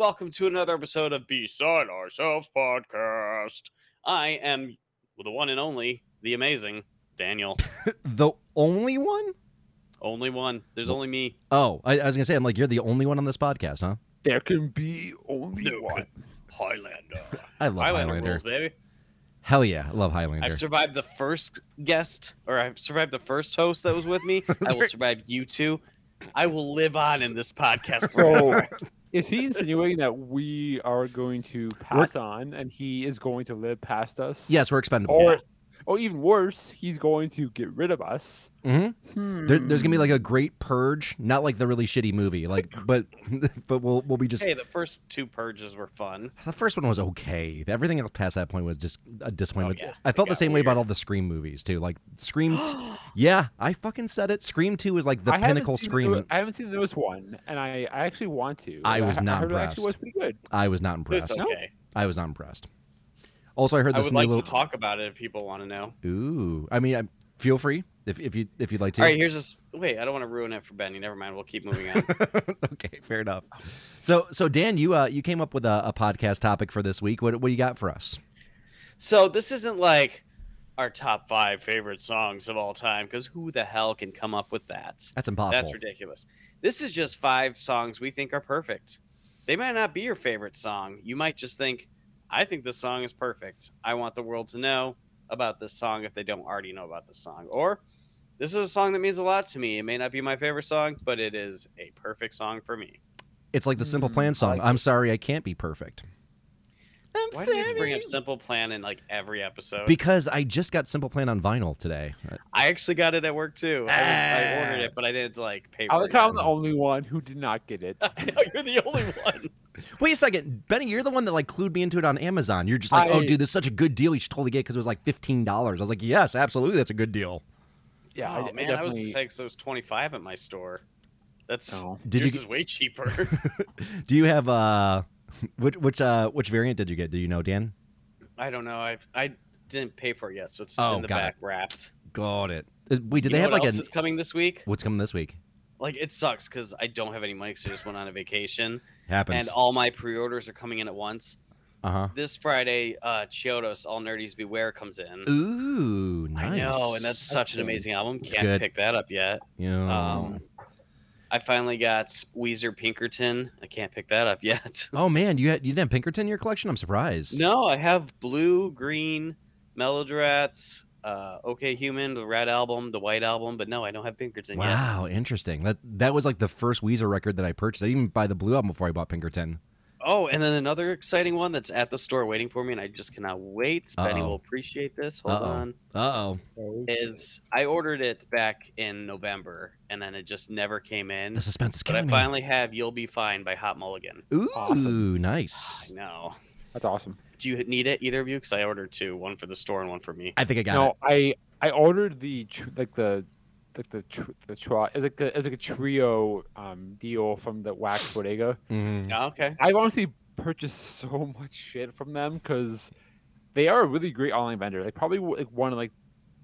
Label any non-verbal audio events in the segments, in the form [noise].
Hello and welcome to another episode of Beside Ourselves podcast. I am the one and only, the amazing Daniel. [laughs] The only one? Only one. There's only me. Oh, I, I was gonna say, I'm like, you're the only one on this podcast, huh? There can be only No, one. Highlander. I love Highlander, Highlander. rules, baby. Hell yeah, I love Highlander. I've survived the first guest, or I've survived the first host that was with me. [laughs] I will survive you two. I will live on in this podcast So, forever. Is he insinuating that we are going to pass on and he is going to live past us? yes, we're expendable. Or, or even worse, he's going to get rid of us. hmm Hmm. There, there's gonna be like a great purge, not like the really shitty movie, like, [laughs] but [laughs] but we'll we'll be just. hey, the first two purges were fun. The first one was okay. Everything else past that point was just a disappointment. Oh, yeah. I felt the got same way about all the Scream movies too. Like Scream, t- [gasps] yeah, I fucking said it. Scream Two is like the I pinnacle seen the Scream. I haven't seen the newest one, and I, I actually want to. I was I, not heard it actually was impressed. pretty good. I was not It's impressed. No? okay. I was not impressed. Also, I heard I this would new like little. to talk about it if people want to know. Ooh, I mean, I, feel free if if you if you'd like to. All right, here's this. Wait, I don't want to ruin it for Benny. Never mind. We'll keep moving on. [laughs] okay, fair enough. So so Dan, you uh you came up with a, a podcast topic for this week. What what do you got for us? so this isn't like our top five favorite songs of all time, because who the hell can come up with that? That's impossible. That's ridiculous. This is just five songs we think are perfect. They might not be your favorite song. You might just think, I think this song is perfect. I want the world to know about this song if they don't already know about this song. Or this is a song that means a lot to me. It may not be my favorite song, but it is a perfect song for me. It's like the Simple Mm, Plan song. like I'm sorry, I can't be perfect. I'm Why do you have to bring up. Simple Plan in like every episode? Because I just got Simple Plan on vinyl today. I actually got it at work too. I, I ordered Ah. it, but I didn't like pay I for like it. I'm the only one who did not get it. [laughs] I know you're the only [laughs] one. Wait a second, Benny, you're the one that like clued me into it on Amazon. You're just like, oh, dude, this is such a good deal. You should totally get because it was like fifteen dollars. I was like, yes, absolutely, that's a good deal. Yeah, oh I, man, I, was definitely. excited because it was 25 at my store. That's No. Did you yours get- is way cheaper. [laughs] Do you have uh, which which uh which variant did you get? Do you know, Dan? I don't know. I I didn't pay for it yet, so it's Oh, in the got back wrapped. Got it. Uh, Wait, did You they know have what like else a is coming this week? what's coming this week? Like it sucks because I don't have any mics. I just went on a vacation, Happens. and all my pre-orders are coming in at once. Uh huh. This Friday, uh, Chiodos All Nerdies Beware comes in. Ooh, nice. I know, and that's That's such an good. amazing album. Can't good. pick that up yet. Yeah. Um, I finally got Weezer Pinkerton. I can't pick that up [laughs] yet. oh man, you had you didn't have Pinkerton in your collection? I'm surprised. No, I have blue, green, Maladroit, uh, OK Human, the red album, the white album, but no, I don't have Pinkerton yet. Wow, interesting. That that was like the first Weezer record that I purchased. I didn't even buy the blue album before I bought Pinkerton. Oh, and then another exciting one that's at the store waiting for me, and I just cannot wait. Benny Uh-oh. will appreciate this. Hold Uh-oh. on. Uh Oh, Is I ordered it back in November, and then it just never came in. The suspense is But I killing me. finally have "You'll Be Fine" by Hot Mulligan. Ooh, Awesome. nice. I know. that's awesome. Do you need it, either of you? Because I ordered two, one for the store and one for me. I think I got no, it. I I ordered the like the like the tr- the tri it's like a, it's like a trio um deal from the Wax Bodega. Mhm. Oh, okay. I've honestly purchased [laughs] so much shit from them because they are a really great online vendor. They probably like one of like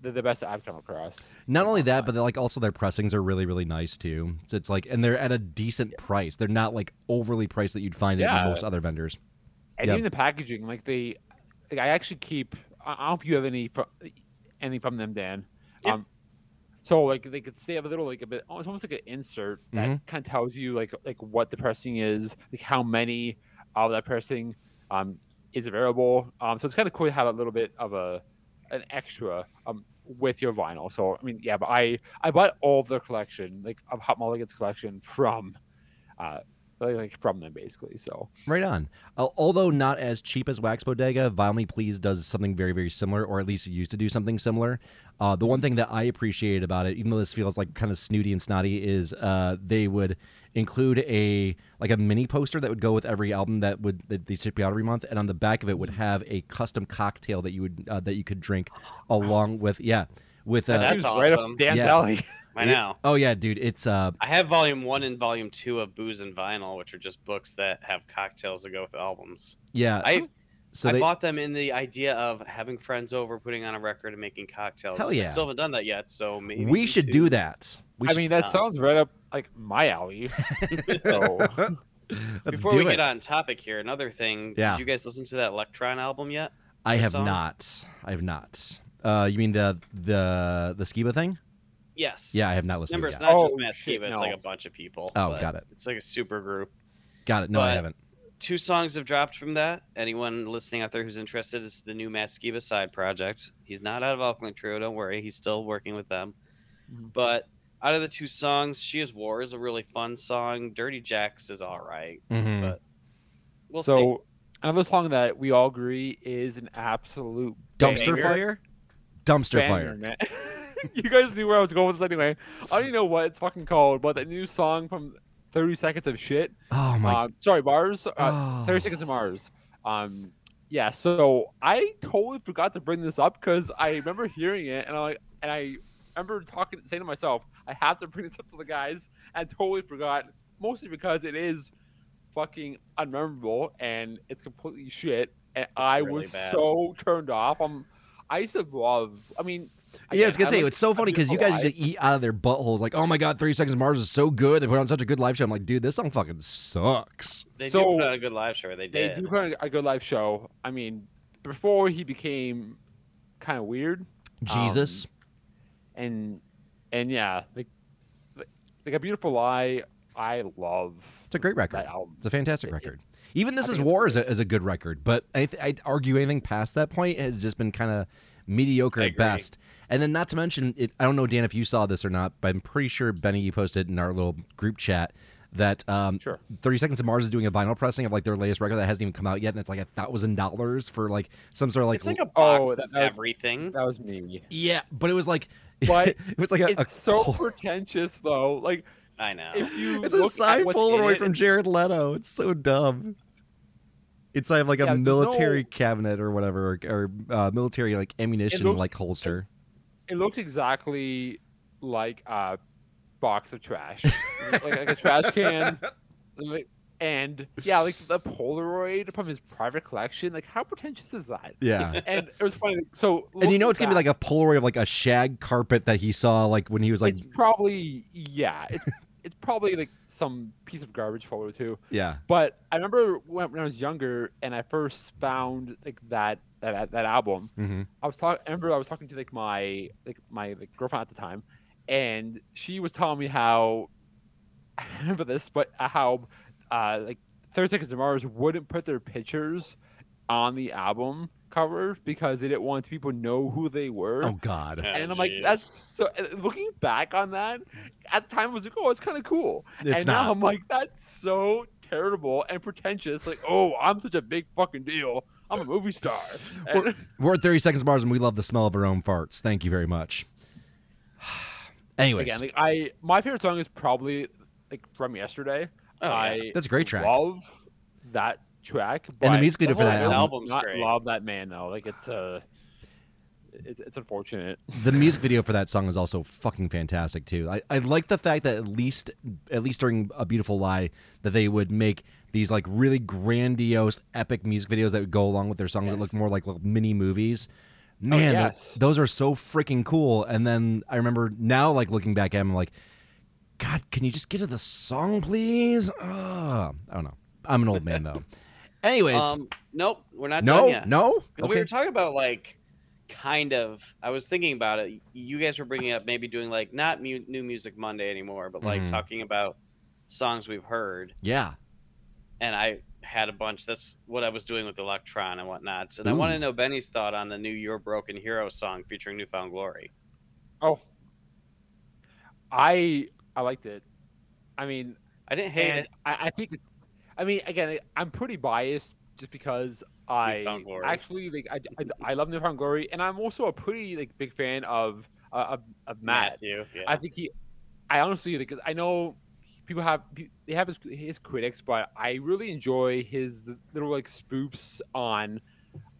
the, the best I've come across. Not only that, but they're, like also their pressings are really really nice too. So it's like, and they're at a decent price. They're not like overly priced that you'd find Yeah. at most other vendors. And Yep. even the packaging, like they, like I actually keep. I I don't know if you have any from any from them, Dan. Yep. Um, so like they could say a little like a bit, it's almost like an insert that Mhm. kind of tells you like like what the pressing is, like how many of that pressing um is available. Um, so it's kind of cool to have a little bit of a an extra um with your vinyl. So I mean, yeah, but I I bought all of their collection, like of Hot Mulligan's collection from, uh, like, like from them basically. So Right on. Uh, although not as cheap as Wax Bodega, Vinyl Me Please does something very, very similar, or at least it used to do something similar. Uh, the one thing that I appreciate about it, even though this feels like kind of snooty and snotty, is uh, they would include a like a mini poster that would go with every album that would that they ship you out every month, and on the back of it would have a custom cocktail that you would uh, that you could drink along with yeah with uh, That's Seems right awesome. up Dan's Yeah. alley. [laughs] I it- know. oh yeah, dude, it's uh I have volume one and volume two of Booze and Vinyl, which are just books that have cocktails that go with albums. yeah. I so I they, bought them in the idea of having friends over, putting on a record, and making cocktails. Hell I yeah. still haven't done that yet, so maybe we should two- do that. We I should- mean, that uh, sounds right up like my alley. [laughs] so [laughs] Let's Before do we it. get on topic here, another thing. Yeah. Did you guys listen to that Electron album yet? I have song? not. I have not. Uh, you mean the the the Skiba thing? Yes. Yeah, I have not listened Remember, to it's it yet. not just Oh, Matt shit, Skiba. It's like a bunch of people. Oh, but got it. It's like a super group. Got it. No, I but- haven't. Two songs have dropped from that. Anyone listening out there who's interested, it's the new Matt Skiba side project. He's not out of Alkaline Trio. Don't worry. He's still working with them. Mhm. But out of the two songs, She is War is a really fun song. Dirty Jacks is all right. Mhm. but- We'll see. so another song that we all agree is an absolute Dumpster banger. fire. Dumpster Banger, fire. man. [laughs] [laughs] you guys knew where I was going with this anyway. I don't even know what it's fucking called, but that new song from 30 Seconds of Shit. Oh my. Um, sorry, Mars. Uh, oh. 30 Seconds of Mars. Um, yeah, so I totally forgot to bring this up because I remember hearing it and I like, and I remember talking, saying to myself, I have to bring this up to the guys. I totally forgot, mostly because it is fucking unmemorable and it's completely shit. And I really was bad. so turned off. I'm, I used to love. I mean, yeah, I was gonna again, say like it's so funny because you guys Lie. just eat out of their buttholes. Like, oh my god, Thirty Seconds to Mars is so good. They put on such a good live show. I'm like, dude, this song fucking sucks. they do so- put on a good live show. They They do put on a good live show. I mean, before he became kind of weird, um, Jesus. and and yeah, like like, like a beautiful lie. I love it's a great record. that album. It's a fantastic It- it- record. Even This I Is War is a, is a good record, but I th- I'd argue anything past that point has just been kind of mediocre at best. And then, not to mention, it, I don't know, Dan, if you saw this or not, but I'm pretty sure Benny, you posted in our little group chat that um, Sure. 30 Seconds to Mars is doing a vinyl pressing of like their latest record that hasn't even come out yet, and it's like a thousand dollars for like some sort of like, it's like a box Oh, of that- that- everything. That was me. yeah, but it was like, [laughs] But it was like a, it's a so Pol- pretentious though. Like I know. if you it's a look at signed what's in Polaroid it, from Jared Leto. It's so dumb. It's like like a Yeah, there's military no- cabinet or whatever, or, or uh, military like ammunition looks- like holster. It looks exactly like a box of trash, [laughs] like, like a trash can. Like, and yeah, like the Polaroid from his private collection. Like, how pretentious is that? Yeah. And it was funny. So, And you know it's gonna be like a Polaroid of like a shag carpet that he saw like when he was like it's probably yeah, it's it's probably like some piece of garbage photo too. yeah. But I remember when, when I was younger and I first found like that that that album. Mm-hmm. I was talking. I remember I was talking to like my like my like, girlfriend at the time, and she was telling me how [laughs] I remember this, but how uh like Thirty Seconds to Mars wouldn't put their pictures on the album cover because they didn't want people to know who they were. Oh God. Yeah. and I'm like, jeez. that's so. Uh, looking back on that, at the time I was like, oh, it's kind of cool. It's and not. now I'm like, that's so terrible and pretentious. Like, oh, I'm such a big fucking deal. I'm a movie star. [laughs] We're- We're at 30 Seconds to Mars and we love the smell of our own farts. Thank you very much. [sighs] Anyways, again, like I my favorite song is probably like from yesterday. Oh. I that's a great track. love that track. And the music video for that album- album's album's not great. love that man though. Like it's uh it's, it's unfortunate. [laughs] the music video for that song is also fucking fantastic too. I, I like the fact that at least at least during A Beautiful Lie that they would make these like really grandiose epic music videos that would go along with their songs that Yes. look more like little mini movies. Man, tho- yes. those are so freaking cool. And then I remember now like looking back at them like God, can you just get to the song, please? Ugh. I don't know. I'm an old man though. [laughs] Anyways, Um, nope, we're not no, done yet. no. 'Cause We Okay. were talking about like, kind of. I was thinking about it. You guys were bringing up maybe doing like not mu- new music Monday anymore, but like Mhm. talking about songs we've heard. Yeah. And I had a bunch. That's what I was doing with Electron and whatnot. And I want to know Benny's thought on the new "Your Broken Hero" song featuring Newfound Glory. Oh. I I liked it. I mean, I didn't hate it. I, I think it, I mean again I'm pretty biased just because I actually like I, I, I love Newfound Glory and I'm also a pretty like big fan of uh, of, of Matt. Matthew. Yeah. I think he I honestly like I know people have they have his, his critics but I really enjoy his little like spoofs on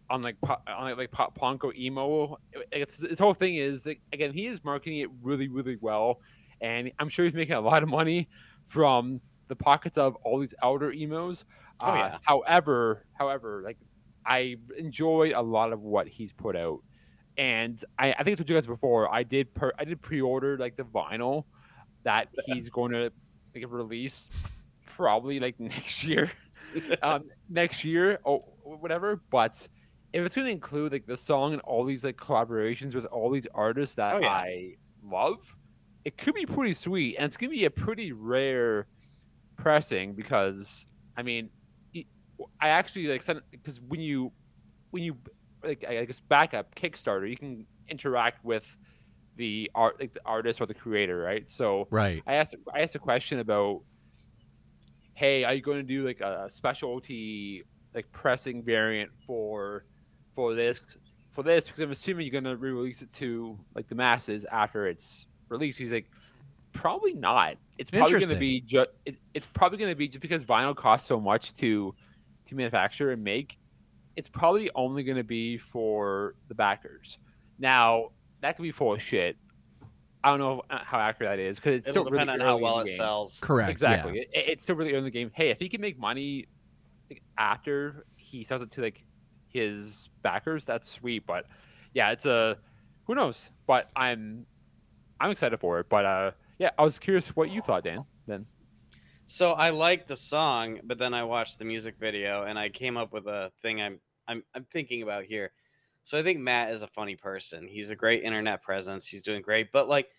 on like po- on like pop punk or emo it's, his whole thing is like again he is marketing it really really well and I'm sure he's making a lot of money from the pockets of all these elder emos. Oh, Uh. However, however, like I enjoy a lot of what he's put out, and I, I think I told you guys before. I did per, I did pre-order like the vinyl that he's going to like release probably like [laughs] next year, [laughs] um, next year or whatever. But if it's gonna include like the song and all these like collaborations with all these artists that Oh, yeah. I love, it could be pretty sweet, and it's gonna be a pretty rare pressing because I mean, I actually like sent because when you when you like I guess back up Kickstarter, you can interact with the art like the artist or the creator, right? So Right. I asked I asked a question about, hey, are you going to do like a specialty like pressing variant for for this for this? Because I'm assuming you're going to re-release it to like the masses after it's released. He's like, probably not. It's probably going to be just it, it's probably going to be just because vinyl costs so much to to manufacture and make. It's probably only going to be for the backers. Now that could be full of shit. I don't know uh, how accurate that is because it's It'll still really depend on how well it game. sells. Correct. Exactly. It, it's still really early in the game. Hey, if he can make money like, after he sells it to like his backers, that's sweet. But yeah, it's a who knows. But I'm I'm excited for it. But uh, yeah, I was curious what you thought, Dan. Then So I liked the song, but then I watched the music video and I came up with a thing I'm I'm I'm thinking about here. So I think Matt is a funny person. He's a great internet presence. He's doing great, but like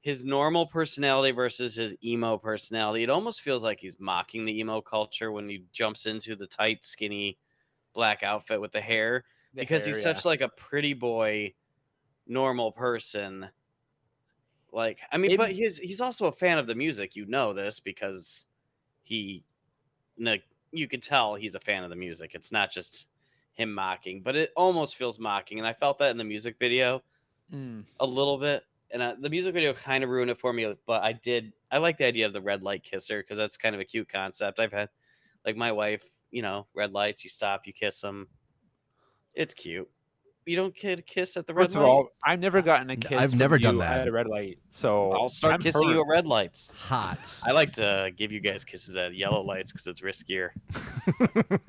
his normal personality versus his emo personality, it almost feels like he's mocking the emo culture when he jumps into the tight, skinny black outfit with the hair the because hair, he's yeah. such like a pretty boy normal person like i mean but he's he's also a fan of the music you know this because he like you could tell he's a fan of the music it's not just him mocking but it almost feels mocking and i felt that in the music video Mm. a little bit and uh, the music video kind of ruined it for me but i did i like the idea of the red light kisser because that's kind of a cute concept i've had like my wife you know red lights you stop you kiss them it's cute you don't get a kiss at the red First of light all, I've never gotten a I've kiss. from never done you that. at a red light. So i'll start I'm kissing you at red lights Hot. i like to give you guys kisses at yellow lights because it's riskier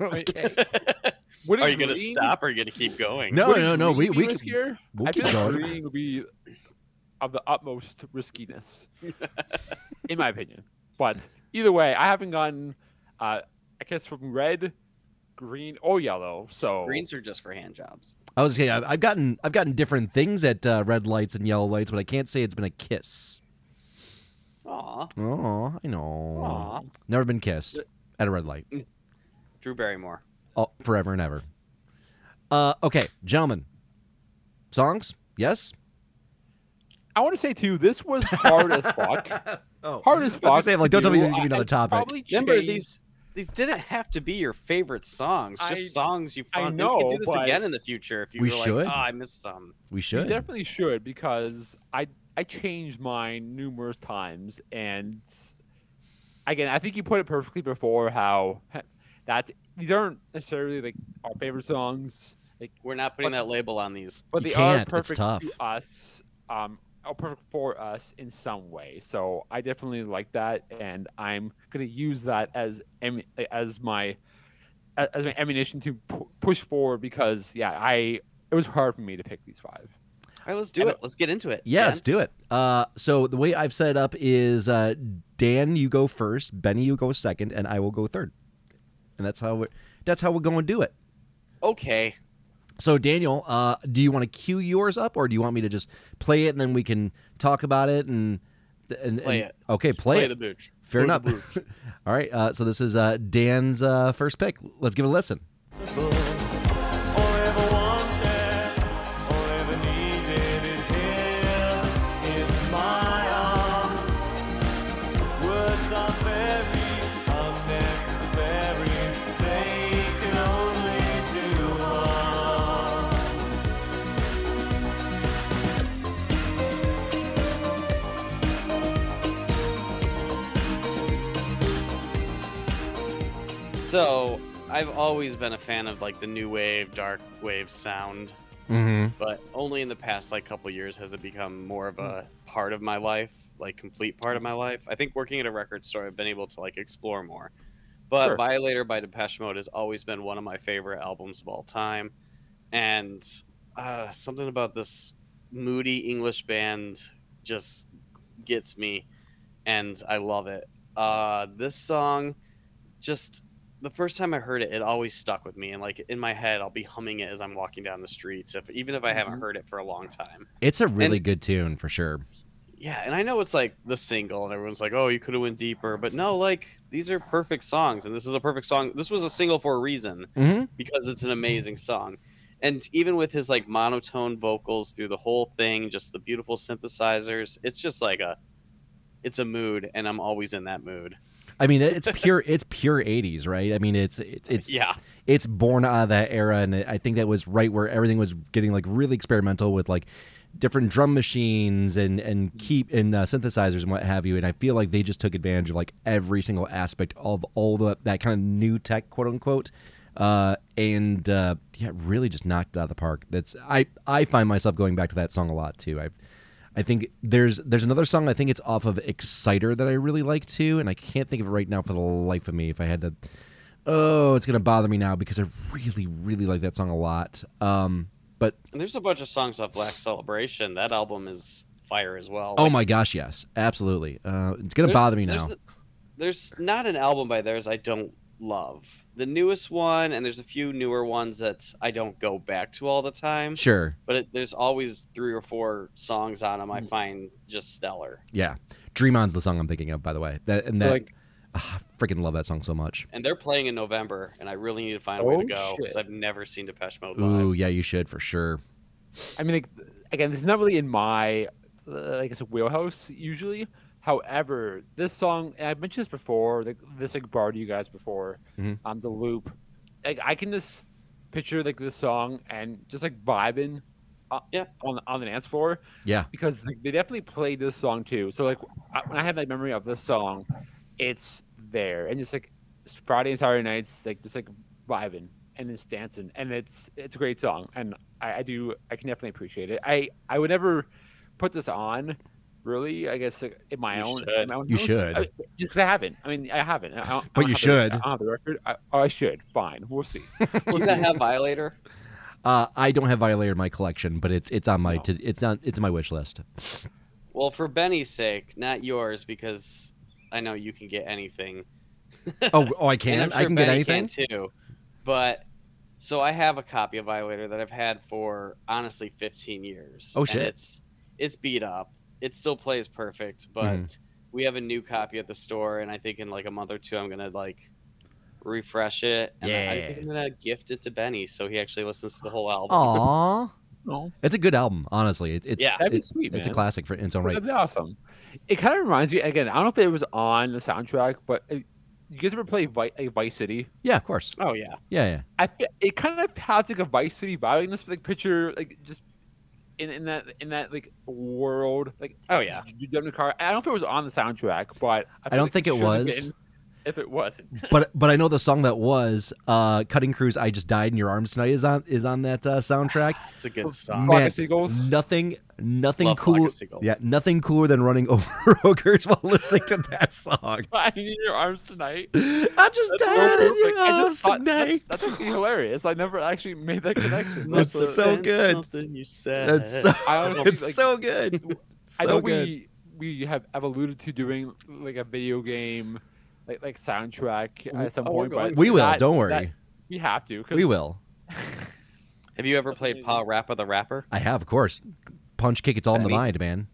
[laughs] okay. [laughs] Would are you gonna stop or are you gonna keep going No, would no, no. We we be can, riskier? we'll I keep feel going. agreeing would be of the utmost riskiness, [laughs] in my opinion. But either way, I haven't gotten uh, a kiss from red, green, or yellow. So greens are just for hand jobs I was saying I've, I've gotten I've gotten different things at uh, red lights and yellow lights, but I can't say it's been a kiss. Aw, Oh, I know. Aw. Never been kissed at a red light. drew barrymore Oh, forever and ever. Uh, okay, gentlemen. Songs? Yes. I want to say too, this was hard as fuck. [laughs] Oh, Hard as I was fuck. gonna say, like, don't tell me you're gonna give me another I'd topic. Probably remember change- these these didn't have to be your favorite songs just I- songs you found. I found we could do this again in the future if you We were should. like oh i missed some we You should. definitely should because I I changed mine numerous times and again I think you put it perfectly before how that these aren't necessarily like our favorite songs like we're not putting But- that label on these but You they can't, are it's perfect tough. to us um are perfect for us in some way so I definitely like that and I'm gonna use that as as my as my ammunition to pu- push forward because yeah I it was hard for me to pick these five all right let's do I it let's get into it Yeah, let's do it. Uh, so the way I've set it up is uh, Dan, you go first, Benny, you go second, and I will go third. And that's how we that's how we're going to do it. okay So Daniel, uh, do you want to cue yours up, or do you want me to just play it and then we can talk about it and and Play and- it. Okay, play, play it. the booch Fair Play enough. the booch. [laughs] All right. Uh, so this is uh, Dan's uh, first pick. Let's give it a listen. So i've always been a fan of like the new wave dark wave sound. Mm-hmm. but only in the past like couple years has it become more of a part of my life like complete part of my life. I think working at a record store i've been able to like explore more. But Sure. violator by depeche mode has always been one of my favorite albums of all time. And uh, something about this moody english band just gets me and i love it. Uh, this song just the first time I heard it, it always stuck with me, and like in my head, I'll be humming it as I'm walking down the streets, if even if I haven't Mhm. heard it for a long time. It's a really good tune for sure. Yeah, and I know it's like the single, and everyone's like, "Oh, you could have went deeper," but no, like these are perfect songs, and this is a perfect song. This was a single for a reason Mm-hmm. because it's an amazing song. And even with his like monotone vocals through the whole thing, just the beautiful synthesizers, it's just like a it's a mood and I'm always in that mood. I mean, it's pure. It's pure '80s, right? I mean, it's it's it's Yeah. it's born out of that era, and I think that was right where everything was getting like really experimental with like different drum machines and and keep and uh, synthesizers and what have you. And I feel like they just took advantage of like every single aspect of all the that kind of new tech, quote unquote. Uh, and uh, yeah, really just knocked it out of the park. That's I I find myself going back to that song a lot too. I I think there's there's another song I think it's off of Exciter that I really like too, and I can't think of it right now for the life of me. If I had to, oh, it's gonna bother me now because I really really like that song a lot. Um, but And there's a bunch of songs off Black Celebration. That album is fire as well. oh Like, my gosh, yes, absolutely. Uh, it's gonna bother me there's now. n- There's not an album by theirs I don't love. The newest one, and there's a few newer ones that I don't go back to all the time. Sure, But it, there's always three or four songs on them I find just stellar. yeah. Dream On's the song I'm thinking of, by the way. That and So, that like, ah, I freaking love that song so much. And they're playing in November, and I really need to find a way Oh, to go because. I've never seen Depeche Mode live. Ooh, yeah, you should for sure. I mean, like, again, this is not really in my, uh, I guess, wheelhouse usually. However, this song, and I've mentioned this before, like, this like bar to you guys before, Mhm. um, the loop. Like, I can just picture like this song and just like vibing, uh, Yeah. on on the dance floor Yeah, because like, they definitely played this song too. So like, I, when I have that memory of this song, it's there and just like Friday and Saturday nights, like just like vibing and just dancing, and it's it's a great song, and I, I do I can definitely appreciate it. I I would never put this on. Really, I guess in my You own, should. in my own You house. should. I- just because I haven't. I mean, I haven't. I don't, I don't But you have the- should. I don't have the record. I, oh, I should. Fine, we'll see. [laughs] Do you have Violator? uh, I don't have Violator in my collection, but it's it's on my No. to, it's on it's on my wish list. Well, for Benny's sake, not yours, because I know you can get anything. [laughs] Oh, oh, I can. I'm sure I can get Benny anything. can too. But so I have a copy of Violator that I've had for honestly 15 years. Oh, and shit. it's it's beat up. It still plays perfect, but Mhm. we have a new copy at the store, and I think in like a month or two I'm gonna like refresh it. And I Yeah. think I'm gonna gift it to Benny so he actually listens to the whole album. Aw, [laughs] No, it's a good album. Honestly, it, it's Yeah. that'd be it's, sweet, it's a classic for its own right. That'd be awesome. It kind of reminds me again. I don't know if it was on the soundtrack, but uh, you guys ever play Vi- like Vice City? Yeah, of course. Oh yeah. Yeah, yeah. I it kind of has like a Vice City vibe. Like, this like picture like just in, in that in that like world like Oh yeah. you drive in a car. I don't know if it was on the soundtrack, but I, I don't like think it should have was. If it wasn't, [laughs] But but I know the song that was uh, "Cutting Crews." I just died in your arms tonight is on is on that uh, soundtrack. It's a good song. Man, Seagulls. Nothing nothing Love cool. Yeah, nothing cooler than running [laughs] over ogres while listening to that song. [laughs] I need your arms tonight. I just That's so died in your arms thought tonight. that's, that's actually hilarious. I never actually made that connection. [laughs] That's That's so Must've good. Something you said. That's so I honestly, it's like- so good. I So know good. we we have, have alluded to doing like a video game like like soundtrack at some Oh, point, but We will. that- don't that- worry. we have to. We will. Have you ever played Parappa the Rapper? I have, of course. Punch, kick, it's all in the Benny? mind, man.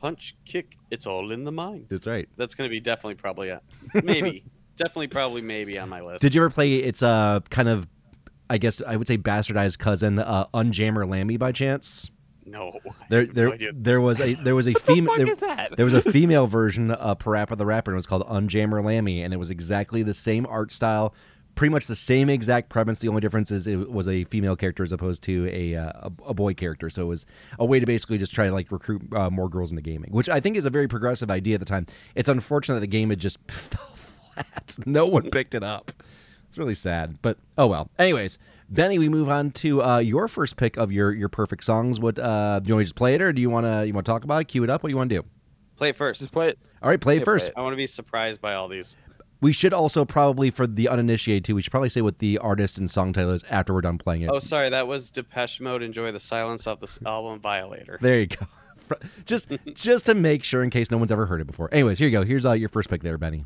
Punch, kick, it's all in the mind. That's right. That's going to be definitely probably a maybe, [laughs] definitely probably maybe on my list. Did you ever play? It's uh, kind of, I guess I would say bastardized cousin, uh, Unjammer Lammy by chance. No. I There, no there, there was a there was a [laughs] the female. fuck that? there was a female version of Parappa the Rapper, and it was called Unjammer Lammy, and it was exactly the same art style, pretty much the same exact premise. The only difference is it was a female character as opposed to a uh, a, a boy character. So it was a way to basically just try to like recruit uh, more girls into gaming, which I think is a very progressive idea at the time. It's unfortunate that the game had just [laughs] fell flat. No one picked it up. It's really sad, but oh well. Anyways, Benny, we move on to uh, your first pick of your your perfect songs. What uh, do you want to just play it, or do you want to you want to talk about it? Cue it up. What do you want to do? Play it first. Just play it. All right, play it Yeah, play first. it. I want to be surprised by all these. We should also probably, for the uninitiated too, we should probably say what the artist and song title is after we're done playing it. Oh, sorry, that was Depeche Mode. Enjoy the silence of this album, Violator. There you go. [laughs] just [laughs] just to make sure, in case no one's ever heard it before. Anyways, here you go. Here's uh, your first pick there, Benny.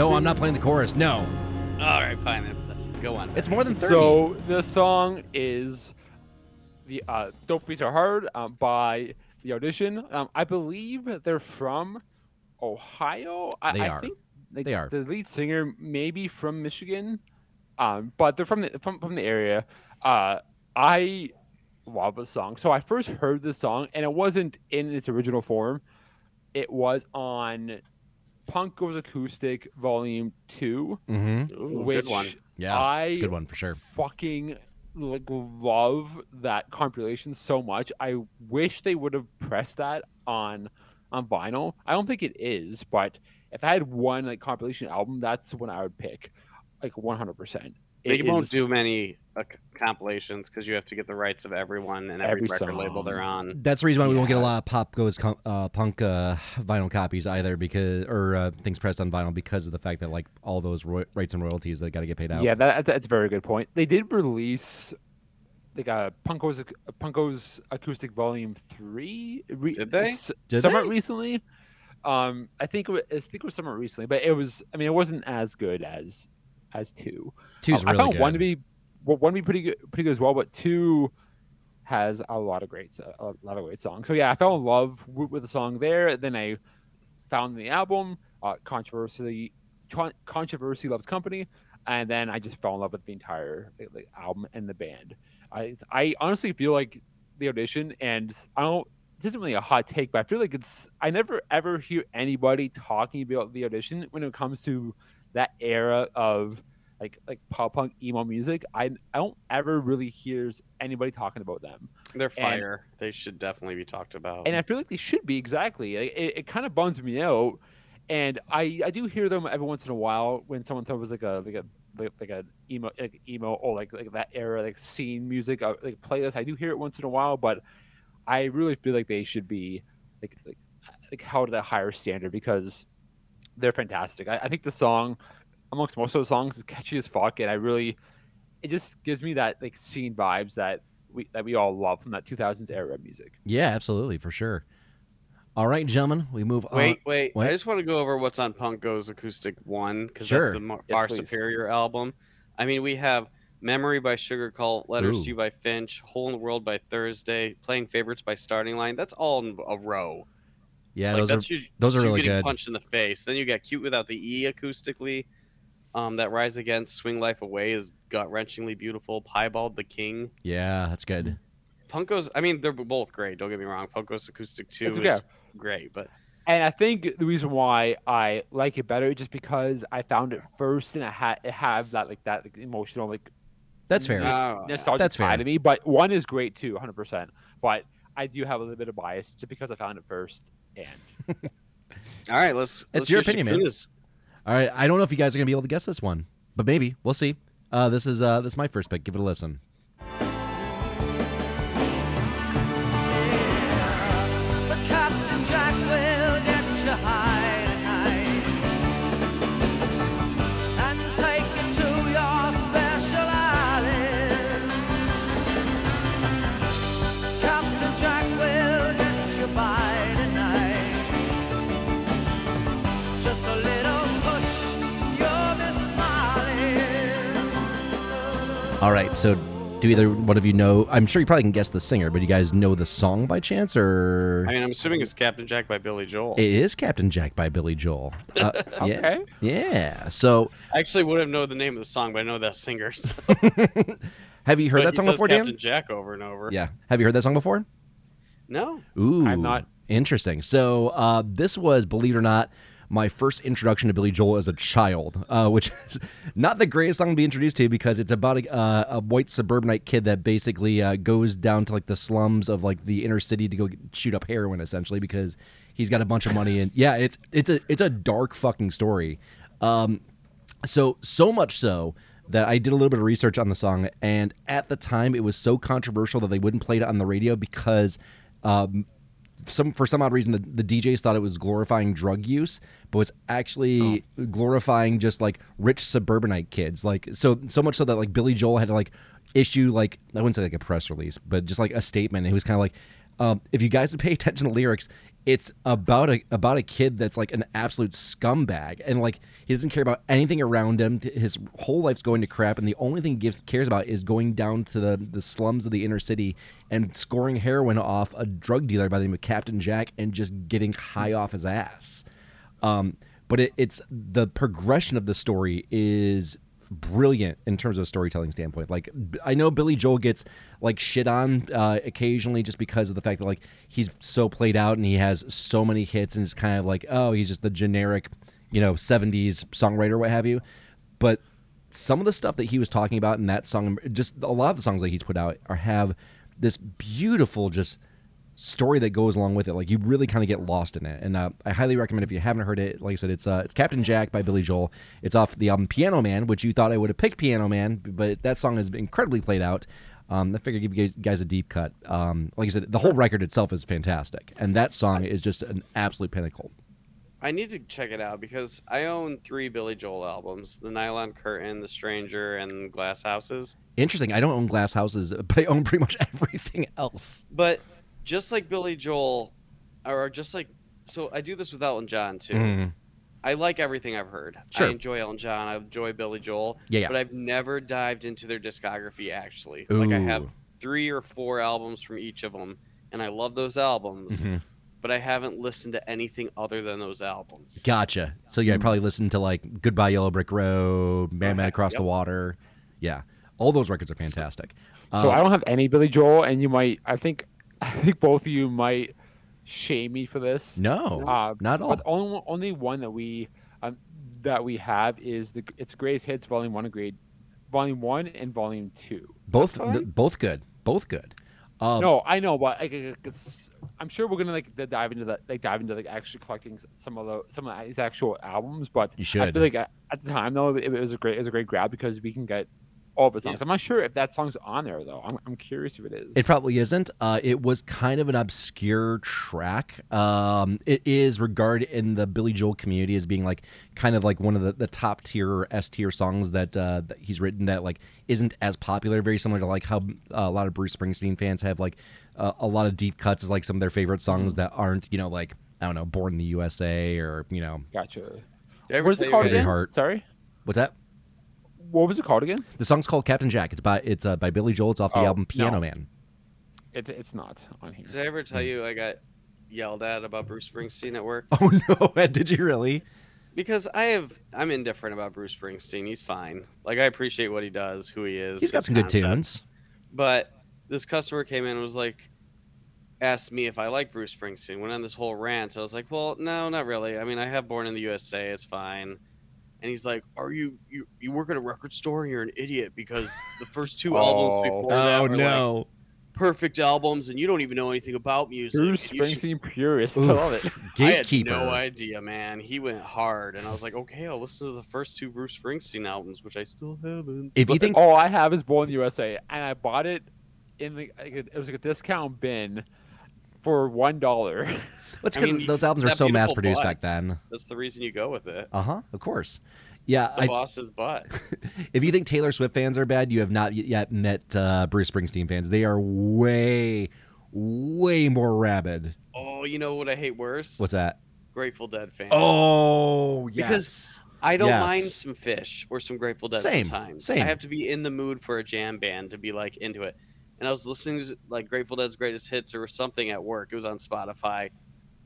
No, I'm not playing the chorus. No, All right, fine. That's, go on. it's more than thirty. So the song is the uh, "Don't Be So Hard" um, by the Audition. Um, I believe they're from Ohio. I, They I are. think like, They are. The lead singer maybe from Michigan, um, but they're from the from, from the area. Uh, I love the song. So I first heard the song, and it wasn't in its original form. It was on Punk Goes Acoustic Volume Two, mm-hmm. Ooh, which good one. Yeah, it's a I good one for sure. fucking like love that compilation so much. I wish they would have pressed that on on vinyl. I don't think it is, but if I had one like compilation album, that's the one I would pick, like 100. percent They won't do many uh, c- compilations because you have to get the rights of everyone and every, Every record label they're on. That's the reason why we won't get a lot of pop goes com- uh, punk uh, vinyl copies either, because or uh, things pressed on vinyl because of the fact that like all those ro- rights and royalties that got to get paid out. Yeah, that, that's, that's a very good point. They did release like a Punk Goes Punko's Acoustic Volume Three. Re- Did they? s- Did somewhat they? recently. Um, I think it was, I think it was somewhat recently, but it was. I mean, it wasn't as good as as two. Two's Um, I found good. one to be well, one be pretty good, pretty good as well. But two has a lot of great, a lot of great songs. So yeah, I fell in love with, with the song there. Then I found the album, uh, controversy, controversy loves company, and then I just fell in love with the entire like, album and the band. I I honestly feel like the audition, and I don't. This isn't really a hot take, but I feel like it's. I never ever hear anybody talking about the audition when it comes to that era of like like pop punk emo music. I I don't ever really hear anybody talking about them, They're And- fire. they should definitely be talked about. and I feel like they should be exactly. Like, it it kind of bums me out, and I I do hear them every once in a while when someone throws like a like a like, like a emo like emo or like like that era like scene music uh, like playlist. I do hear it once in a while, but I really feel like they should be like like, like held at a higher standard because they're fantastic. I, I think the song amongst most of the songs is catchy as fuck, and I really it just gives me that like scene vibes that we that we all love from that 2000s era music. Yeah, absolutely for sure. All right, gentlemen, we move on. wait, wait, wait. I just want to go over what's on Punk Goes Acoustic One because Sure. that's the more, Yes, far please. superior album. I mean, we have Memory by Sugarcult, Letters Ooh. to You by Finch, Hole in the World by Thursday, Playing Favorites by Starting Line. That's all in a row. Yeah, like those are you, those are you really getting good. punched in the face. Then you got Cute Without the E acoustically. Um, that Rise Against, Swing Life Away is gut wrenchingly beautiful. Piebald the King. yeah, that's good. Punk Goes, I mean, they're both great. Don't get me wrong. Punk Goes Acoustic 2 It's is okay. great, but And I think the reason why I like it better is just because I found it first and it had it have that like that like, emotional like That's fair. Nostalgic That's fair. to me. But one is great too, 100. percent But I do have a little bit of bias just because I found it first. And [laughs] All right, let's. It's let's your hear opinion, man. All right, I don't know if you guys are gonna be able to guess this one, but maybe we'll see. Uh, this is uh, this is my first pick. Give it a listen. All right, so do either one of you know? I'm sure you probably can guess the singer, but you guys know the song by chance, or I mean, I'm assuming it's Captain Jack by Billy Joel. it is Captain Jack by Billy Joel. [laughs] Uh, yeah, okay, yeah. So I actually would have known the name of the song, but I know that singer. [laughs] so- [laughs] have you heard But that he song says before, Captain Dan? Jack over and over. Yeah. Have you heard that song before? No. Ooh, I'm not. Interesting. So uh, this was, believe it or not, my first introduction to Billy Joel as a child, uh, which [laughs] is not the greatest song to be introduced to because it's about a, uh, a white suburbanite kid that basically uh, goes down to like the slums of like the inner city to go shoot up heroin, essentially because he's got a bunch of money and yeah, it's it's a it's a dark fucking story. Um, so so much so that I did a little bit of research on the song, and at the time it was so controversial that they wouldn't play it on the radio because um, some for some odd reason the, the DJs thought it was glorifying drug use, but was actually glorifying just like rich suburbanite kids. Like so so much so that like Billy Joel had to like issue like I wouldn't say like a press release, but just like a statement. It was kind of like. Um, if you guys would pay attention to lyrics, it's about a about a kid that's like an absolute scumbag and like he doesn't care about anything around him. His whole life's going to crap and the only thing he gives, cares about is going down to the, the slums of the inner city and scoring heroin off a drug dealer by the name of captain jack and just getting high off his ass. Um, but it, it's the progression of the story is brilliant in terms of a storytelling standpoint. Like I know Billy Joel gets like shit on uh, occasionally just because of the fact that like he's so played out and he has so many hits and it's kind of like oh he's just the generic you know 70s songwriter what have you. But some of the stuff that he was talking about in that song, just a lot of the songs that he's put out are have this beautiful just story that goes along with it. Like you really kind of get lost in it. And uh, I highly recommend if you haven't heard it. Like I said, it's uh, it's Captain Jack by Billy Joel. It's off the album Piano Man, which you thought I would have picked Piano Man, but that song has been incredibly played out. Um, I figured give you guys- guys a deep cut. Um, like I said, the whole record itself is fantastic, and that song is just an absolute pinnacle. I need to check it out because I own three Billy Joel albums: The Nylon Curtain, The Stranger, and Glass Houses. Interesting. I don't own glass houses, [laughs] but I own pretty much [laughs] everything else. But just like Billy Joel, or just like so, I do this with Elton John too. Mhm. I like everything I've heard. Sure. I enjoy Elton John. I enjoy Billy Joel. Yeah, yeah. But I've never dived into their discography actually. Like I have three or four albums from each of them, and I love those albums. Mhm. But I haven't listened to anything other than those albums. Gotcha. So yeah, I probably listened to like Goodbye Yellow Brick Road, Man Man Okay, Across the. Water. Yeah, all those records are fantastic. So Um, I don't have any Billy Joel, and you might. I think. [laughs] I think both of you might shame me for this. no, Uh, not all. But only one- only one that we um, that we have is the it's Greatest Hits Volume One and Grade Volume One and Volume Two. both th- both good, both good. Um, no, I know, but like, it's, I'm sure we're gonna like dive into that, like dive into like actually collecting some of the some of these actual albums. But You should. I feel like at, at the time though, it, it was a great it was a great grab because we can get all of the songs. Yeah. I'm not sure if that song's on there though. I'm, I'm curious if it is. It probably isn't. Uh, it was kind of an obscure track. Um, it is regarded in the Billy Joel community as being like kind of like one of the, the top tier or S tier songs that, uh, that he's written that like isn't as popular. Very similar to like how uh, a lot of Bruce Springsteen fans have like uh, a lot of deep cuts as like some of their favorite songs that aren't you know like I don't know Born in the USA or you know gotcha. Did I ever What is it called again? Heart. Sorry, what's that? What was it called again? The song's called Captain Jack. It's by it's uh, by Billy Joel. It's off the Oh, album Piano no. Man. It's it's not on here. Did I ever tell you I got yelled at about Bruce Springsteen at work? [laughs] Oh no! [laughs] Did you really? Because I have, I'm indifferent about Bruce Springsteen. He's fine. Like I appreciate what he does, who he is. He's got his some good tunes. But this customer came in and was like, asked me if I like Bruce Springsteen. Went on this whole rant. I was like, well, no, not really. I mean, I have Born in the USA. It's fine. And he's like, "Are you you you work at a record store you're an idiot because the first two albums Oh. before that Oh were like perfect albums and you don't even know anything about music." Bruce You should- Springsteen purist. Oof. I love it. Gatekeeper. [laughs] I had no idea, man. He went hard, and I was like, okay, I'll listen to the first two Bruce Springsteen albums, which I still haven't. If you think all I have is Born in the USA, and I bought it in the it was like a discount bin for one dollar. [laughs] That's I because those albums are so mass produced back then. That's the reason you go with it. Uh huh. Of course. Yeah. The I, boss's butt. [laughs] if you think Taylor Swift fans are bad, you have not yet met uh, Bruce Springsteen fans. They are way, way more rabid. Oh, you know what I hate worse? What's that? Grateful Dead fans. Oh, yes. Because I don't Yes. mind some Phish or some Grateful Dead Same, sometimes. same. I have to be in the mood for a jam band to be like into it. And I was listening to like Grateful Dead's greatest hits or something at work. It was on Spotify.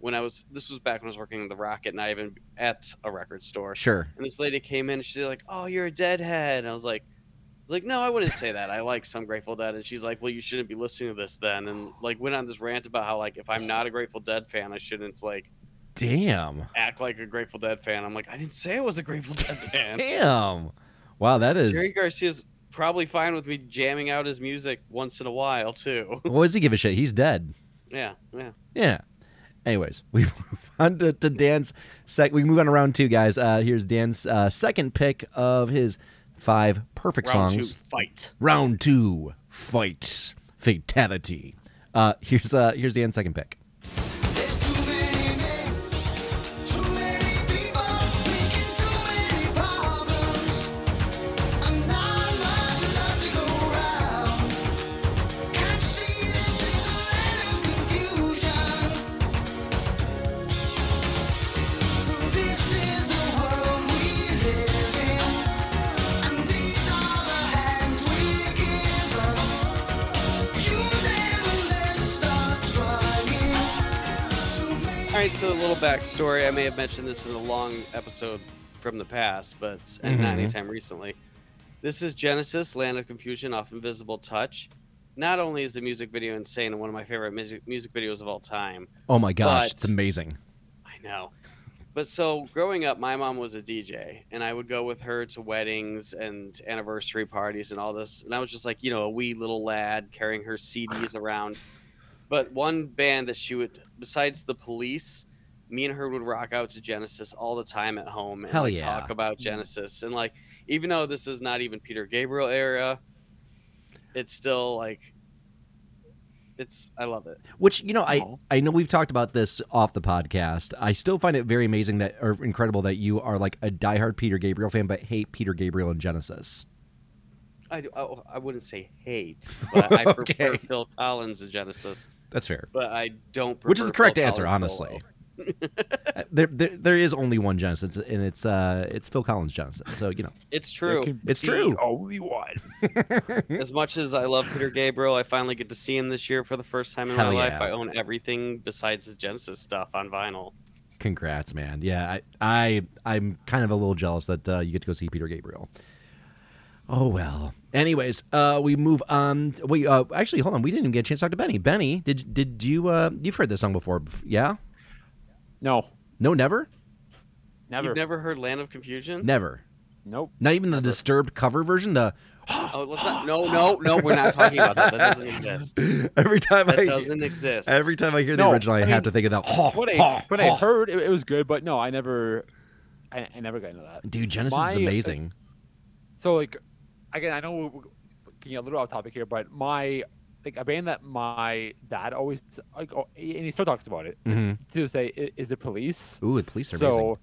When I was this was back when I was working in the Rocket and I even at a record store. sure. And this lady came in and she's like, "Oh, you're a Deadhead." And I was like, I was like, "No, I wouldn't say that. I like some Grateful Dead." And she's like, "Well, you shouldn't be listening to this then." And like went on this rant about how like if I'm not a Grateful Dead fan, I shouldn't like Damn. act like a Grateful Dead fan. I'm like, I didn't say I was a Grateful Dead [laughs] fan. Damn. Wow, that is. Jerry Garcia's probably fine with me jamming out his music once in a while too. What does he give a shit? He's dead. yeah, yeah. Yeah. Anyways, [laughs] we move on to, to Dan's sec. We move on to round two, guys. Uh, here's Dan's uh, second pick of his five perfect songs. Round two, fight. Round two, fight, fatality. Uh, here's uh, here's Dan's second pick. Backstory. I may have mentioned this in a long episode from the past, but and not Mhm. anytime recently. This is Genesis, Land of Confusion off Invisible Touch. Not only is the music video insane and one of my favorite music music videos of all time, Oh my gosh, But- it's amazing. I know. But so growing up, my mom was a DJ, and I would go with her to weddings and anniversary parties and all this. And I was just like, you know, a wee little lad carrying her CDs around. But one band that she would, besides the police, me and her would rock out to Genesis all the time at home and Hell like, yeah. talk about mm-hmm. Genesis. And like, even though this is not even Peter Gabriel era, it's still like, it's I love it. Which you know, I Oh. I know we've talked about this off the podcast. I still find it very amazing that or incredible that you are like a diehard Peter Gabriel fan, but hate Peter Gabriel and Genesis. I, do- I, I wouldn't say hate, [laughs] but I prefer Okay. Phil Collins to Genesis. That's fair. But I don't. Prefer Which is the correct Phil answer, Collins honestly. solo. [laughs] Uh, there, there there is only one Genesis, and it's uh it's Phil Collins Genesis. So you know, It's true. can It's be true. Only one. [laughs] As much as I love Peter Gabriel, I finally get to see him this year for the first time in Hell my life. I own everything besides his Genesis stuff on vinyl. congrats, man. Yeah, I, I I'm kind of a little jealous that uh, you get to go see Peter Gabriel. Oh well. Anyways, uh, we move on. Wait, uh, actually, hold on. We didn't even get a chance to talk to Benny. Benny, did did you uh you've heard this song before? Yeah. No, No, never, never. You've never heard Land of Confusion? never. Nope. Not even the disturbed cover version. The Oh, let's not. No, no, no. We're not talking about that. That doesn't exist. [laughs] every time That I doesn't exist. every time I hear the No, original, I, I have to think of that. [laughs] What I what I heard, it, it was good, but no, I never, I, I never got into that. Dude, Genesis is My- amazing. So like, again, I know we're we're getting a little off topic here, but my like a band that my dad always like, oh, and he still talks about it hmm to say is the Police. Ooh, the police are so amazing.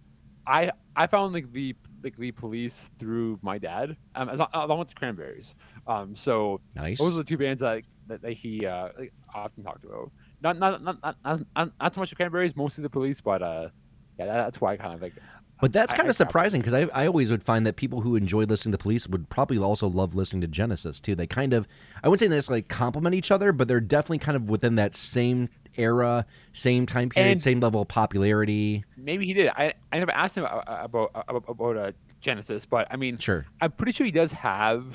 I I found like the like the Police through my dad, um, as- along with the Cranberries. Um, so Nice. those are the two bands that that, that he uh like, often talked about. Not not not not, not, not, not so much the Cranberries, mostly the Police, but uh, yeah, that, that's why I kind of like. But that's kind I of surprising because I, I always would find that people who enjoy listening to Police would probably also love listening to Genesis too. They kind of, I wouldn't say they necessarily complement each other, but they're definitely kind of within that same era, same time period, And- same level of popularity. Maybe he did. I, I never asked him about about, about uh, Genesis, but I mean, Sure. I'm pretty sure he does have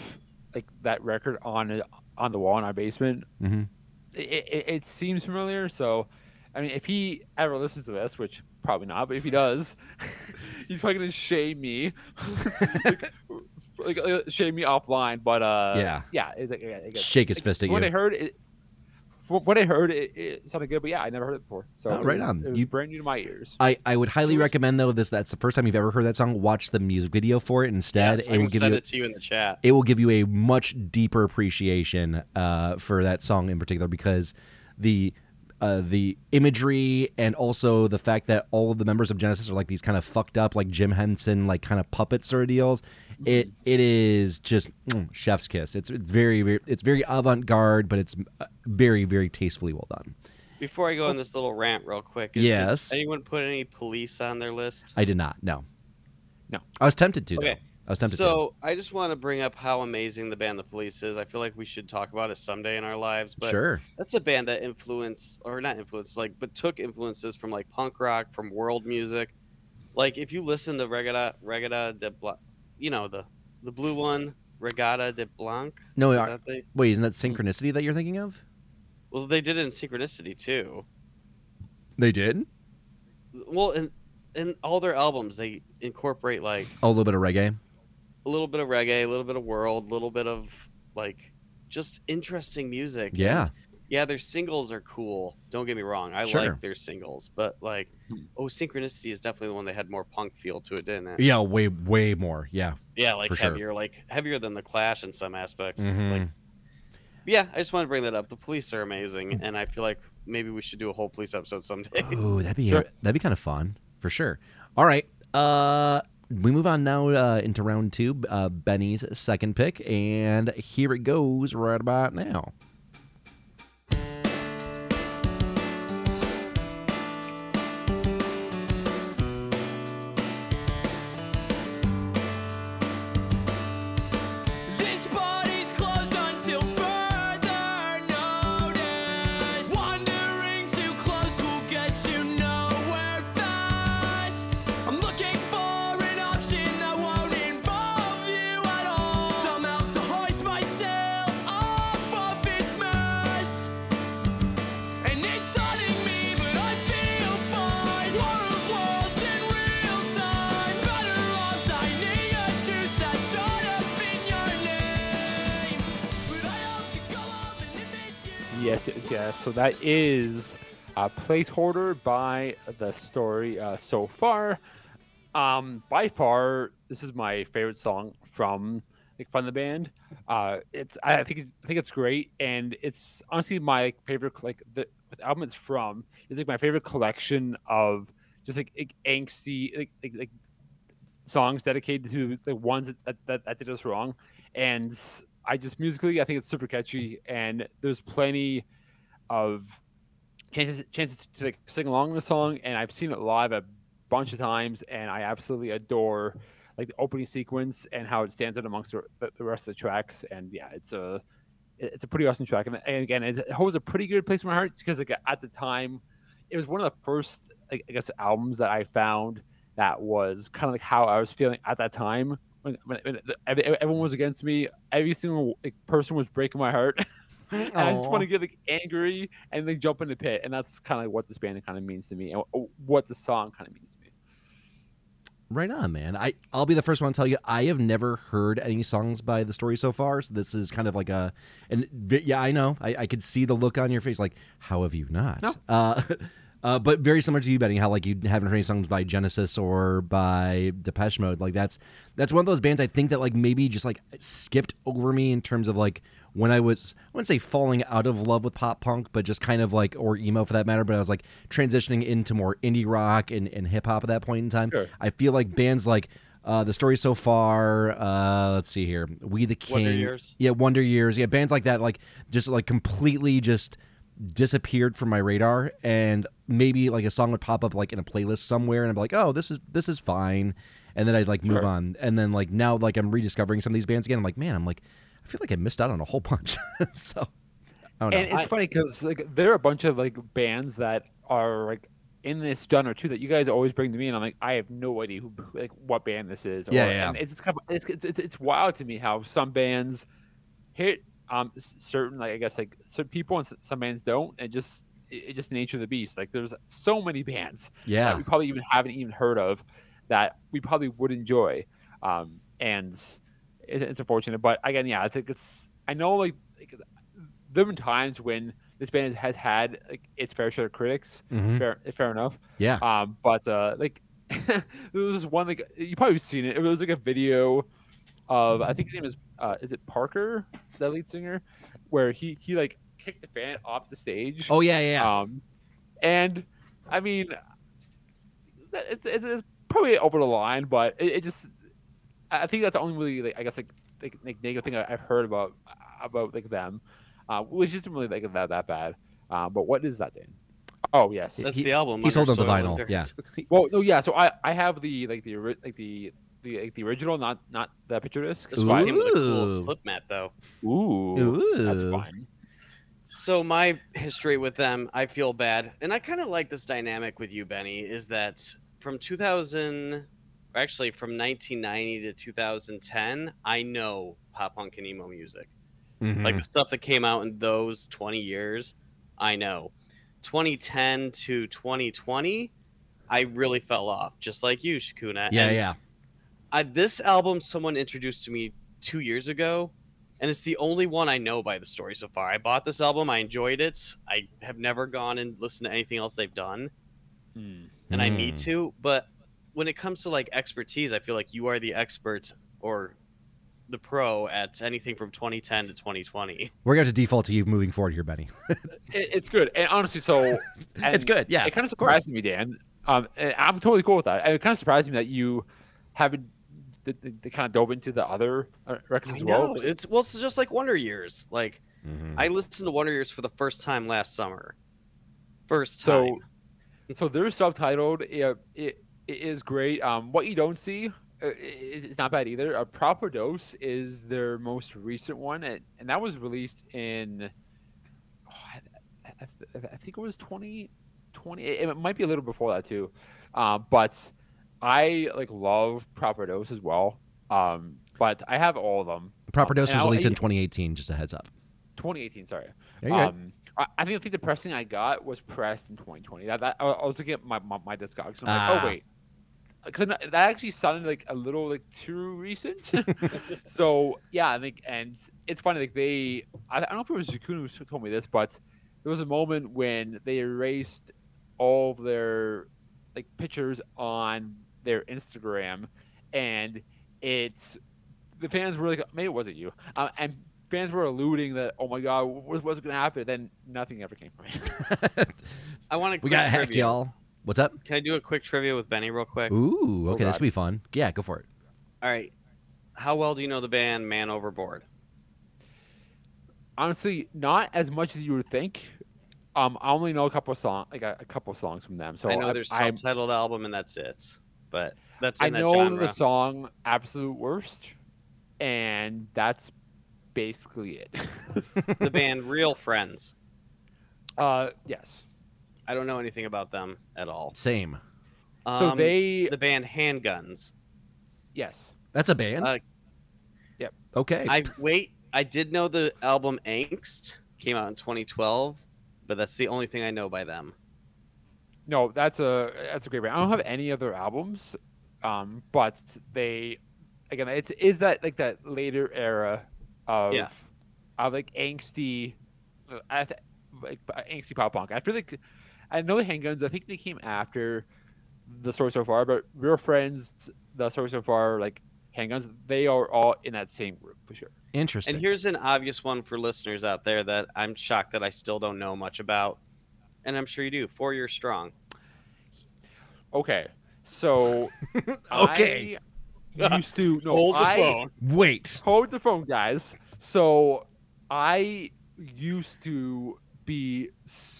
like that record on on the wall in our basement. hmm It, it, it seems familiar, so I mean, if he ever listens to this, which probably not, but if he does, [laughs] he's probably gonna shame me, like, [laughs] like uh, shame me offline. But uh, Yeah. yeah, it's like, yeah, I guess- Shake his like, fist at from What I heard, it, from what I heard, it, it sounded good, but yeah, I never heard it before. So Oh, it right was- on. You- brand new to my ears. I, I would highly recommend though this that's the first time you've ever heard that song. Watch the music video for it instead. Yes, I it will will give send you it to you in the chat. it will give you a much deeper appreciation uh, for that song in particular because the uh, the imagery and also the fact that all of the members of Genesis are like these kind of fucked up like Jim Henson like kind of puppet sort of deals. It it is just mm, chef's kiss. It's it's very, very it's very avant garde, but it's uh, very very tastefully well done. Before I go on this little rant, real quick. did Yes. anyone put any police on their list? I did not. No. No. I was tempted to. Okay. Though. I was tempted to. So I just want to bring up how amazing the band The Police is. I feel like we should talk about it someday in our lives. But Sure. that's a band that influenced, or not influenced, like, but took influences from like punk rock, from world music. Like if you listen to Reggatta, Reggatta de Blanc, you know the the blue one, Reggatta de Blanc. No, Is are- wait, isn't that mm-hmm. synchronicity that you're thinking of? Well, they did it in Synchronicity too. They did. Well, in in all their albums, they incorporate like a little bit of reggae. A little bit of reggae, a little bit of world, a little bit of like just interesting music. Yeah. And, yeah, their singles are cool. Don't get me wrong. I Sure. like their singles, but like, oh, Synchronicity is definitely the one that had more punk feel to it, didn't it? Yeah, way way more. Yeah. Yeah, like For sure. heavier, like heavier than the Clash in some aspects. Mhm. Like, yeah, I just want to bring that up. The police are Mm. amazing, and I feel like maybe we should do a whole police episode someday. Ooh, that'd be Sure. that'd be kind of fun for sure. All right, uh, we move on now uh, into round two. Uh, Benny's second pick, and here it goes right about now. Yes. So that is a placeholder by the story uh, so far. Um, by far, this is my favorite song from like from the band. Uh, it's I think it's, I think it's great, and it's honestly my favorite like the, the album it's from is like my favorite collection of just like, like angsty like, like like songs dedicated to the ones that, that that did us wrong, and I just musically I think it's super catchy, and there's plenty of chances chances to like sing along the song, and I've seen it live a bunch of times, and I absolutely adore like the opening sequence and how it stands out amongst the, the rest of the tracks. And yeah, it's a it's a pretty awesome track, and, and again, it holds a pretty good place in my heart because like at the time, it was one of the first I guess albums that I found that was kind of like how I was feeling at that time. When, when, when every- everyone was against me, every single person was breaking my heart. [laughs] and I just want to get like angry and then jump in the pit, and that's kind of like what this band kind of means to me, and what the song kind of means to me. Right on, man. I I'll be the first one to tell you I have never heard any songs by the story so far. So this is kind of like a, and yeah, I know. I, I could see the look on your face, like how have you not? No. Uh, [laughs] uh, but very similar to you, Benny. How like you haven't heard any songs by Genesis or by Depeche Mode. Like that's that's one of those bands I think that like maybe just like skipped over me in terms of like when I was I wouldn't say falling out of love with pop punk, but just kind of like or emo for that matter. But I was like transitioning into more indie rock and, and hip hop at that point in time. Sure. I feel like bands like uh, the story so far. Uh, let's see here, We the King, Wonder Years. yeah, Wonder Years, yeah, bands like that, like just like completely just disappeared from my radar, and maybe like a song would pop up like in a playlist somewhere, and I'm like, oh, this is this is fine, and then I'd like move Sure. on, and then like now like I'm rediscovering some of these bands again. I'm like, man, I'm like, I feel like I missed out on a whole bunch, [laughs] so. I don't know. And it's funny because like there are a bunch of like bands that are like in this genre too that you guys always bring to me, and I'm like, I have no idea who like what band this is. Yeah, or- yeah. And it's it's, kind of, it's it's it's it's wild to me how some bands hit um s- certain like I guess like certain people and some bands don't, and just it, it's just the nature of the beast. Like there's so many bands that yeah, we probably even haven't even heard of that we probably would enjoy. Um, and it's, it's unfortunate, but again, yeah, it's like it's. I know like, like there have been times when this band has had like its fair share of critics. Mhm. Fair, fair enough. yeah, Um, but uh, like [laughs] there was this one like you probably seen it. It was like a video of I think his name is uh, is it Parker, the lead singer, where he he like kicked the fan off the stage. oh yeah, yeah. Um, and I mean, it's, it's, it's probably over the line, but it, it just I I think that's the only really like I guess like like, like negative thing I- I've heard about about like them, uh, which isn't really like that that bad. Uh, but what is that, Dan? Oh yes. That's He- the album. he sold Under on the vinyl, and yeah. [laughs] Well, no, yeah. So I I have the like the like the the like the original, not not the picture disc. This one came with a cool slip mat though. Ooh, that's fine. So my history with them, I feel bad, and I kind of like this dynamic with you, Benny. Is that from 2000, or actually from 1990 to 2010, I know pop punk and emo music. Mhm. Like the stuff that came out in those 20 years, I know. 2010 to 2020, I really fell off, just like you, Shakuna. Yeah, And yeah. I, this album, someone introduced to me two years ago, and it's the only one I know by the story so far. I bought this album, I enjoyed it. I have never gone and listened to anything else they've done, Hmm. and I need Mm. to. But when it comes to like expertise, I feel like you are the expert or the pro at anything from 2010 to 2020. We're going to default to you moving forward here, Benny. [laughs] It, it's good, and honestly, so [laughs] it's good. Yeah, it kind of of surprised me, Dan. Um, I'm totally cool with that. And it kind of surprised me that you haven't d- d- d- kind of dove into the other uh, records as well. know. It's well, it's just like Wonder Years. Like Mhm. I listened to Wonder Years for the first time last summer. First time. So, so they're subtitled. It, it, it is great. Um, what you don't see uh, is it's not bad either. A Proper Dose is their most recent one, and, and that was released in. oh, I, I, I- I think it was 2020. It, it might be a little before that too, uh, but I like love Proper Dose as well. Um, but I have all of them. Proper Dose and was released in 2018. Just a heads up. 2018. Sorry. Um, I, I think I think the pressing I got was pressed in 2020. That, that I I was looking at my my, my discogs. And I'm like, Ah. oh wait, because that actually sounded like a little like too recent. [laughs] so yeah, I think, and it's funny like they. I, I don't know if it was Jakun who told me this, but there was a moment when they erased all of their like pictures on their Instagram, and it's the fans were like, maybe it wasn't you, uh, and fans were alluding that, oh my god, what, what's going to happen? Then nothing ever came from it. [laughs] I want to. we got hacked, y'all. What's up? Can I do a quick trivia with Benny real quick? Ooh, Oh, okay, this God. will be fun. Yeah, go for it. All right. How well do you know the band Man Overboard? Honestly, not as much as you would think. Um, I only know a couple of songs, like a, a couple of songs from them. So I know I- there's I'm- album and that's it. But that's I in that know genre. the song "Absolute Worst," and that's basically it. [laughs] the band Real Friends. uh, yes. I don't know anything about them at all. Same. So Um, they, the band Handguns. yes. That's a band. Uh, Yep. Okay. I wait. I did know the album Angst came out in 2012, but that's the only thing I know by them. No, that's a that's a great band. I don't have any other albums, um, but they, again, it's is that like that later era of Yeah. of like angsty, uh, I th- like uh, angsty pop punk. I feel like I know the handguns. I think they came after the story so far, but real friends, the story so far, like handguns, they are all in that same group for sure. Interesting. And here's an obvious one for listeners out there that I'm shocked that I still don't know much about, and I'm sure you do. Four Years Strong. Okay, so [laughs] Okay. I used to no, Hold the I, phone. Wait. hold the phone, guys. So I used to be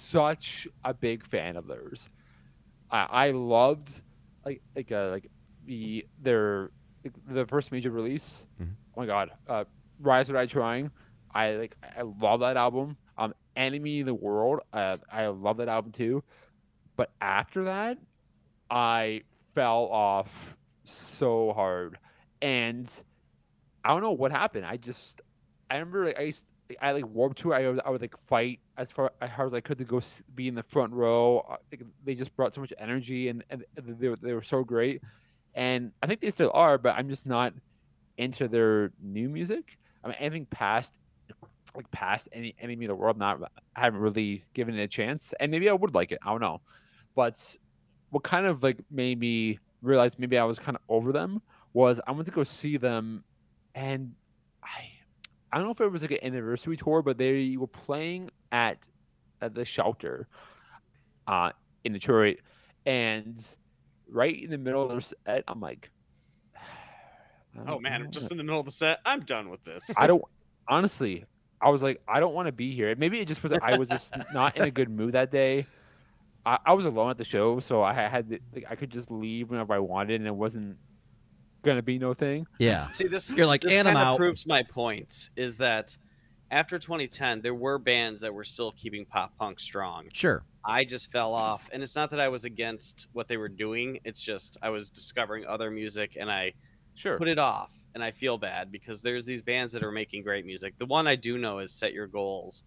such a big fan of theirs. I, I loved like like uh, like the their like, the first major release. Mhm. Oh my god, uh, Rise or Die Trying. I like I love that album. Um, Enemy of the World. Uh, I love that album too. But after that, I fell off so hard, and I don't know what happened. I just I remember like I used I like warped to I would, I would like fight as far as hard as I could to go be in the front row. They just brought so much energy and, and they were, they were so great. And I think they still are, but I'm just not into their new music. I mean, anything past like past any enemy of the world, not I haven't really given it a chance. And maybe I would like it. I don't know. But what kind of like made me realize maybe I was kind of over them was I went to go see them, and I I don't know if it was like an anniversary tour, but they were playing at, at the shelter, uh, in Detroit, and right in the middle of their set, I'm like, [sighs] Oh man. I'm just in the middle of the set. I'm done with this. I don't honestly. I was like, I don't want to be here. Maybe it just was I was just not in a good mood that day. I, I was alone at the show, so I had to, like, I could just leave whenever I wanted, and it wasn't gonna be no thing. Yeah. See this. You're like, this "And I'm kinda out." proves my point. Is that after 2010, there were bands that were still keeping pop punk strong. Sure. I just fell off, and it's not that I was against what they were doing. It's just I was discovering other music, and I Sure. put it off, and I feel bad because there's these bands that are making great music. The one I do know is Set Your Goals.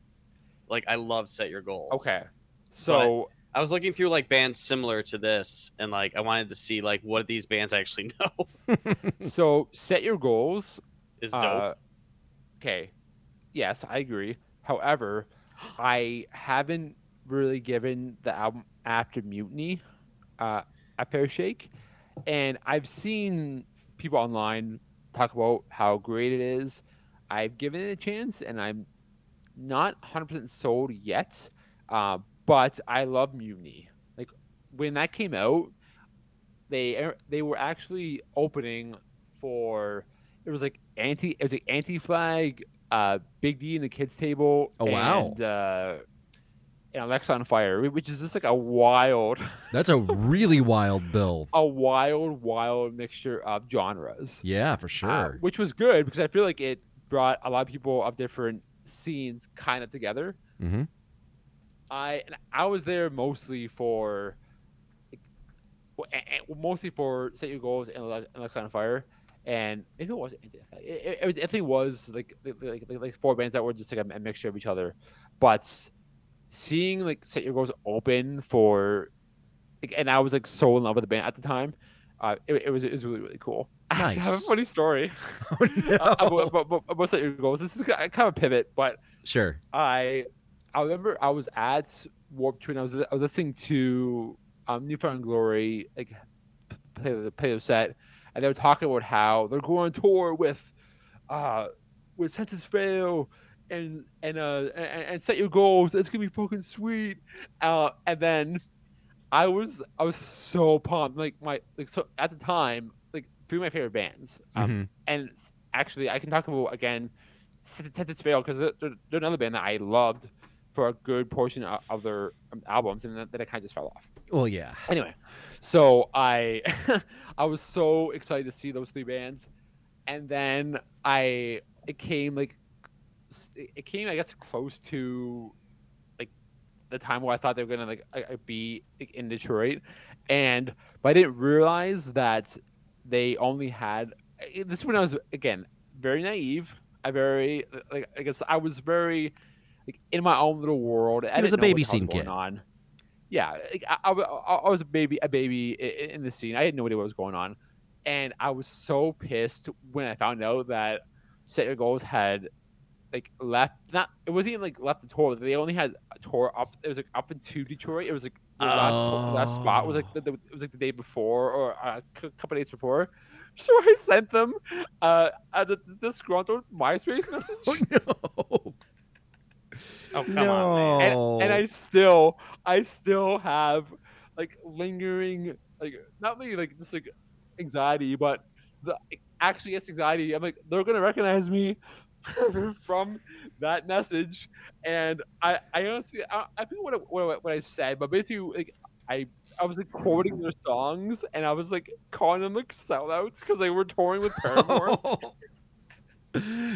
Like I love Set Your Goals. Okay. So I was looking through like bands similar to this, and like I wanted to see like what these bands actually [laughs] know so set your goals. is dope. Uh, okay. Yes, I agree. However, [gasps] I haven't really given the album After Mutiny uh, a fair shake, and I've seen people online talk about how great it is. I've given it a chance, and I'm not 100% sold yet. Uh, but I love Mutiny. Like when that came out, they they were actually opening for it was like anti it was like anti flag, uh, Big D and the kids table. Oh, wow. And, uh, and Alexisonfire, which is just like a wild, [laughs] That's a really wild bill. a wild, wild mixture of genres. Yeah, for uh, sure. which was good because I feel like it brought a lot of people of different scenes kind of together. hmm I I was there mostly for, like, well, a- a- mostly for set your goals and Ale- Alexisonfire, and maybe it wasn't. It, it, it definitely was like like, like like four bands that were just like a, mixture of each other, but seeing like set your goals open for, like, and I was like so in love with the band at the time. Uh, it, it was it was really really cool. [laughs] I have a funny story [laughs] Oh, no. [laughs] uh, about, about, about set your goals. This is kind of a pivot, but Sure. I I remember I was at Warped Tour and I was, I was listening to um, New Found Glory, like play the play the set, and they were talking about how they're going on tour with, uh, with Sense Fail, and and uh and, and set your goals. It's gonna be fucking sweet. Uh, and then I was I was so pumped. Like my like so at the time, like three of my favorite bands. Um, Mhm. and actually I can talk about again Sense Fail because they're, they're, they're another band that I loved for a good portion of, their um, albums, and then, then it kind of just fell off. Well, yeah. Anyway, so I [laughs] I was so excited to see those three bands, and then I it came like it came I guess close to like the time where I thought they were gonna like be in Detroit, and but I didn't realize that they only had eh, this is when I was again very naive. I very like I guess I was very like in my own little world. I was a baby scene kid. on. Yeah, like, I, I, I was a baby, a baby in the scene. I had no idea what was going on, and I was so pissed when I found out that Set Your Goals had like left. Not it wasn't even like left the tour. They only had a tour up. It was like up into Detroit. It was like the last, tour, last spot was like the, the, it was like the day before or a c- couple days before. [laughs] So I sent them uh, a disgruntled MySpace [laughs] message. Oh no. Oh come no. on, man. and, and I still, I still have like lingering, like not only like just like anxiety, but the actually it's anxiety. I'm like they're gonna recognize me [laughs] from that message, and I, I honestly, I, I think what I, what, what I said, but basically like I. I was like quoting their songs, and I was like calling them like sellouts because they were touring with [laughs] oh. Paramore.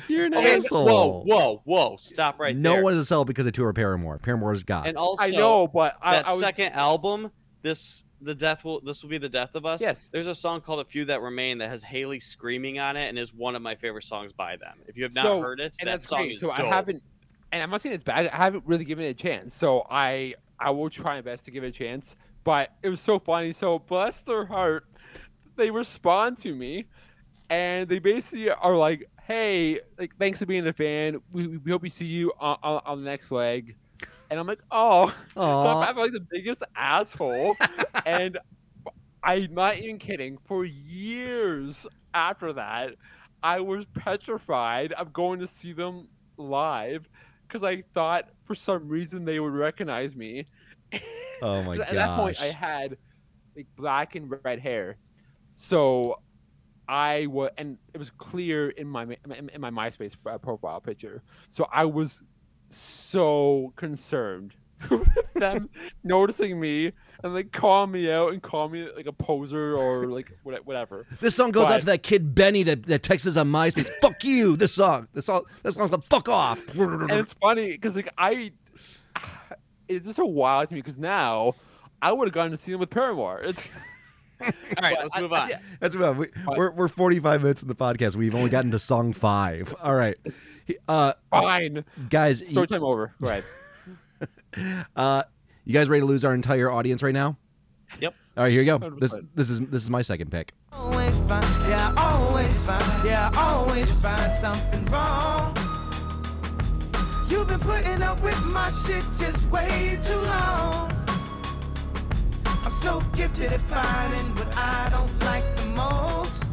You're an Okay, asshole. Whoa, whoa, whoa! Stop right no there. No one is a sell because they tour Paramore. Paramore's God. and also, I know, but I, that I was second album, this the death will this will be the death of us. Yes. There's a song called "A Few That Remain" that has Hayley screaming on it, and is one of my favorite songs by them. If you have not So- heard it, that that's song great. is so dope. I haven't, and I'm not saying it's bad. I haven't really given it a chance. So I I will try my best to give it a chance. But it was so funny. So bless their heart, they respond to me, and they basically are like, "Hey, like thanks for being a fan. We, we hope we see you on, on, on the next leg." And I'm like, "Oh." [laughs] So I'm like the biggest asshole, [laughs] and I'm not even kidding. For years after that, I was petrified of going to see them live because I thought for some reason they would recognize me. Oh my [laughs] gosh. At that point, I had like black and red hair, so I was, and it was clear in my in, in my MySpace profile picture. So I was so concerned [laughs] with them [laughs] noticing me and like calling me out and calling me like a poser or like [laughs] whatever. This song goes out to that kid Benny that, that texts us on MySpace. fuck you. This song. This song. This song's called "Fuck Off." And it's funny because like I, [sighs] it's just so wild to me because now I would have gone to see them with Paramore. It's right, but let's I- move I- on. yeah. That's about. We, we're we're 45 minutes in the podcast. We've only gotten to song five. All right, uh, Fine. guys. y- Story time over. Go ahead. [laughs] Uh, you guys ready to lose our entire audience right now? Yep. All right, here you go. This 100%. this is this is my second pick. Always find, yeah, always find, yeah, always find something wrong. You've been putting up with my shit just way too long. So gifted at finding what I don't like the most.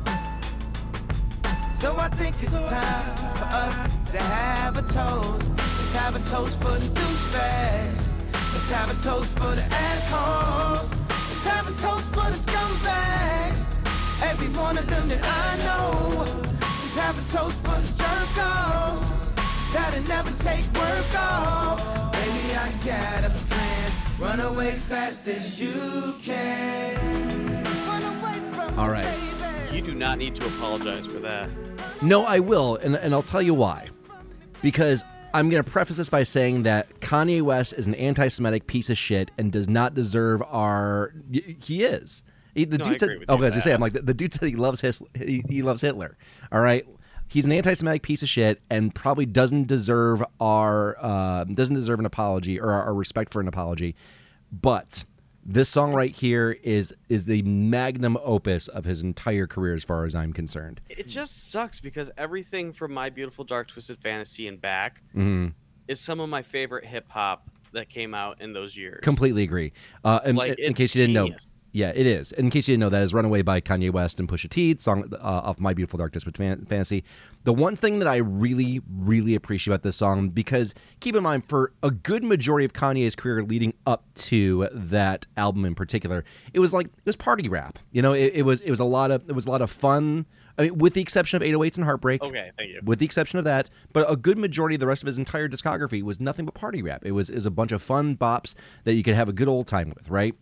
So I think it's time for us to have a toast. Let's have a toast for the douchebags. Let's have a toast for the assholes. Let's have a toast for the scumbags. Every one of them that I know. Let's have a toast for the jerk-offs. That'll never take work off. Baby, I got a plan. Run away fast as you can. Run away from All baby. You do not need to apologize for that. No, I will, and and I'll tell you why. Because I'm going to preface this by saying that Kanye West is an anti-Semitic piece of shit and does not deserve our. He is. He, the No, I dude said. agree with Oh, you as I say. I'm like the, the dude said he loves his. He, he loves Hitler. All right. He's an anti-Semitic piece of shit and probably doesn't deserve our uh, doesn't deserve an apology or our, our respect for an apology. But this song right here is is the magnum opus of his entire career, as far as I'm concerned. It just sucks because everything from My Beautiful Dark Twisted Fantasy and back Mhm. is some of my favorite hip hop that came out in those years. Completely agree. Uh, and, Like, in it's case you didn't know, genius. Yeah, it is. In case you didn't know, that is "Runaway" by Kanye West and Pusha T, song uh, off "My Beautiful Dark Twisted Fan- Fantasy." The one thing that I really, really appreciate about this song, because keep in mind, for a good majority of Kanye's career leading up to that album in particular, it was like it was party rap. You know, it, it was it was a lot of it was a lot of fun. I mean, with the exception of 808s and Heartbreak. Okay, thank you. With the exception of that, but a good majority of the rest of his entire discography was nothing but party rap. It was is a bunch of fun bops that you could have a good old time with, right?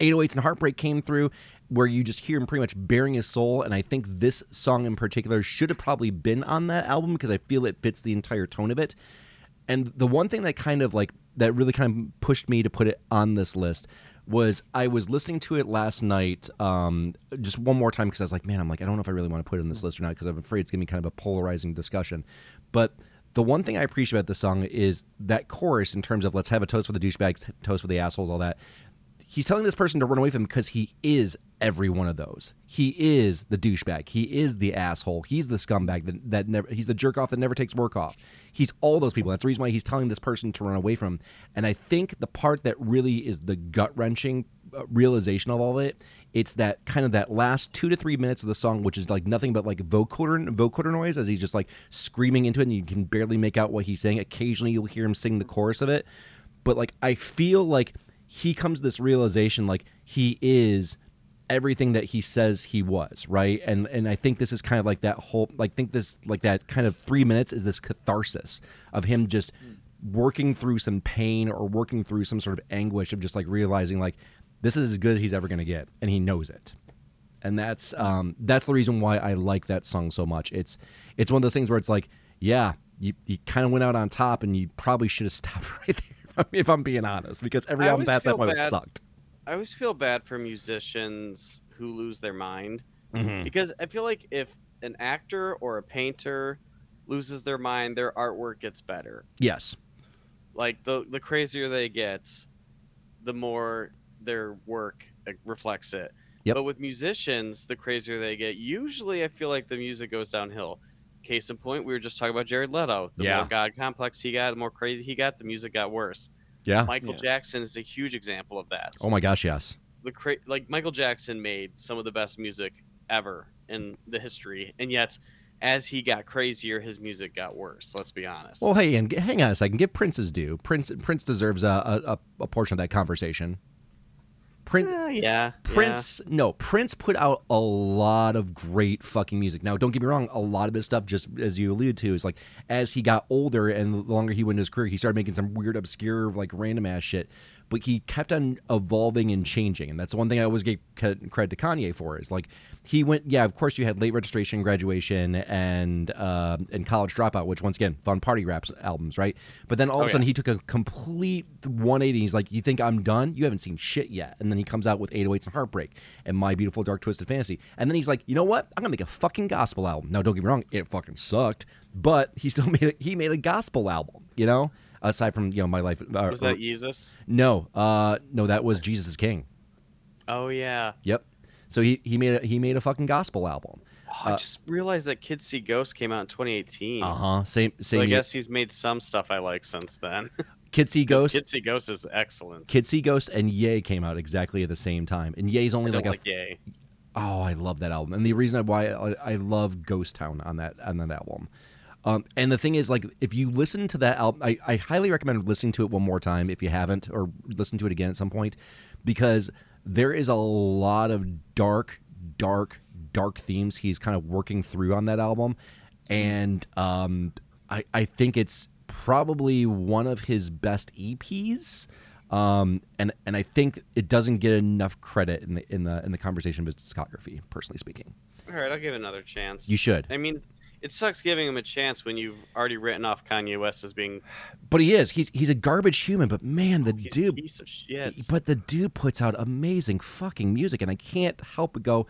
808s and Heartbreak came through where you just hear him pretty much bearing his soul. And I think this song in particular should have probably been on that album because I feel it fits the entire tone of it. And the one thing that kind of like, that really kind of pushed me to put it on this list was I was listening to it last night um, just one more time because I was like, man, I'm like, I don't know if I really want to put it on this list or not because I'm afraid it's going to be kind of a polarizing discussion. But the one thing I appreciate about this song is that chorus in terms of let's have a toast for the douchebags, toast for the assholes, all that he's telling this person to run away from him because he is every one of those. He is the douchebag. He is the asshole. He's the scumbag that, that never. He's the jerk off that never takes work off. He's all those people. That's the reason why he's telling this person to run away from. Him. And I think the part that really is the gut wrenching uh, realization of all of it, it's that kind of that last two to three minutes of the song, which is like nothing but like vocoder vocoder noise as he's just like screaming into it, and you can barely make out what he's saying. Occasionally, you'll hear him sing the chorus of it, but like I feel like he comes this realization like he is everything that he says he was right? And and i think this is kind of like that whole like think this like that kind of three minutes is this catharsis of him just working through some pain or working through some sort of anguish of just like realizing like this is as good as he's ever going to get and he knows it. And that's um that's the reason why i like that song so much. It's it's one of those things where it's like yeah you, you kind of went out on top and you probably should have [laughs] stopped right there [laughs] if I'm being honest, because every I album past that point sucked. I always feel bad for musicians who lose their mind Mm-hmm. because I feel like if an actor or a painter loses their mind, their artwork gets better. Yes. Like the the crazier they get, the more their work reflects it. Yep. But with musicians, the crazier they get, usually I feel like the music goes downhill. Case in point, we were just talking about Jared Leto. The Yeah. more God complex he got, the more crazy he got, the music got worse. Yeah. Michael Yeah. Jackson is a huge example of that. Oh my gosh, yes. the cra- like Michael Jackson made some of the best music ever in the history, and yet as he got crazier, his music got worse. Let's be honest. Well, hey, and hang on a second. Give Prince's due. Prince Prince deserves a, a, a- a portion of that conversation. Prince. Uh, yeah, Prince, no, Prince put out a lot of great fucking music. Now, don't get me wrong, a lot of this stuff, just as you alluded to, is like as he got older and the longer he went in his career, he started making some weird, obscure, like random ass shit. But he kept on evolving and changing, and that's the one thing I always give credit to Kanye for. Is like he went, yeah, of course you had late registration, graduation, and uh, and college dropout, which once again, fun party raps albums, right? But then all of Oh, a sudden yeah. he took a complete 180. He's like, "You think I'm done? You haven't seen shit yet." And then he comes out with 808s and Heartbreak and My Beautiful Dark Twisted Fantasy. And then he's like, "You know what? I'm gonna make a fucking gospel album." Now, don't get me wrong, it fucking sucked, but he still [laughs] made it. He made a gospel album, you know. Aside from you know my life, uh, Was that Jesus? no, uh, no, that was Jesus is King. Oh yeah. Yep. So he he made a, he made a fucking gospel album. Oh, I Uh, just realized that Kids See Ghosts came out in 2018. Uh huh. Same So same. I guess he's made some stuff I like since then. [laughs] Kids See Ghost, Kids See Ghosts is excellent. Kids See Ghost, and Ye came out exactly at the same time. And Ye's I only like a Ye. Oh, I love that album, and the reason why I, I love Ghost Town on that on that album. Um, and the thing is, like, if you listen to that album, I, I highly recommend listening to it one more time if you haven't, or listen to it again at some point, because there is a lot of dark, dark, dark themes he's kind of working through on that album, and um, I I think it's probably one of his best EPs. Um, and and I think it doesn't get enough credit in the in the in the conversation of his discography, personally speaking. All right, I'll give it another chance. You should. I mean, it sucks giving him a chance when you've already written off Kanye West as being But he is. He's he's a garbage human. But man, the he's a dude. piece of shit. But the dude puts out amazing fucking music, and I can't help but go,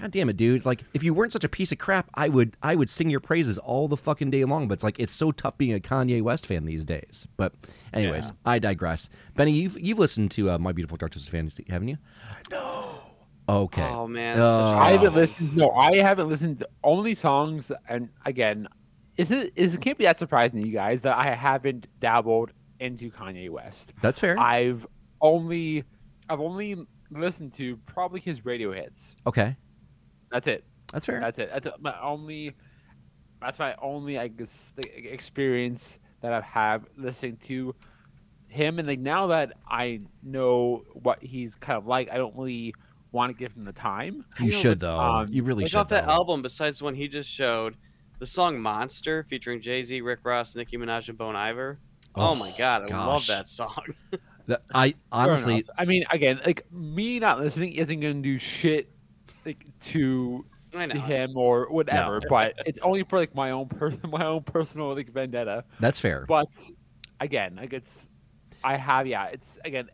God damn it, dude! Like, if you weren't such a piece of crap, I would I would sing your praises all the fucking day long. But it's like it's so tough being a Kanye West fan these days. But, anyways, Yeah. I digress. Benny, you've you've listened to uh, My Beautiful Dark Twisted Fantasy, haven't you? No. Okay. Oh man, it's such a- uh, I haven't listened. No, I haven't listened to only songs. And again, is it is it can't be that surprising to you guys that I haven't dabbled into Kanye West. That's fair. I've only I've only listened to probably his radio hits. okay, That's it. that's fair. That's it. That's my only. That's my only, I guess, the experience that I've had listening to him. And like now that I know what he's kind of like, I don't really want to give him the time. you know, should though. um, you really like should. off that album, besides the one he just showed, the song "Monster" featuring Jay Z, Rick Ross, Nicki Minaj, and Bon Iver. Oh, Oh, my god, I love that song. [laughs] The- I honestly, enough. I mean, again, like me not listening isn't going to do shit like to to him or whatever. But it's only for like my own per- [laughs] my own personal like vendetta. that's fair. But again, like it's I have yeah, it's again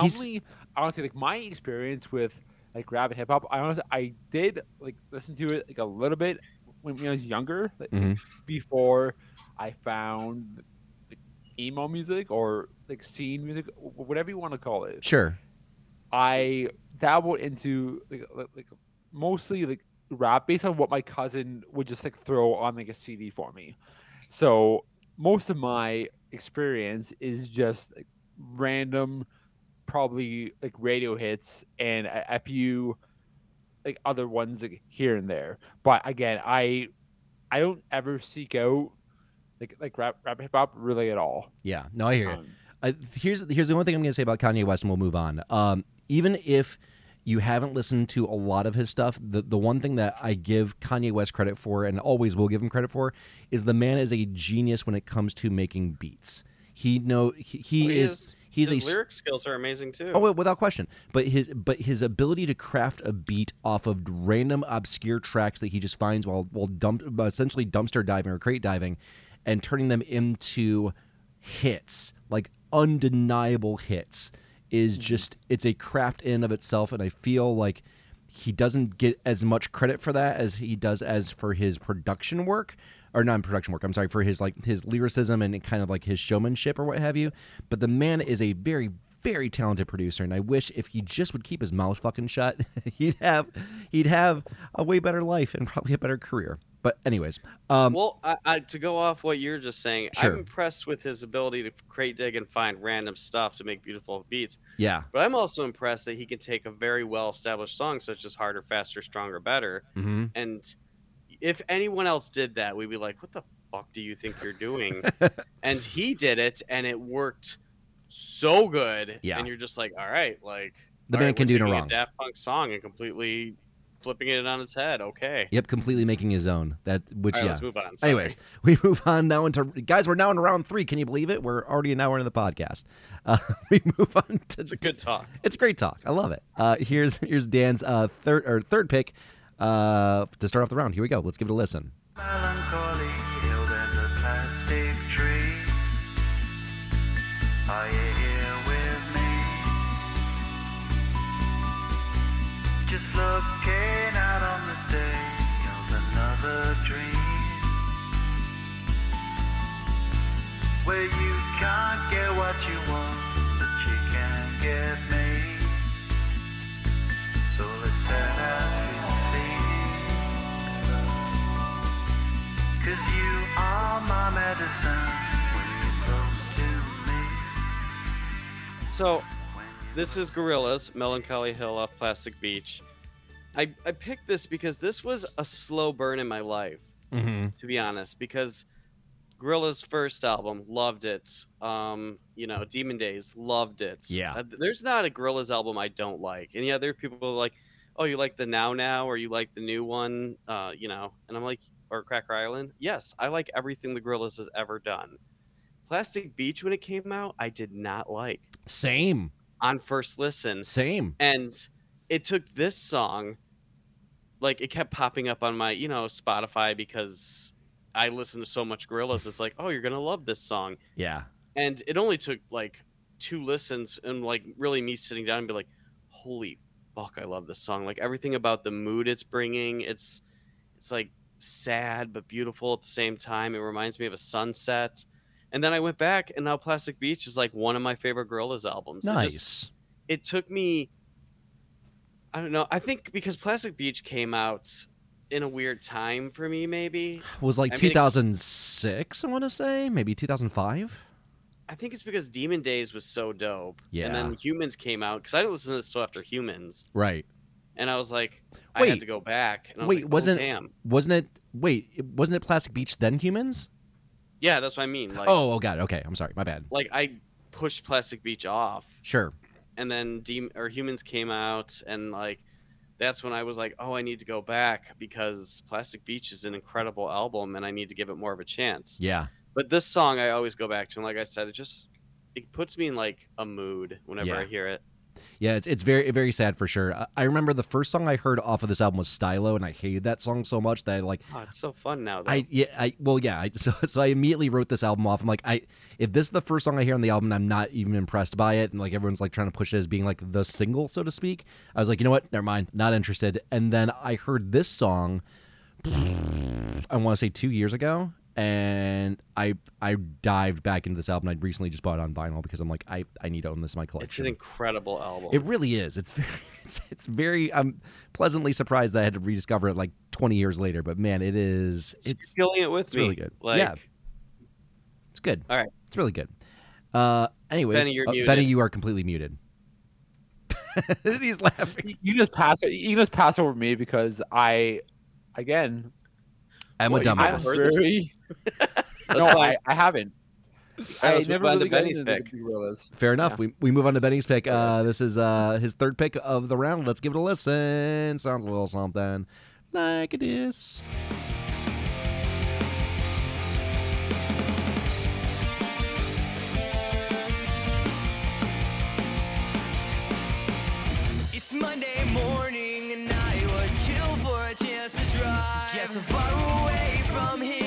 He's- only honestly like my experience with like rap and hip hop. I honestly I did like listen to it like a little bit when, when I was younger, like, Mhm. before I found like, emo music or like scene music, whatever you want to call it. Sure. I dabbled into like, like, like mostly like rap based on what my cousin would just like throw on like a CD for me. So most of my experience is just like, random, probably like radio hits and a, a few like other ones like, here and there. But again, I I don't ever seek out like like rap rap hip hop really at all. Yeah. No, I hear you. Um, I, here's here's the one thing I'm going to say about Kanye West, and we'll move on. Um, even if you haven't listened to a lot of his stuff, the the one thing that I give Kanye West credit for, and always will give him credit for, is the man is a genius when it comes to making beats. He know he, he, Oh, He is, is- he's His a lyric skills are amazing too. Oh, without question. But his but his ability to craft a beat off of random obscure tracks that he just finds while while dump, essentially dumpster diving or crate diving, and turning them into hits like undeniable hits is hmm. just it's a craft in of itself, and I feel like he doesn't get as much credit for that as he does as for his production work or not in production work i'm sorry for his like his lyricism and kind of like his showmanship or what have you but the man is a very very talented producer and i wish if he just would keep his mouth fucking shut [laughs] he'd have he'd have a way better life and probably a better career but anyways um well, I, I, to go off what you're just saying, Sure. I'm impressed with his ability to crate dig and find random stuff to make beautiful beats. yeah But I'm also impressed that he can take a very well established song such as Harder, Faster, Stronger, Better. hmm And if anyone else did that, we'd be like, what the fuck do you think you're doing? [laughs] and he did it and it worked so good. Yeah. And you're just like, all right, like The man right, can do no wrong. A Daft Punk song and completely flipping it on its head. Okay. yep completely making his own that which right, yeah let's move on. Sorry. Anyways, we move on now into guys. We're now in round three. Can you believe it? We're already an hour into the podcast. Uh, [laughs] we move on to it's a good talk. It's great talk. I love it. Uh, here's here's Dan's uh, third or third pick uh, to start off the round. Here we go. Let's give it a listen. Just looking out on the day of another dream. Where you can't get what you So this is Gorillaz, Melancholy Hill off Plastic Beach. I, I picked this because this was a slow burn in my life, Mm-hmm. to be honest, because Gorillaz' first album, loved it. Um, you know, Demon Days, loved it. Yeah. Uh, there's not a Gorillaz album I don't like. And yeah, there are people are like, oh, you like the Now Now or you like the new one, uh, you know, and I'm like, or Cracker Island. Yes, I like everything the Gorillaz has ever done. Plastic Beach, when it came out, I did not like Same, on first listen. same. And it took this song, like it kept popping up on my, you know, Spotify because I listen to so much Gorillaz. It's like, oh, you're gonna love this song. Yeah, And it only took like two listens and like really me sitting down and be like, holy fuck, I love this song. Like everything about the mood it's bringing, it's it's like sad but beautiful at the same time. It reminds me of a sunset. And then I went back and now Plastic Beach is like one of my favorite Gorillaz albums. It just- nice. it took me I don't know. I think because Plastic Beach came out in a weird time for me. Maybe was like I mean, it- 2006. I want to say maybe 2005. I think it's because Demon Days was so dope. Yeah. And then Humanz came out because I didn't listen to this till after Humanz, Right. and I was like, I had to go back. And I was Wait, like, oh, wasn't- damn. Wasn't it? Wait, wasn't it Plastic Beach then Humanz? Yeah, that's what I mean. Like, oh, oh god. Okay, I'm sorry. My bad. like I pushed Plastic Beach off, Sure. and then Dem- or Humanz came out, and like that's when I was like, oh, I need to go back because Plastic Beach is an incredible album, and I need to give it more of a chance. Yeah. But this song I always go back to, and like I said, it just it puts me in like a mood whenever Yeah. I hear it. Yeah, it's, it's very very sad for sure. I, I remember the first song I heard off of this album was Stylo, and I hated that song so much that I like Oh, it's so fun now. Though. I yeah I well yeah I, [laughs] so so I immediately wrote this album off. I'm like I if this is the first song I hear on the album, I'm not even impressed by it, and like everyone's like trying to push it as being like the single so to speak. I was like, you know what, never mind, not interested. And then I heard this song, [sighs] I want to say two years ago, and I I dived back into this album. I recently just bought it on vinyl because I'm like I I need to own this in my collection. it's an incredible album. It really is. It's very, [laughs] it's, it's very. I'm pleasantly surprised that I had to rediscover it like 20 years later. But man, it is. It's killing it with it's me. really good. Like, Yeah. it's good. All right. it's really good. Uh, anyways, Benny, you're uh, muted. Benny, you are completely muted. [laughs] He's laughing. You- You just pass. You just pass over me because I, again, I'm Well, a dumbass. I'm haven't heard this. very. [laughs] That's no, fine. I, I haven't. right, I let's never on to really got Benny's into the pick. Big Gorillaz. Fair enough. Yeah. We, we move on to Benny's pick. Uh, this is uh, his third pick of the round. Let's give it a listen. Sounds a little something like this. It's Monday morning and I would kill for a chance to drive. Get so far away from here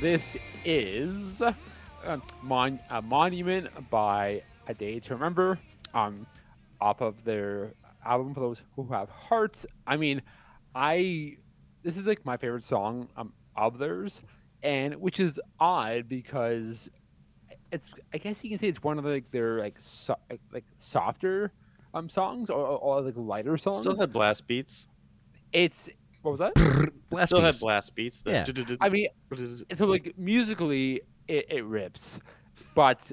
this is uh, Mon- a Monument by A Day to Remember, um, off of their album for those who have hearts. I mean, I this is like my favorite song um, of theirs, and which is odd because it's I guess you can say it's one of the, like their like so, like, like softer um songs or, or, or like lighter songs. Still had blast beats. it's what was that? Blast Still had beats. blast beats. The Yeah. I mean, so like musically it, it rips but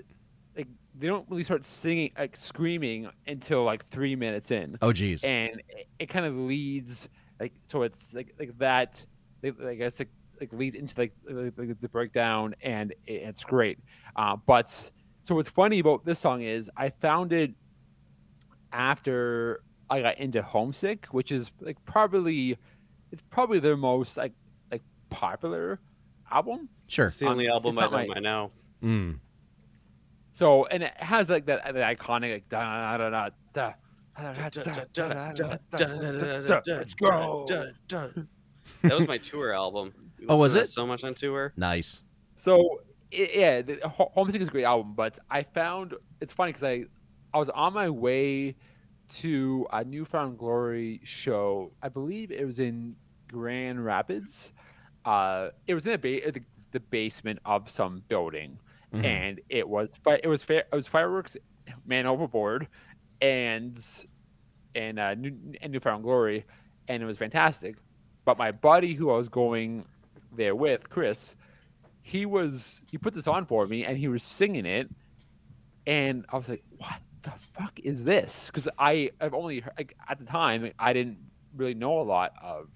like they don't really start singing like screaming until like three minutes in Oh, geez. and it, it kind of leads like so it's like like that i guess like, like leads into like, like, like the breakdown and it, it's great uh, but so what's funny about this song is i found it after i got into homesick which is like probably it's probably their most like like popular album Sure. It's the Um, only album I know my- I know. Mm. So and it has like that, that iconic like da da da da da. Let's go. That was my tour album. We Oh, was listened to it? that So much on tour. Nice. So i yeah, the, Ho- Homesick is a great album, but I found it's funny because I I was on my way to a New Found Glory show. I believe it was in Grand Rapids. Uh, it was in a ba- the, the basement of some building, Mhm. and it was fi- it was fa- it was fireworks, man overboard, and and uh, New, and New Found Glory, and it was fantastic. But my buddy who I was going there with, Chris, he was he put this on for me and he was singing it, and I was like, "What the fuck is this?" Because I I've only heard, like at the time I didn't really know a lot of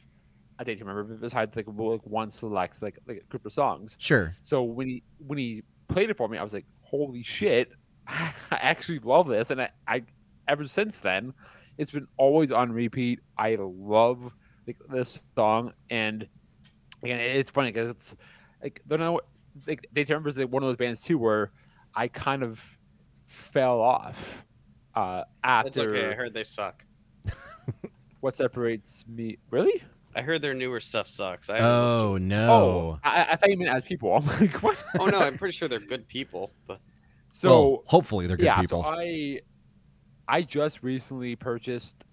I to Remember besides like like one select like like group of songs. Sure. So when he when he played it for me, I was like, "Holy shit! [laughs] I actually love this!" And I, I ever since then, it's been always on repeat. I love like, this song, and again, it's funny because it's like they're not like Day to Remember is like one of those bands too where I kind of fell off uh, after It's okay. I heard they suck. [laughs] what separates me. Really? I heard their newer stuff sucks. I haven't listened Oh Oh, no. I, I thought you meant as people. [laughs] I'm like, what? oh no, I'm pretty sure they're good people. But So well, hopefully they're good yeah, people. so I I just recently purchased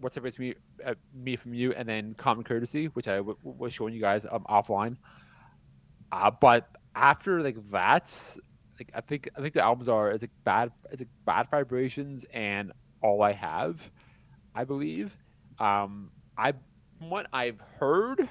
what separates me uh, me from you, and then common courtesy, which I w- was showing you guys um, offline. Uh, but after like that's like I think I think the albums are it's like bad it's like bad vibrations and all I have, I believe. Um, I from what I've heard,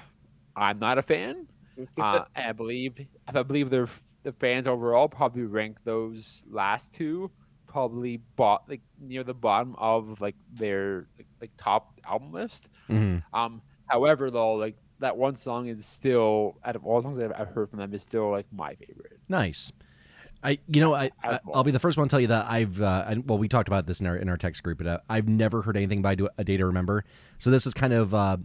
I'm not a fan. [laughs] Uh, and I believe I believe their the fans overall probably rank those last two probably bought like near the bottom of like their like, like top album list. Mhm. Um, however, though, like that one song is still out of all songs I've, I've heard from them is still like my favorite. Nice. I, you know, I, I I'll be the first one to tell you that I've, uh, I, well, we talked about this in our in our text group, but uh, I've never heard anything by a day to remember. So this was kind of uh,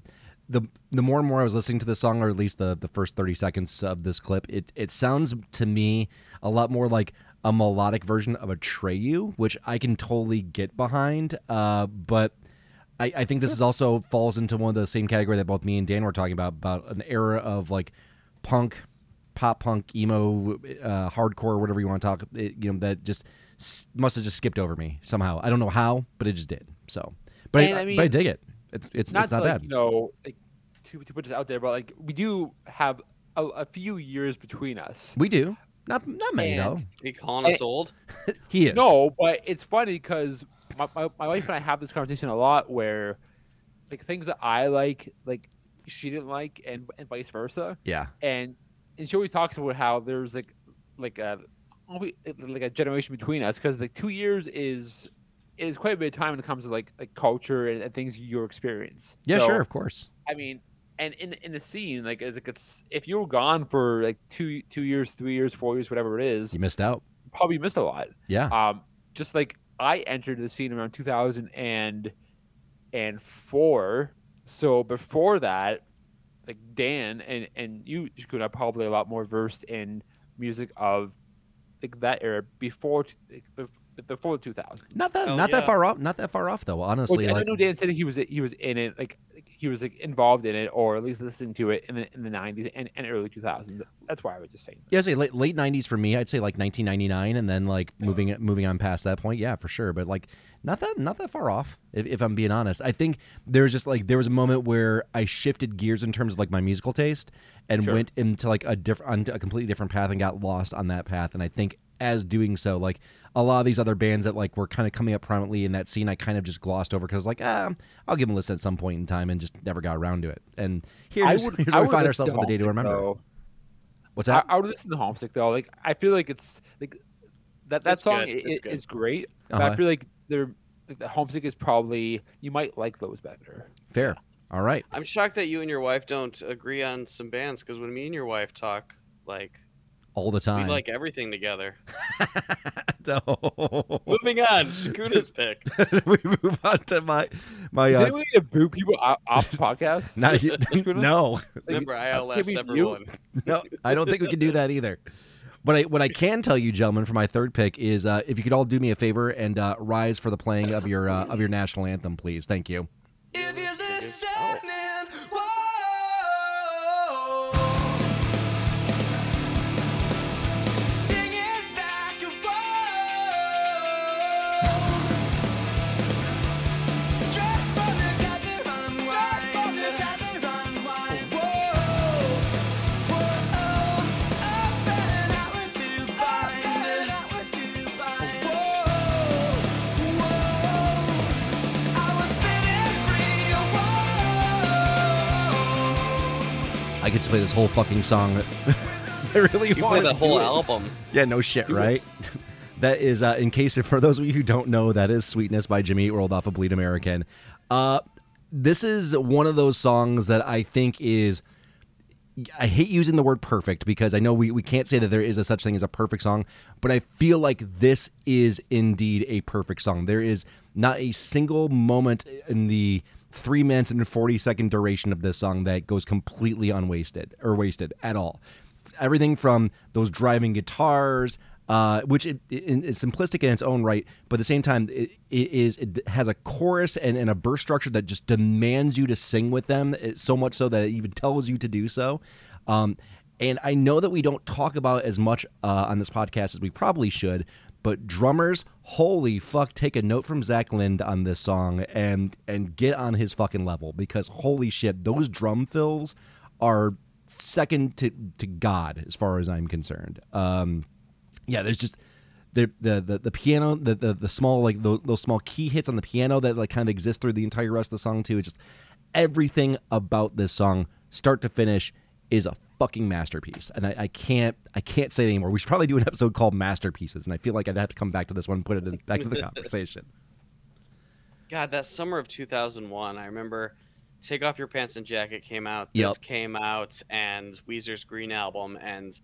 the the more and more I was listening to the song, or at least the the first thirty seconds of this clip, it it sounds to me a lot more like a melodic version of Atreyu, which I can totally get behind. Uh, but I, I think this is also falls into one of the same category that both me and Dan were talking about about an era of like punk, pop punk, emo, uh, hardcore, whatever you want to talk. It, you know that just must have just skipped over me somehow. I don't know how, but it just did. So, but And I, I but I dig it. It's it's Not it's not to, like, bad. you know, like to, to put this out there, but like we do have a, a few years between us. we do not not many though. And- Are you calling us old? [laughs] He is No, but it's funny because my, my, my wife and I have this conversation a lot where like things that I like, like she didn't like, and and vice versa. Yeah, And and she always talks about how there's like like a like a generation between us because like two years is is quite a bit of time when it comes to like like culture and, and things you experience. yeah, So, sure, of course. I mean, and in in the scene, like it's like it's if you were gone for like two two years, three years, four years, whatever it is, You missed out. you probably missed a lot. Yeah, Um, just like I entered the scene around 2000 and and four. So before that, like Dan and and you, Shakun, are probably a lot more versed in music of like that era before like, bef- before the 2000s. not that Oh, not that far off. Not that far off though. Well, Honestly, I like, know Dan said he was he was in it, like he was like involved in it, or at least listening to it in the in the 90s and, and early 2000s. That's why I was just saying. Yeah, say late late nineties for me. I'd say like nineteen ninety nine, and then like moving moving on past that point. Yeah, for sure. But like not that not that far off. If, if I'm being honest, I think there was just like there was a moment where I shifted gears in terms of like my musical taste and Sure. went into like a different a completely different path and got lost on that path. And I think as doing so, like a lot of these other bands that like were kind of coming up prominently in that scene, I kind of just glossed over because like ah, I'll give them a listen at some point in time and just never got around to it. And here's, I would, here's where we find ourselves to on the day to remember. though. What's I, that? I would listen to Homesick though. Like I feel like it's like that that It's song good. i- It's i- good. is great, Uh-huh. I feel like they're like the Homesick is probably you might like those better. Fair. All right. I'm shocked that you and your wife don't agree on some bands because when me and your wife talk, like All the time. we like everything together. [laughs] no. Moving on, Shakuna's pick. [laughs] we move on to my my Is uh, there any to boo people off, off the podcast? [laughs] not Shakuna? no Remember, I outlast can we everyone. no I don't think we can do that either. But I, what I can tell you, gentlemen, for my third pick is uh, if you could all do me a favor and uh, rise for the playing of your uh, of your national anthem, please. Thank you. Could just play this whole fucking song. [laughs] I really You play want the whole album. Yeah, no shit, Do right? [laughs] that is, uh, in case for those of you who don't know, that is "Sweetness" by Jimmy Eat World off of Bleed American. Uh, this is one of those songs that I think is. I hate using the word perfect because I know we, we can't say that there is a such thing as a perfect song, but I feel like this is indeed a perfect song. There is not a single moment in the three minutes and 40 second duration of this song that goes completely unwasted or wasted at all everything from those driving guitars, uh, which it, it, is simplistic in its own right, but at the same time, it, it is it has a chorus and, and a verse structure that just demands you to sing with them. So much so that it even [laughs] tells you to do so. Um, and I know that we don't talk about as much uh, on this podcast as we probably should, but drummers, holy fuck, take a note from Zach Lind on this song and and get on his fucking level because holy shit, those drum fills are second to to God as far as I'm concerned. Um, yeah, there's just the the the, the piano, the, the the small like those, those small key hits on the piano that like kind of exist through the entire rest of the song too. It's just everything about this song, start to finish, is a fucking masterpiece, and I, I can't I can't say it anymore. We should probably do an episode called masterpieces, and I feel like I'd have to come back to this one and put it in, back to the conversation. [laughs] God, that summer of 2001, I remember Take Off Your Pants and Jacket came out. Yep. This came out, and Weezer's Green Album. And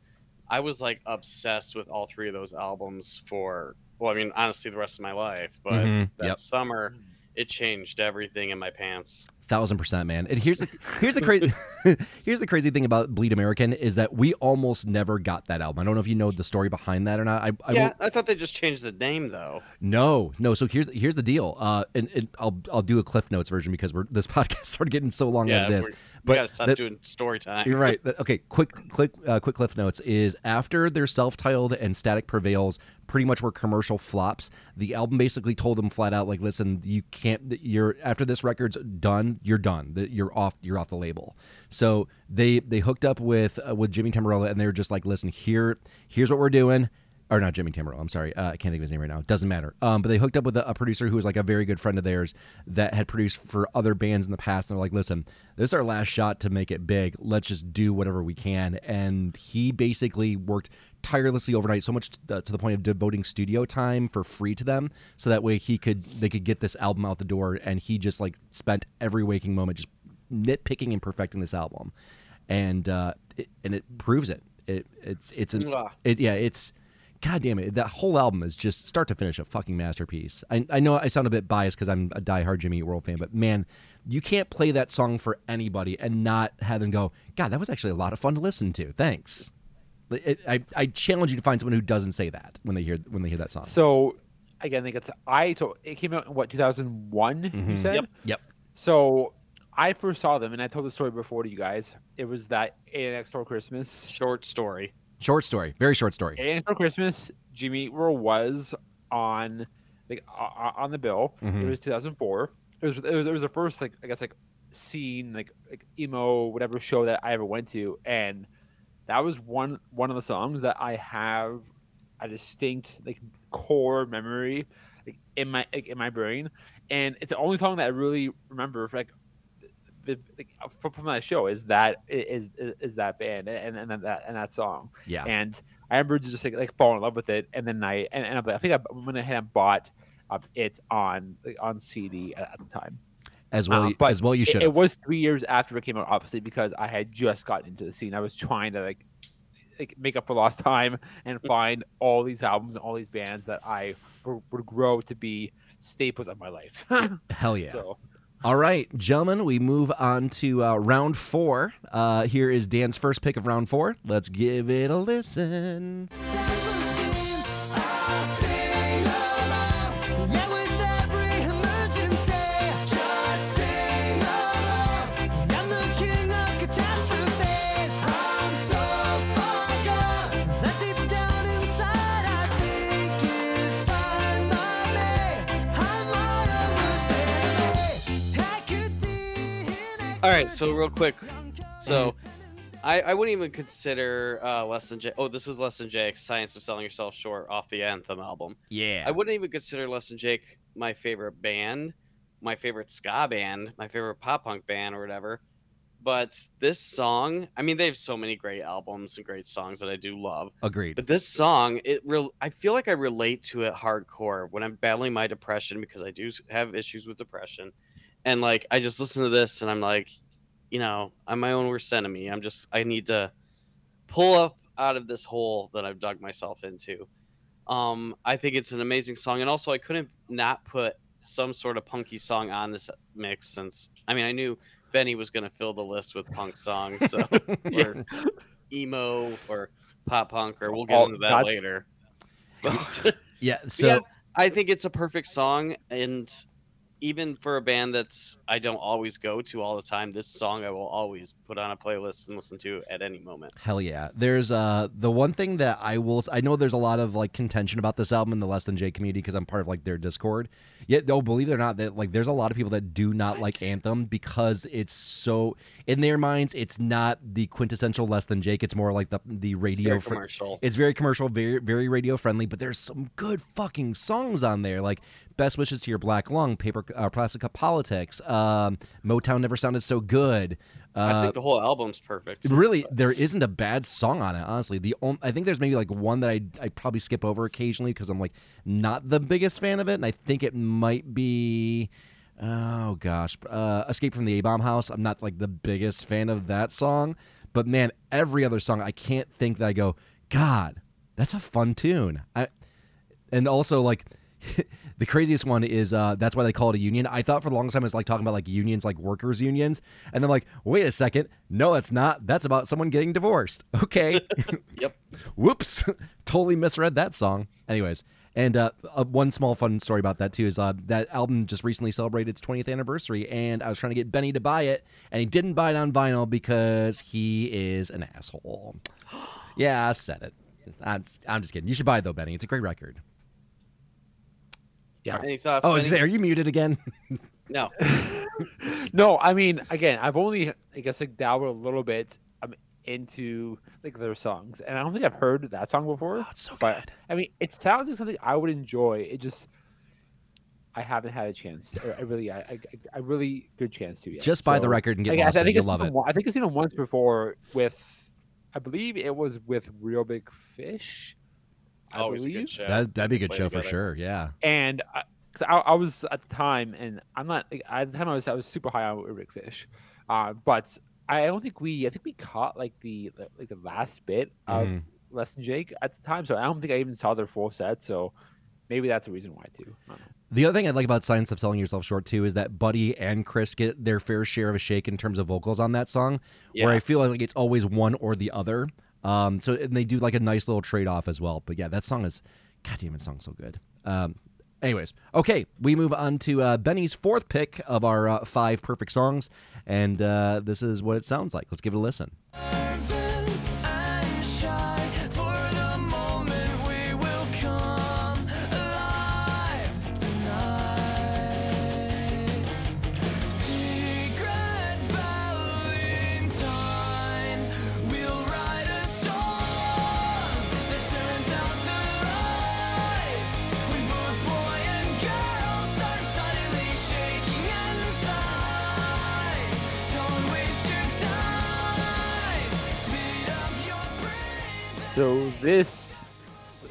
I was like obsessed with all three of those albums for, well, I mean, honestly, the rest of my life. But Mhm, that yep. summer, it changed everything in my pants. Thousand percent, man. And here's the here's the crazy [laughs] here's the crazy thing about Bleed American is that we almost never got that album. I don't know if you know the story behind that or not. I, I yeah, won't- I thought they just changed the name, though. No, no. So here's here's the deal. Uh, and, and I'll I'll do a Cliff Notes version because we're this [laughs] podcast started getting so long Yeah, as it is. we're- we But gotta stop the- doing story time. You're right. [laughs] Okay, quick, quick, uh, quick. Cliff notes is after their self-titled and Static Prevails pretty much were commercial flops. The album basically told them flat out, like, listen, you can't. You're after this record's done, you're done. You're off. You're off the label. So they they hooked up with uh, with Jimmy Tamborello, and they were just like, listen, here, here's what we're doing. Or not Jimmy Tamborello. I'm sorry, uh, I can't think of his name right now. Doesn't matter. Um, but they hooked up with a, a producer who was like a very good friend of theirs that had produced for other bands in the past. And they're like, listen, this is our last shot to make it big. Let's just do whatever we can. And he basically worked tirelessly overnight, so much to, to the point of devoting studio time for free to them, so that way he could they could get this album out the door. And he just like spent every waking moment just nitpicking and perfecting this album, and uh, it, and it proves it. It it's it's an it yeah it's god damn it that whole album is just start to finish a fucking masterpiece i, I know i sound a bit biased because i'm a diehard jimmy Eat world fan but man you can't play that song for anybody and not have them go god that was actually a lot of fun to listen to thanks I, I challenge you to find someone who doesn't say that when they hear when they hear that song So again, I think it's I. So it came out in what 2001. You Mhm. said. Yep. yep So I first saw them, and I told the story before to you guys. It was that A Next Door Christmas. Short story. short story very short story A Next Door Christmas. Jimmy Eat World was on like uh, on the bill. Mhm. It was 2004. It was it was it was the first like I guess like scene like like emo whatever show that I ever went to, and that was one one of the songs that I have a distinct like core memory like, in my like, in my brain, and it's the only song that I really remember for, like. the- like, from from that show is that is is, is that band and, and and that and that song yeah and I remember just like, like falling in love with it, and then I and, and I think I went ahead and bought uh, it on like, on CD at, at the time. As well Um, but as well you should it have. was three years after it came out, obviously, because I had just gotten into the scene. I was trying to like like make up for lost time and find all these albums and all these bands that I would, would grow to be staples of my life. [laughs] hell yeah So All right, gentlemen, we move on to uh, round four. Uh, here is Dan's first pick of round four. Let's give it a listen. Right, so real quick, so I, I wouldn't even consider uh, Less Than Jake. Oh, this is Less Than Jake, Science of Selling Yourself Short off the Anthem album. Yeah. I wouldn't even consider Less Than Jake my favorite band, my favorite ska band, my favorite pop punk band, or whatever. But this song, I mean, they have so many great albums and great songs that I do love. Agreed. But this song, it real I feel like I relate to it hardcore when I'm battling my depression because I do have issues with depression. And like I just listen to this and I'm like, you know, I'm my own worst enemy. I'm just I need to pull up out of this hole that I've dug myself into. Um I think it's an amazing song and also I couldn't not put some sort of punky song on this mix since I mean I knew Benny was going to fill the list with punk songs so [laughs] or emo or pop punk or we'll get into that later. [laughs] But yeah. [laughs] So yeah, I think it's a perfect song and even for a band that's I don't always go to all the time, this song I will always put on a playlist and listen to at any moment. Hell yeah. There's uh the one thing that I will I know there's a lot of like contention about this album in the Less Than Jake community because I'm part of like their Discord. Yet though believe it or not that like there's a lot of people that do not like Anthem because it's so in their minds it's not the quintessential Less Than Jake. It's more like the the It's radio very fr- commercial. It's very commercial, very very radio friendly, but there's some good fucking songs on there. Like Best Wishes to Your Black Lung, Paper uh, Plastic Cup Politics, um, Motown Never Sounded So Good. Uh, I think the whole album's perfect. really, there isn't a bad song on it. Honestly, the on- I think there's maybe like one that I I probably skip over occasionally because I'm like not the biggest fan of it, and I think it might be. Oh gosh, uh, Escape from the A Bomb House. I'm not like the biggest fan of that song, but man, every other song I can't think that I go, God, that's a fun tune. I, and also like [laughs] the craziest one is uh that's why they call it a union. I thought for the longest time it was like talking about like unions, like workers unions, and then like, wait a second, no, it's not. That's about someone getting divorced. [laughs] Okay, [laughs] Yep. whoops, totally misread that song. Anyways, and uh, uh, one small fun story about that too is uh, that album just recently celebrated its 20th anniversary, and I was trying to get Benny to buy it, and he didn't buy it on vinyl because he is an asshole. [gasps] Yeah, I said it. I'm, I'm just kidding. You should buy it though, Benny. It's a great record. Yeah. Any thoughts? Oh, I was Benny? gonna say, are you muted again? [laughs] no. [laughs] no, I mean, again, I've only, I guess, like dabbled a little bit um, into like their songs, and I don't think I've heard that song before. Oh, it's so but good. I mean, it sounds like something I would enjoy. It just, I haven't had a chance. I, I really, I, I, I really good chance to. Yet. Just buy the record and get like, I- lost I in it. think You'll it's love it. one- I think I've seen them once before with, I believe it was with Reel Big Fish. I Always a believe. good show. That that'd be a good Play show for sure. Yeah. and I, 'cause I, I was at the time, and I'm not like, at the time I was I was super high on Rick Fish, uh, but I don't think we I think we caught like the the- like the last bit of. Less Than Jake at the time, so I don't think I even saw their full set. So maybe that's a reason why too. I don't know. The other thing I like about Science of Selling Yourself Short too is that Buddy and Chris get their fair share of a shake in terms of vocals on that song, Yeah. where I feel like it's always one or the other. Um, so and they do like a nice little trade off as well. But yeah, that song is, goddamn, it song's so good. Um, anyways, okay, we move on to uh, Benny's fourth pick of our uh, five perfect songs, and uh, this is what it sounds like. Let's give it a listen. This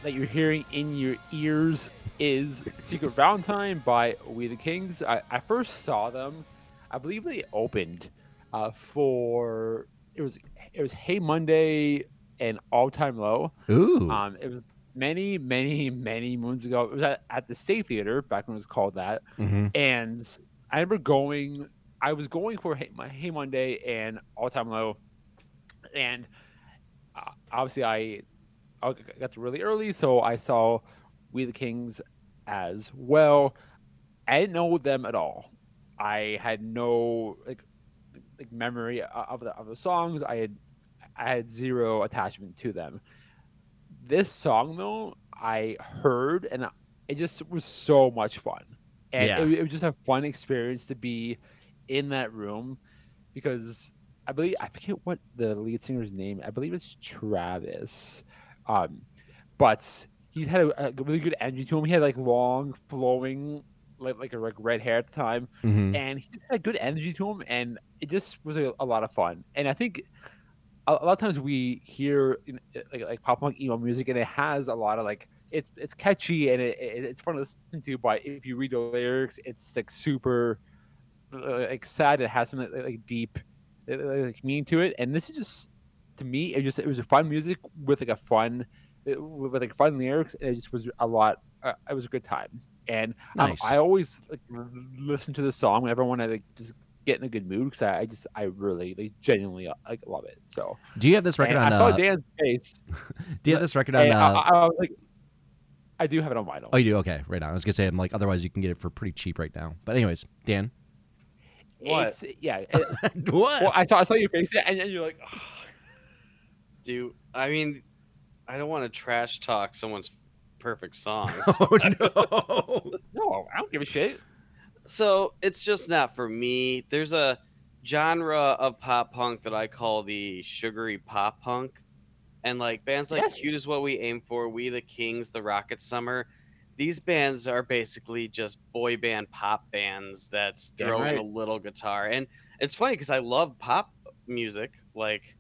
that you're hearing in your ears is Secret Valentine by We the Kings. I, I first saw them, I believe they opened uh, for it was it was Hey Monday and All Time Low. Ooh, Um, it was many, many, many moons ago. It was at, at the State Theater back when it was called that. mm-hmm. And I remember going. I was going for Hey, my Hey Monday and All Time Low, and uh, obviously I, I got there really early, so I saw We the Kings as well. I didn't know them at all. I had no like like memory of the of the songs. I had I had zero attachment to them. This song though, I heard and it just was so much fun, and Yeah. it, it was just a fun experience to be in that room because I believe I forget what the lead singer's name. I believe it's Travis, um, but he's had a, a really good energy to him. He had like long flowing like like a like red hair at the time, Mhm. and he just had good energy to him, and it just was a, a lot of fun. And I think a, a lot of times we hear you know, like like pop punk emo music, and it has a lot of like it's it's catchy and it, it, it's fun to listen to. But if you read the lyrics, it's like super uh, like sad. It has some like, like deep like meaning to it, and this is just to me it just it was a fun music with like a fun with like fun lyrics, and it just was a lot. Uh, it was a good time, and um, Nice. I always like listen to the song whenever I want to like just get in a good mood because I, I just I really like genuinely uh, like love it. So Do you have this record and on? I saw uh, Dan's face. [laughs] do you have this record on? and I, Uh, I, I was like, I do have it on vinyl. Oh, you do? Okay, right on. I was gonna say, I'm like, otherwise you can get it for pretty cheap right now. But anyways, Dan. What? It's, yeah. it- [laughs] what? well, I saw I saw you face it, and then you're like, "Ugh." Do I mean I don't want to trash talk someone's perfect songs. [laughs] oh no. [laughs] no, I don't give a shit. so it's just not for me. There's a genre of pop punk that I call the sugary pop punk. And like bands like Yes. Cute is What We Aim For, We the Kings, The Rocket Summer, these bands are basically just boy band pop bands that's Damn throwing right. a little guitar. And it's funny because I love pop music. Like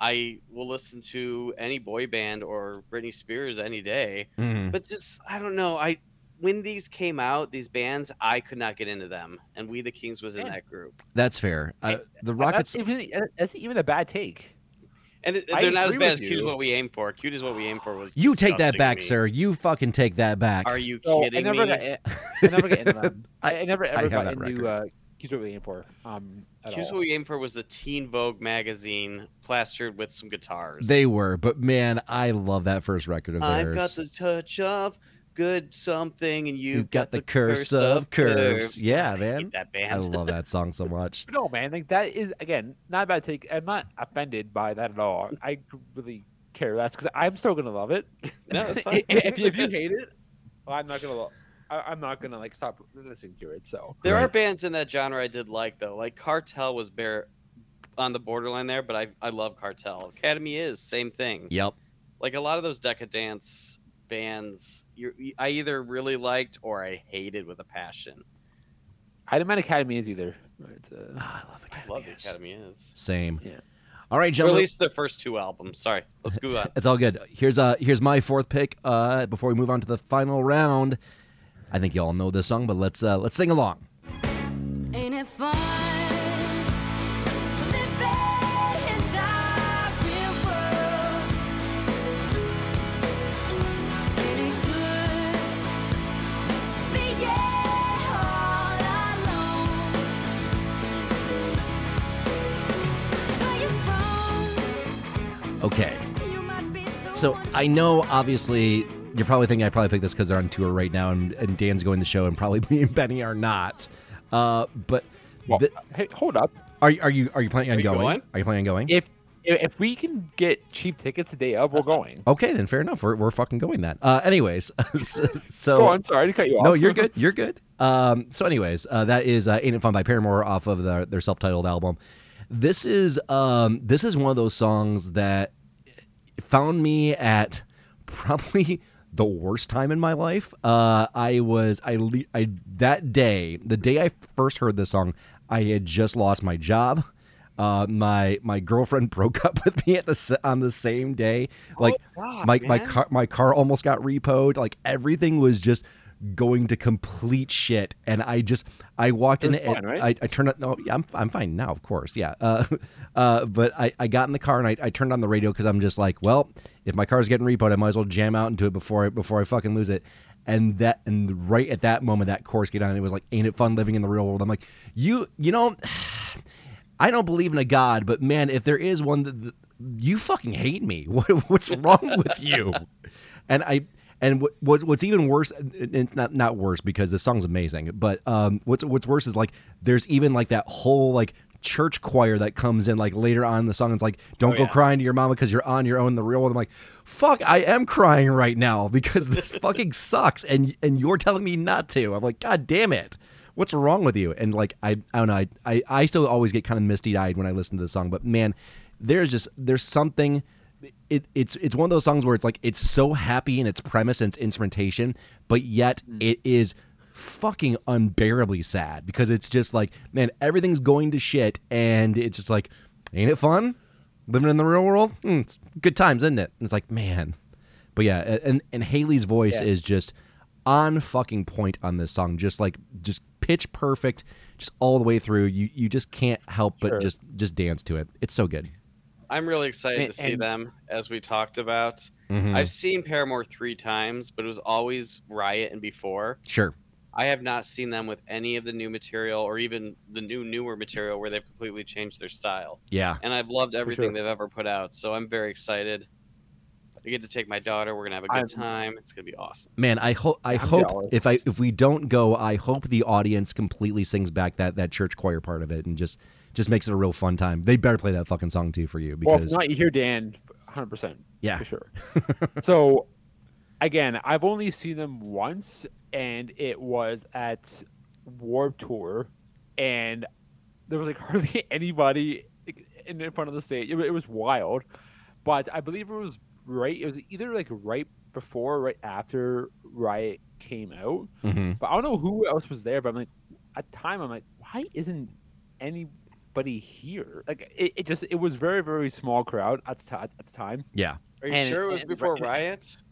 I will listen to any boy band or Britney Spears any day Mhm. but just I don't know. I when these came out, these bands, I could not get into them, and We the Kings was in Yeah. that group. That's fair. Uh, the That's Rockets. even that's even a bad take. And they're not as agree bad as "Cute is. What We Aim For." "Cute is What We Aim For" was You take that back, me. sir. You fucking take that back. Are you So I kidding never me? got I never got into them. [laughs] I, I never ever have got into record. uh, Keys What We Aim For. Um, at "Cute is all. What We aimed For" was the Teen Vogue magazine plastered with some guitars. They were, but man, I love that first record of theirs. I've got the touch of good something, and you've, You've got the curse of curves. Yeah, God, I man. hate that I love that song so [laughs] much. No, man, like that is again not a bad take. I'm not offended by that at all. I really care less because I'm still gonna love it. No, it's [laughs] fine. if, you- if you hate it, well, I'm not gonna. lo- I, I'm not gonna like stop listening to it. So There are bands in that genre I did like though. Like Cartel was bare on the borderline there, but I I love Cartel. Academy is same thing. Yep. Like a lot of those Decaydance bands, you I either really liked or I hated with a passion. I didn't mind Academy is either. But, uh, Ah, I love Academy. I love the Academy. Academy is. Same. Yeah. All right, Or at gentlemen. least the first two albums. Sorry, let's go [laughs] on. It's all good. Here's uh here's my fourth pick. Uh, before we move on to the final round, I think you all know this song, but let's uh let's sing along. Ain't it fun? Living in the real world. Ain't it good? Being all alone. Where you from? Okay. You might be the So I know, obviously, you're probably thinking I probably picked this because they're on tour right now, and, and Dan's going the show, and probably [laughs] me and Benny are not. Uh, but well, the- hey, hold up. are you are you are you planning on going? going? Are you planning on going? If if we can get cheap tickets the day of, we're going. okay, then fair enough. We're, we're fucking going that. Uh, anyways, [laughs] so, so Go on. Sorry to cut you off. no, you're good. [laughs] You're good. Um, so, anyways, uh, that is uh, "Ain't It Fun" by Paramore off of the, their self-titled album. This is um, this is one of those songs that found me at probably the worst time in my life. Uh, I was I, I that day, the day I first heard this song, I had just lost my job. Uh, my my girlfriend [laughs] broke up with me at the on the same day. Like God, my my car my car almost got repoed. Like everything was just going to complete shit. And I just I walked in was and right? I, I turned it. No, yeah, I'm I'm fine now, of course. Yeah. Uh, [laughs] uh, but I, I got in the car and I, I turned on the radio because I'm just like, well, if my car's getting repoed, I might as well jam out into it before I before I fucking lose it. And that and right at that moment, that chorus get on. It was like, ain't it fun living in the real world? I'm like, you you know. [sighs] I don't believe in a god, but man, if there is one, that that- you fucking hate me. [laughs] What, what's wrong with you? [laughs] And I and what, what what's even worse, not not worse because the song's amazing, but um, what's what's worse is like there's even like that whole like church choir that comes in like later on in the song. It's like, don't Oh, go yeah. crying to your mama because you're on your own in the real world. I'm like, fuck, I am crying right now [laughs] because this [laughs] fucking sucks, and and you're telling me not to. I'm like, god damn it what's wrong with you? And like I, I don't know, I, I, I still always get kind of misty eyed when I listen to the song. But man, there's just there's something. It, it's it's one of those songs where it's like it's so happy in its premise and its instrumentation, but yet it is fucking unbearably sad because it's just like man everything's going to shit and it's just like ain't it fun? Living in the real world? Hmm, it's good times isn't it? And it's like man. But yeah and and Hayley's voice Yeah. is just on fucking point on this song just like just pitch perfect just all the way through. You you just can't help but just just dance to it. It's so good I'm really excited And- to see and- them, as we talked about. Mhm. I've seen Paramore three times, but it was always Riot and before. sure I have not seen them with any of the new material or even the new newer material where they've completely changed their style. yeah And I've loved everything sure. they've ever put out, so I'm very excited. I get to take my daughter. We're gonna have a good I'm- time. It's gonna be awesome. Man, I hope I I'm hope jealous. if I if we don't go, I hope the audience completely sings back that that church choir part of it and just just makes it a real fun time. They better play that fucking song too for you Well, if because not, you hear Dan 100%. yeah, For sure. [laughs] so, again, I've only seen them once, and it was at Warped Tour, and there was like [laughs] hardly anybody in in front of the stage. It, it was wild, but I believe it was right. It was either like right before, or right after Riot came out. hmm But I don't know who else was there. But I'm like, at the time, I'm like, why isn't anybody here? Like, it, it just it was very very small crowd at the, ti- at the time. yeah. Are you And- sure it was and- before and- riots?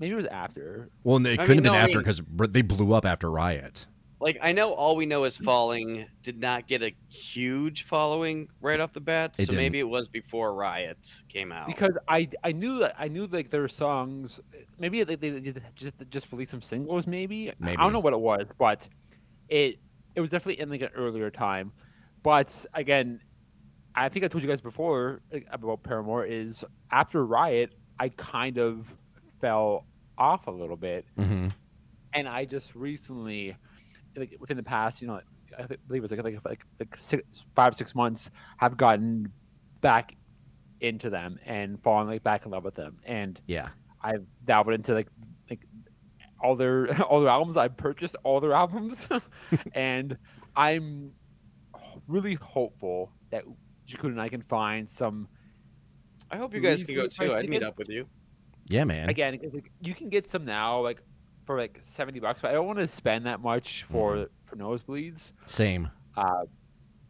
Maybe it was after. Well, and it I couldn't mean, have been no, I after mean- because they blew up after Riot. Like I know all we know is falling did not get a huge following right off the bat, It so maybe it was before Riot came out. because I I knew that I knew like their songs. Maybe they, they just just just released some singles. Maybe. I don't know what it was, but it it was definitely in like an earlier time. But again, I think I told you guys before about Paramore is after Riot, I kind of fell off a little bit, hmm and I just recently, like within the past, you know, I believe it was like like like, like six, five six months, have gotten back into them and fallen like back in love with them, and Yeah. I've dabbled into like like all their [laughs] all their albums. I've purchased all their albums, [laughs] and I'm really hopeful that Jakun and I can find some I hope you guys can go too. I'd meet up with you. Yeah, man. again. like, you can get some now like for like seventy bucks, but I don't want to spend that much for Mm-hmm. for nosebleeds. Same. Uh,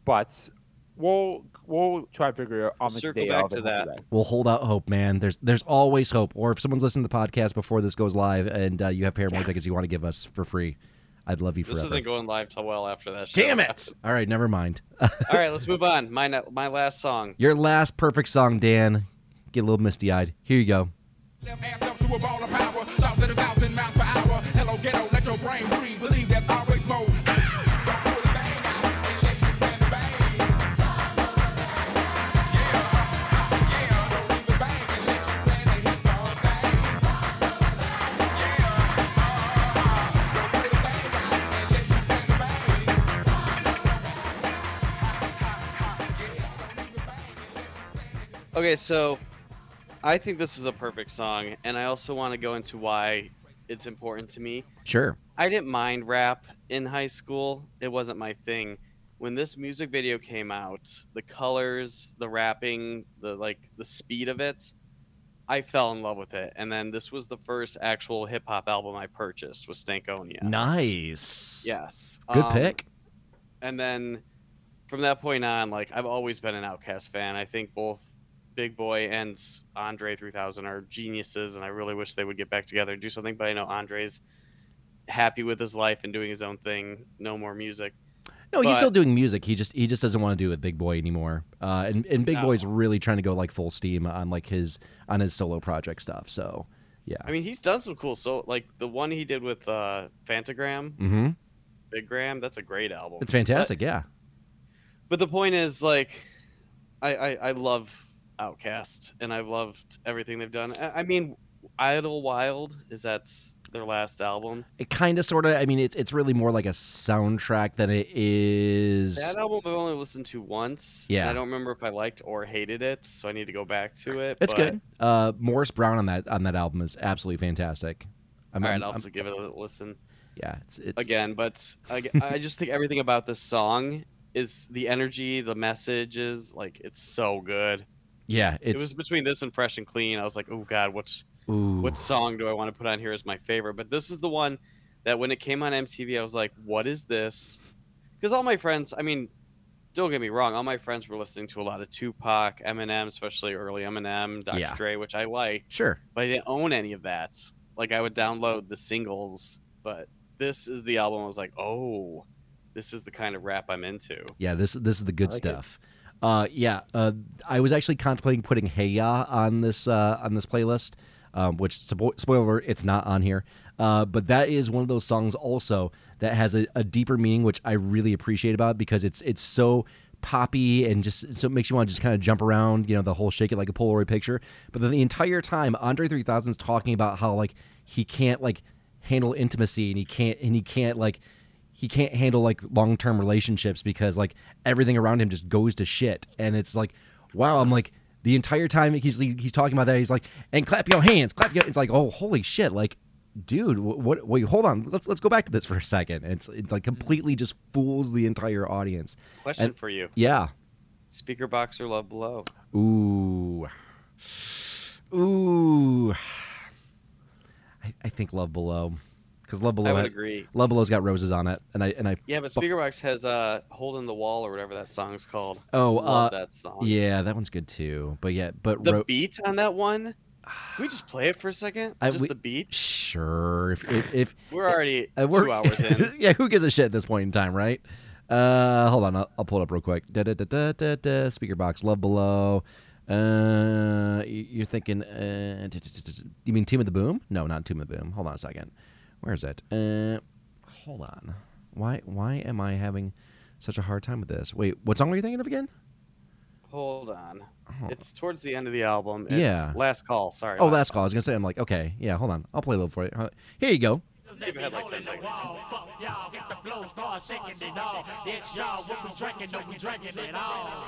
but we'll we'll try to figure out on the Circle day back to and we'll that. We'll hold out hope, man. There's there's always hope. Or if someone's listening to the podcast before this goes live and uh, you have Paramore tickets you want to give us for free, I'd love you for This isn't going live till well after that. Show. Damn it! All right, never mind. [laughs] All right, let's move on. My my last song. Your last perfect song, Dan. Get a little misty eyed. Here you go. Okay, so I think this is a perfect song, and I also want to go into why it's important to me. Sure. I didn't mind rap in high school. It wasn't my thing. When this music video came out, the colors, the rapping, the like the speed of it, I fell in love with it. And then this was the first actual hip hop album I purchased was Stankonia. Nice. Yes. Good Um, pick. And then from that point on, like I've always been an OutKast fan. I think both Big Boi and Andre 3000 are geniuses, and I really wish they would get back together and do something. But I know Andre's happy with his life and doing his own thing. No more music. No, he's still doing music. He just he just doesn't want to do it with Big Boi anymore. Uh, and and Big No. Boy's really trying to go like full steam on like his on his solo project stuff. So yeah. I mean, he's done some cool so like the one he did with uh, Phantogram, Mm-hmm. Big Gram. That's a great album. It's fantastic. yeah. But the point is, like, I, I, I love OutKast, and I've loved everything they've done. I, I mean, Idlewild is that their last album. It kind of sort of. I mean, it's it's really more like a soundtrack than it is. That album I've only listened to once. Yeah. I don't remember if I liked or hated it, so I need to go back to it. It's but- good. Uh, Morris Brown on that on that album is absolutely fantastic. I'm, All right, I'll I'm- give it a listen yeah, it's, it's again. But I, I just think everything about this song is the energy, the messages. Like, it's so good. Yeah, it was between this and Fresh and Clean. I was like, oh god, what's ooh, what song do I want to put on here as my favorite? But this is the one that when it came on MTV, I was like, what is this? Because all my friends, I mean, don't get me wrong, all my friends were listening to a lot of Tupac, Eminem, especially early Eminem, Dr. Yeah. Dre, which I liked, sure. but I didn't own any of that. Like I would download the singles, but this is the album. I was like, oh, this is the kind of rap I'm into. Yeah, this this is the good I like it. Uh, yeah, uh, I was actually contemplating putting Hey Ya on this uh, on this playlist, um, which spo- spoiler, alert, it's not on here. Uh, but that is one of those songs also that has a, a deeper meaning, which I really appreciate about it because it's it's so poppy and just so it makes you want to just kind of jump around, you know, the whole shake it like a Polaroid picture. But then the entire time, Andre 3000 is talking about how like he can't like handle intimacy and he can't and he can't like he can't handle like long term relationships because like everything around him just goes to shit. And it's like, wow, I'm like the entire time he's he's talking about that, he's like, and clap your hands, clap your. It's like, oh, holy shit, like dude wh- what wait hold on let's let's go back to this for a second. It's it's like mm-hmm. completely just fools the entire audience. Question And- for you: yeah. Speaker box or Love Below? ooh. Ooh. I, I think love below because love Below. I would had- agree. love below's got roses on it and i and i Yeah, but Speaker Box has uh, "Hole in the Wall" or whatever that song's called. oh Love uh that song. yeah that one's good too but yeah but The ro- beat on that one. Can we just play it for a second? I- just we- the beat. sure if if, if We're already Uh, we're- two hours in. [laughs] yeah, who gives a shit at this point in time, right? Uh, hold on, I'll, I'll pull it up real quick. Da, da, da, da, da, da, speaker box, love below. Uh, you're thinking, uh, you mean Tomb of the Boom? No, not Tomb of the Boom. Hold on a second. Where is it? Uh, hold on. Why, why am I having such a hard time with this? Wait, what song were you thinking of again? Hold on. Oh. It's towards the end of the album. It's Yeah. Last call. Sorry. Oh, last call. I was gonna say, I'm like, okay, yeah, hold on, I'll play a little for you. Here you go. Keep it had like 10 seconds. Fuck y'all, hit the flow, start shaking it all. It's y'all, what we drinking, no, we drinking it all.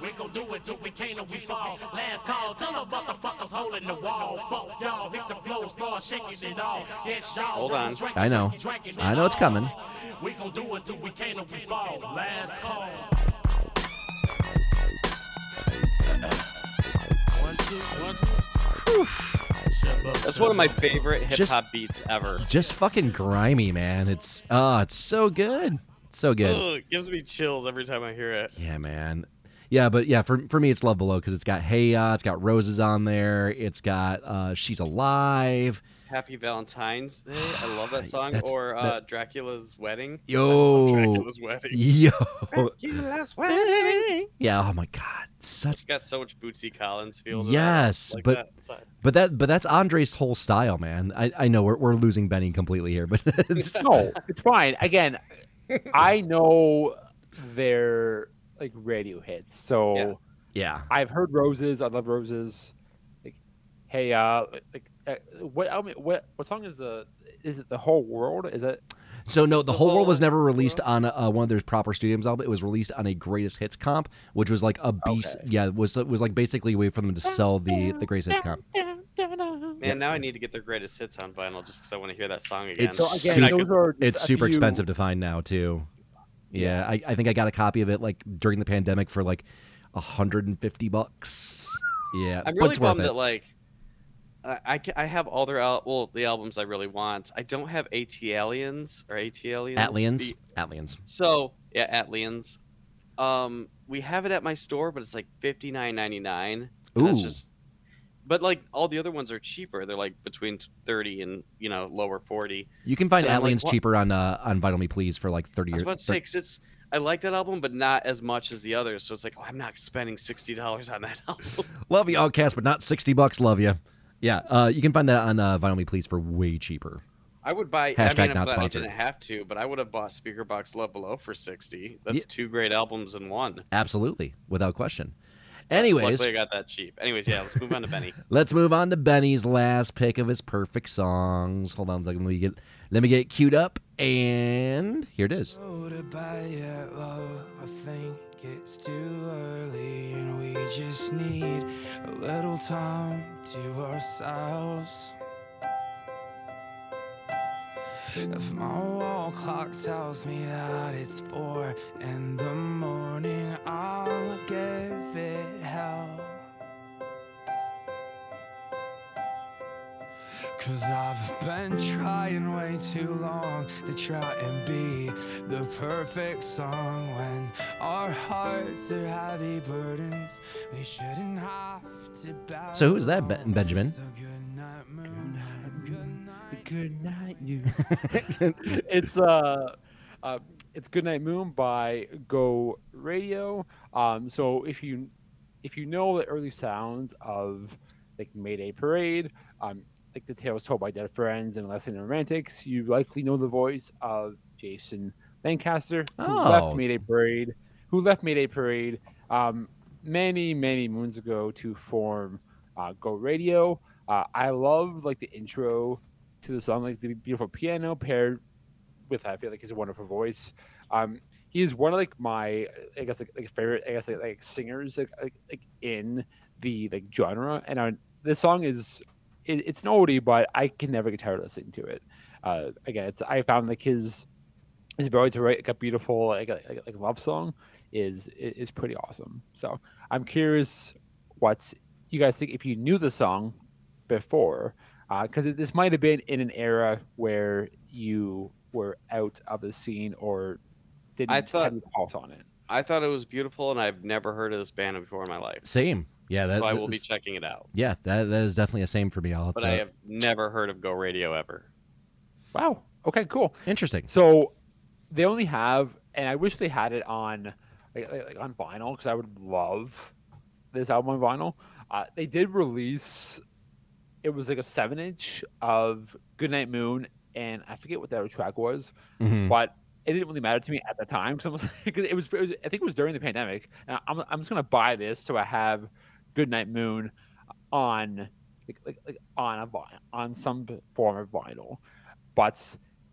We gon' do it till we can't or we fall. Last call, tell them motherfuckers holding the wall. Fuck y'all, hit the flow, start shaking it all. It's y'all, Hold on. I know. we drinking it I know it's coming. We gon' do it till we can't or we fall. Last call. That's one of my favorite hip hop beats ever. Just fucking grimy, man. It's oh, it's so good, so good. Ugh, it gives me chills every time I hear it. Yeah, man. Yeah, but yeah, for for me, it's Love Below because it's got Hey Ya, it's got Roses on there, it's got uh, She's Alive. Happy Valentine's Day. I love that [sighs] song. That's- or uh, that- Dracula's Wedding. Yo. love [laughs] Dracula's Wedding. Yo, Dracula's Wedding. yeah. Oh my God, such. It's got so much Bootsy Collins feel. Yes, Like but- that. But that but that's Andre's whole style, man. I, I know we're we're losing Benny completely here, but [laughs] it's, no, it's fine. Again, [laughs] I know their like radio hits, so Yeah. yeah. I've heard Roses. I love Roses. Like, hey, uh, like, uh, what? I mean, what? What song is the? Is it the whole world? Is it? So no, the The whole world was never released world? on uh, one of their proper studios album. It was released on a greatest hits comp, which was like a beast. Yeah, it was it was like basically a way for them to sell the the greatest hits comp. Man, now I need to get their greatest hits on vinyl just because I want to hear that song again. It's So So again, I those could- are It's super few- expensive to find now too. Yeah, I, I think I got a copy of it like during the pandemic for like hundred and fifty bucks. Yeah, I'm but really it's worth bummed it. that like I, I, have all their al- well the albums I really want. I don't have AT Aliens or AT Aliens. ATLiens, The- ATLiens. So yeah, ATLiens. Um, we have it at my store, but it's like fifty nine ninety nine. That's Ooh. just. But like all the other ones are cheaper. They're like between thirty and you know lower forty. You can find and I'm like, ATLiens cheaper on uh, on Vinyl Me Please for like thirty I was or about say 'cause it's I like that album, but not as much as the others. So it's like, oh, I'm not spending sixty dollars on that [laughs] album. Love you, OutKast, but not sixty bucks. Love you. Yeah, uh, you can find that on uh, Vinyl Me Please for way cheaper. I would buy. Hashtag I mean, I'm not glad I didn't have to, but I would have bought Speaker Box Love Below for sixty. That's Yeah. two great albums in one. Absolutely, without question. Anyways, Luckily, I got that cheap. Anyways, yeah, let's move on to Benny. [laughs] let's move on to Benny's last pick of his perfect songs. Hold on a second. Let me get let me get it queued up, and here it is. It's too early, and we just need a little time to ourselves. If my wall clock tells me that it's four in the morning, I'll give it hell. Cause I've been trying way too long to try and be the perfect song when our hearts are heavy burdens. We shouldn't have to bow. So who's that, Ben- Benjamin? So good night, moon. Good night. Good night, you. [laughs] it's uh, uh, it's Goodnight Moon by Go Radio. Um, so if you if you know the early sounds of like Mayday Parade, um, like the tales told by dead friends and Lesson in Romantics, you likely know the voice of Jason Lancaster, who Oh. left Mayday Parade who left Mayday Parade um, many, many moons ago to form uh, Go Radio. Uh, I love like the intro to the song, like the beautiful piano paired with I feel like his wonderful voice. Um, he is one of like my I guess like, like favorite I guess like, like singers like, like like in the like genre. And uh, this song is it, it's an oldie, but I can never get tired of listening to it. Uh, again, it's I found like his his ability to write like a beautiful like like, like love song is is pretty awesome. So I'm curious what you guys think if you knew the song before, because this might have been in an era where you were out of the scene or didn't I thought- have your pulse on it. I thought it was beautiful, and I've never heard of this band before in my life. Same. Yeah, that, So I will be checking it out. Yeah, that that is definitely a same for me. I'll have But to, I have never heard of Go Radio ever. Wow. Okay. Cool. interesting. So they only have, and I wish they had it on like, like, like on vinyl because I would love this album on vinyl. Uh, they did release. It was like a seven inch of Goodnight Moon, and I forget what that other track was, Mhm. but it didn't really matter to me at the time because [laughs] it was, it was. I think it was during the pandemic, and I'm I'm just gonna buy this so I have Goodnight Moon on like, like, like on a on some form of vinyl. But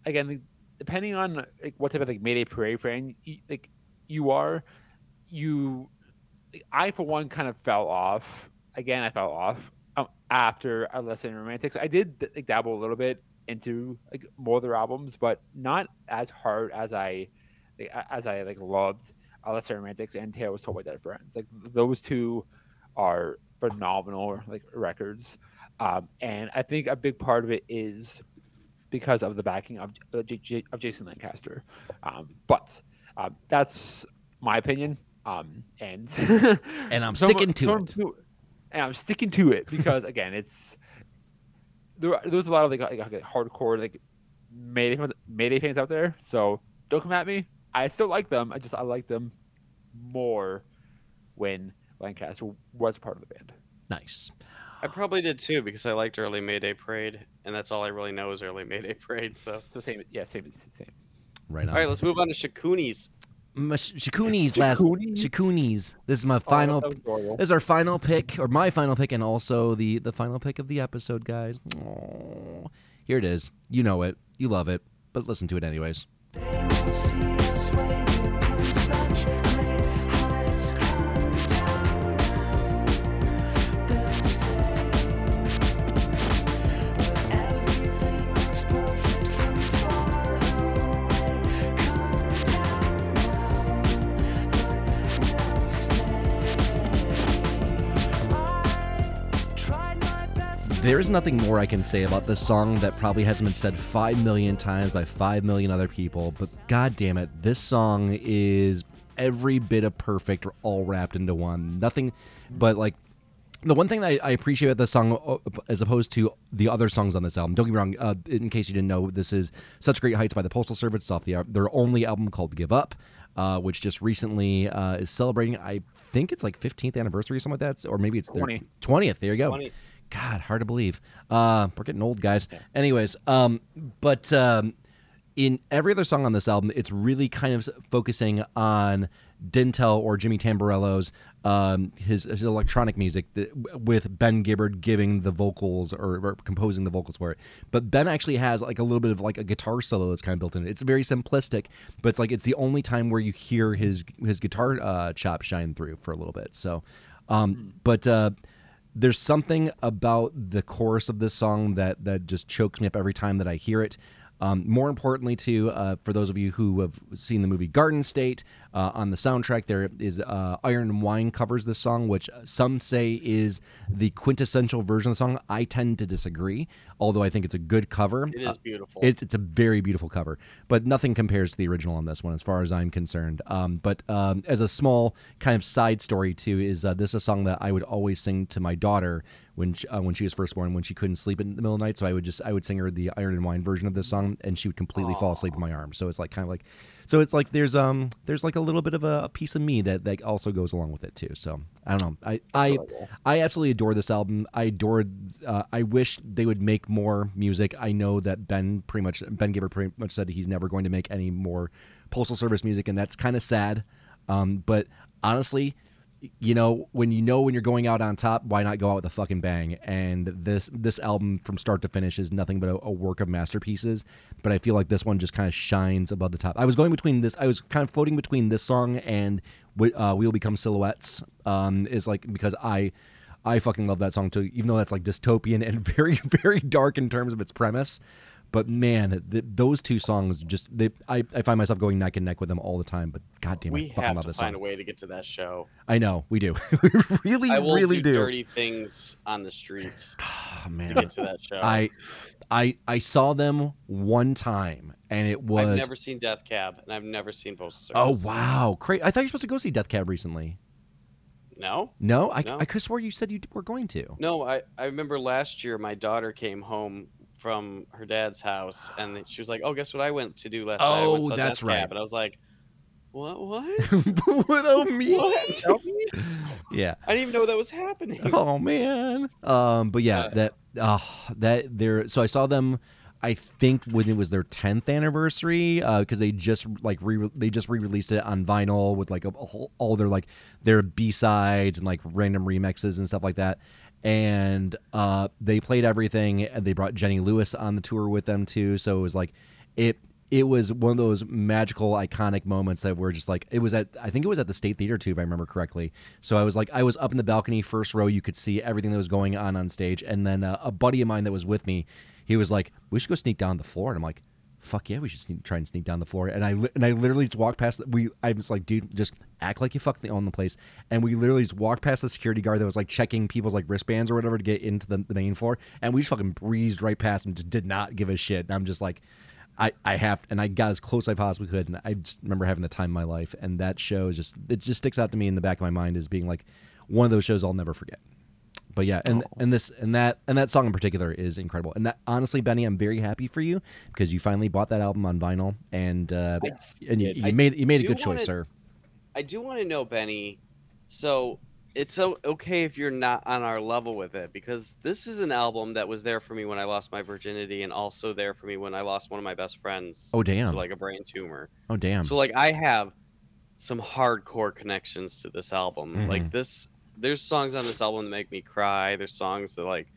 again, depending on like what type of like Mayday Parade fan you, like you are, you I for one kind of fell off. Again, I fell off um, after a lesson in Romantics. I did like dabble a little bit into like more of their albums, but not as hard as I a- as I like loved Alessa Romantics and Tale was told by dead friends. Like those two are phenomenal like records, um, and I think a big part of it is because of the backing of uh, J- J- of Jason Lancaster. Um, but um, that's my opinion, um, and [laughs] And I'm sticking to some- it. And I'm sticking to it because again, it's there. There's a lot of like, like, like hardcore like Mayday fans, Mayday fans out there. So don't come at me. I still like them. I just I like them more when Lancaster was part of the band. Nice. I probably did too because I liked early Mayday Parade, and that's all I really know is early Mayday Parade. So, So same, yeah, same, same. Right on. all right, let's move on to Shakuni's. Shakuni's last Shakuni's? Shakuni's. This is my oh, final. Oh, that was adorable. This is our final pick, or my final pick, and also the the final pick of the episode, guys. Aw. Here it is. You know it. You love it. But listen to it anyways. There is nothing more I can say about this song that probably hasn't been said five million times by five million other people. But god damn it, this song is every bit of perfect, all wrapped into one. Nothing, but like the one thing that I, I appreciate about this song, uh, as opposed to the other songs on this album, don't get me wrong. Uh, in case you didn't know, this is "Such Great Heights" by the Postal Service. Off the, their only album called "Give Up," uh, which just recently uh, is celebrating. I think it's like 15th anniversary or something like that, or maybe it's their 20th. There you go. 20. God, hard to believe. Uh, we're getting old, guys. Anyways, um, but um, in every other song on this album, it's really kind of focusing on Dntel or Jimmy Tamborello's um, his, his electronic music th- with Ben Gibbard giving the vocals or, or composing the vocals for it. But Ben actually has like a little bit of like a guitar solo that's kind of built in. It's very simplistic, but it's like it's the only time where you hear his his guitar uh, chop shine through for a little bit. So, um, but. Uh, there's something about the chorus of this song that that just chokes me up every time that I hear it. Um, more importantly, too, uh, for those of you who have seen the movie Garden State, uh, on the soundtrack there is uh, Iron and Wine covers this song, which some say is the quintessential version of the song. I tend to disagree, although I think it's a good cover. It is Uh, beautiful. it's it's a very beautiful cover, but nothing compares to the original on this one, as far as I'm concerned. Um, but um, as a small kind of side story too, is uh, this is a song that I would always sing to my daughter when she, uh, when she was first born, when she couldn't sleep in the middle of the night. So I would just I would sing her the Iron and Wine version of this song, and she would completely fall asleep in my arms. So it's like kind of like, so it's like there's um there's like a little bit of a, a piece of me that that also goes along with it too. So I don't know. I I I absolutely adore this album. I adore. Uh, I wish they would make more music. I know that Ben pretty much Ben Gibbard pretty much said he's never going to make any more Postal Service music, and that's kind of sad. Um, but honestly, you know, when you know when you're going out on top, why not go out with a fucking bang? And this this album from start to finish is nothing but a, a work of masterpieces. But I feel like this one just kind of shines above the top. I was going between this, I was kind of floating between this song and uh, "We'll Become Silhouettes." Um, is like because I. I fucking love that song too, even though that's like dystopian and [laughs] very, very dark in terms of its premise. But man, th- those two songs just they I, I find myself going neck and neck with them all the time. But goddamn, we I have love to find song. a way to get to that show. I know we do. [laughs] we really, I will really do, do. dirty things on the streets Oh, [sighs] to get to that show. I, I, I saw them one time, and it was. I've never seen Death Cab, and I've never seen Postal oh, Service. oh wow, cra I thought you were supposed to go see Death Cab recently. No, No, I, No. I could swear you said you were going to. no. I I remember last year my daughter came home from her dad's house, and she was like, "Oh, guess what I went to do last night? I went and Oh, that's Death right. Cab." And I was like, "What? What? [laughs] oh me. what? [laughs] Yeah. I didn't even know that was happening." [laughs] Oh man. Um, but yeah, Uh, that uh, that they're so I saw them. I think when it was their 10th anniversary, because they just like re they just re-released it on vinyl with like a, a whole, all their like their B sides and like random remixes and stuff like that. And uh, they played everything, they brought Jenny Lewis on the tour with them too. So it was like it it was one of those magical iconic moments that were just like it was at i think it was at the state theater too if i remember correctly. So i was like i was up in the balcony first row you could see everything that was going on on stage. And then uh, a buddy of mine that was with me he was like we should go sneak down the floor. And i'm like fuck yeah we should sneak, try and sneak down the floor. And i li- and i literally just walked past the, we i was like dude just act like you fucking own the place. And we literally just walked past the security guard that was like checking people's like wristbands or whatever to get into the, the main floor. And we just fucking breezed right past him just did not give a shit. And i'm just like I, I have and I got as close as I possibly could. And I just remember having the time of my life. And that show is just it just sticks out to me in the back of my mind as being like one of those shows I'll never forget. But yeah, and and this and that and that song in particular is incredible. And that honestly, Benny, I'm very happy for you because you finally bought that album on vinyl and uh, I and you, you I made you made a good choice, wanna- sir. I do want to know, Benny. So it's okay if you're not on our level with it because this is an album that was there for me when I lost my virginity and also there for me when I lost one of my best friends. Oh damn! to like a brain tumor. oh damn! So like I have some hardcore connections to this album. Mhm. Like this there's songs on this album that make me cry. There's songs that like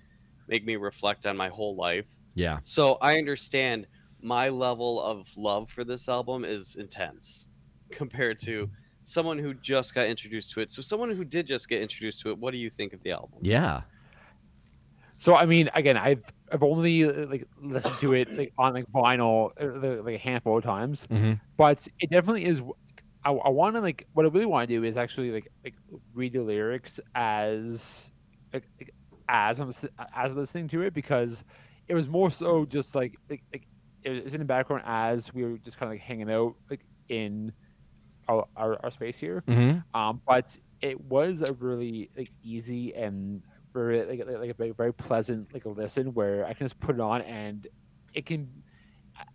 make me reflect on my whole life. yeah, So I understand my level of love for this album is intense compared to someone who just got introduced to it. So someone who did just get introduced to it, what do you think of the album? yeah, So I mean, again, I've I've only uh, like listened to it like on like vinyl uh, like a handful of times, hmm but it definitely is. I, I want to like what I really want to do is actually like like read the lyrics as like, like, as I'm as listening to it because it was more so just like like, like it was in the background as we were just kind of like hanging out like in our, our, our space here. hmm Um, but it was a really like easy and very like, like like a very, very pleasant like a listen where I can just put it on and it can.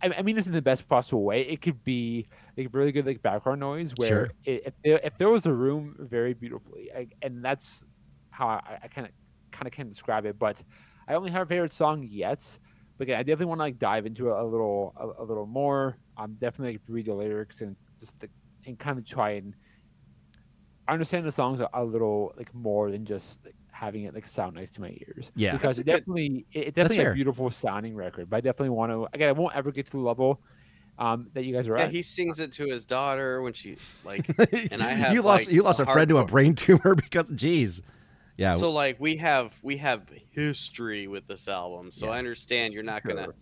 I, I mean this in the best possible way. It could be like really good like background noise where Sure. it, if there, if there was a room very beautifully, I, and that's how I, kind of kind of can describe it. But I only have a favorite song yet. But again, I definitely want to like dive into it a little a, a little more. I'm definitely like, read the lyrics and just like, and kind of try and understand the songs a, a little like more than just like, having it like sound nice to my ears. Yeah. because That's a it good- definitely it, it's definitely a beautiful sounding record. But I definitely want to again. I won't ever get to the level um, that you guys are Yeah, at. he sings it to his daughter when she like [laughs] And I have, you lost like, you lost a the friend to a brain tumor [laughs] because jeez, yeah, so like we have we have history with this album. So Yeah. I understand you're not gonna Sure.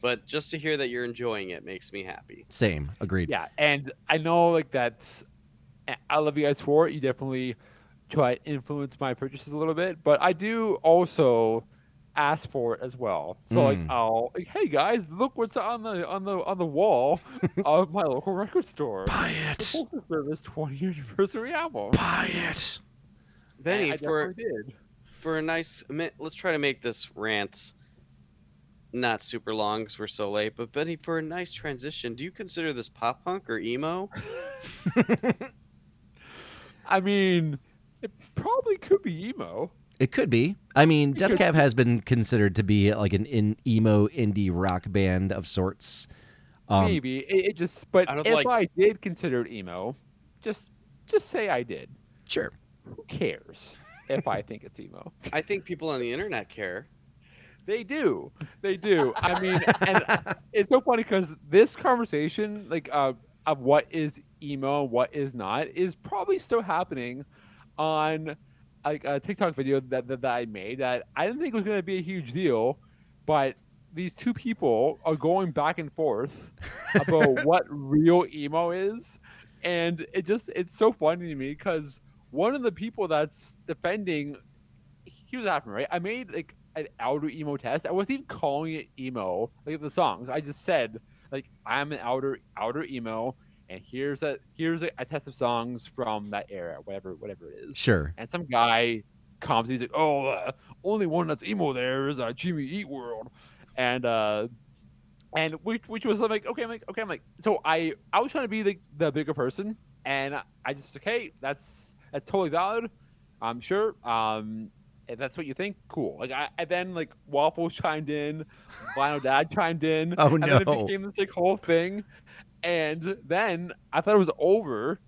but just to hear that you're enjoying it makes me happy. same, agreed. Yeah, and I know like that's. I love you guys for it. You definitely try to influence my purchases a little bit, but I do also ask for it as well. So like Mm. I'll like, hey guys, look what's on the on the on the wall [laughs] of my local record store. Buy The it, Postal Service 20 year anniversary album. buy it. Benny, for did. for a nice let's try to make this rant not super long because we're so late. But Benny, for a nice transition, do you consider this pop punk or emo? [laughs] I mean, it probably could be emo. It could be. I mean, It Death could Cab has been considered to be like an in emo indie rock band of sorts. Um, Maybe it, it just. But Out of, if like- I did consider it emo, just just say I did. Sure. Who cares if I think it's emo? [laughs] I think people on the internet care. They do. They do. I mean, and it's so funny because this conversation, like, uh, of what is emo and what is not, is probably still happening on like a TikTok video that, that, that I made that I didn't think was going to be a huge deal, but these two people are going back and forth [laughs] about what real emo is, and it just it's so funny to me because one of the people that's defending, he was after me, right? I made like an elder emo test. I wasn't even calling it emo, like the songs. I just said like I'm an elder elder emo, and here's a here's a, a test of songs from that era, whatever whatever it is. Sure. And some guy comes, he's like, "Oh, uh, only one that's emo there is uh, Jimmy Eat World," and uh, and which which was like, okay, I'm like, okay, I'm like, so I I was trying to be the the bigger person, and I just okay, that's that's totally valid. I'm sure. Um, if that's what you think, cool. Like I, and then like Waffles chimed in, Vinyl Dad chimed in. [laughs] Oh, and then it became this like whole thing, and then I thought it was over,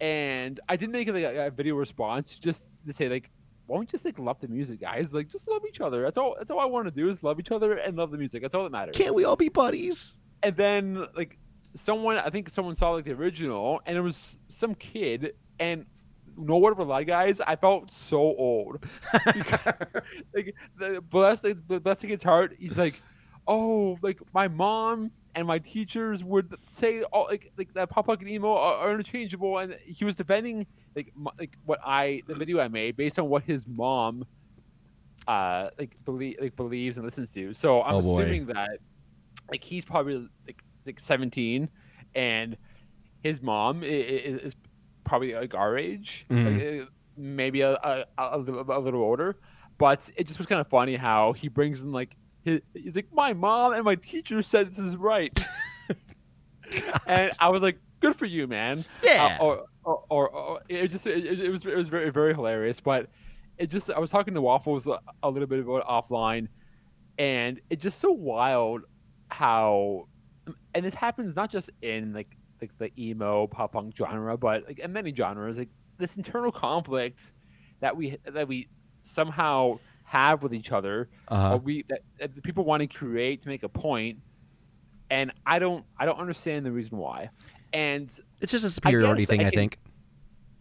and I didn't make like, a, a video response just to say like, why don't you just like love the music, guys? Like just love each other. That's all. That's all I want to do is love each other and love the music. That's all that matters Can't we all be buddies? and then like someone i think someone saw like the original and it was some kid and no word of a lie guys i felt so old [laughs] Because, like the bless like, the bless the kid's heart he's like oh like my mom and my teachers would say all like like that pop punk and emo are, are interchangeable and he was defending like m- like what i the video i made based on what his mom uh like believe like believes and listens to. So i'm Oh, assuming that like he's probably like like 17 and his mom is, is probably like our age like, uh, maybe a, a, a, little, a little older. But it just was kind of funny how he brings in like his, he's like my mom and my teacher said this is right [laughs] [laughs] and i was like good for you man Yeah. uh, or, or, or, or it just it, it was it was very very hilarious but it just i was talking to waffles a, a little bit about it offline and it's just so wild how and this happens not just in like like the emo pop punk genre but like in many genres like this internal conflict that we that we somehow have with each other Uh-huh. or we that, that the people want to create to make a point and i don't i don't understand the reason why and It's just a superiority guess thing, I I think.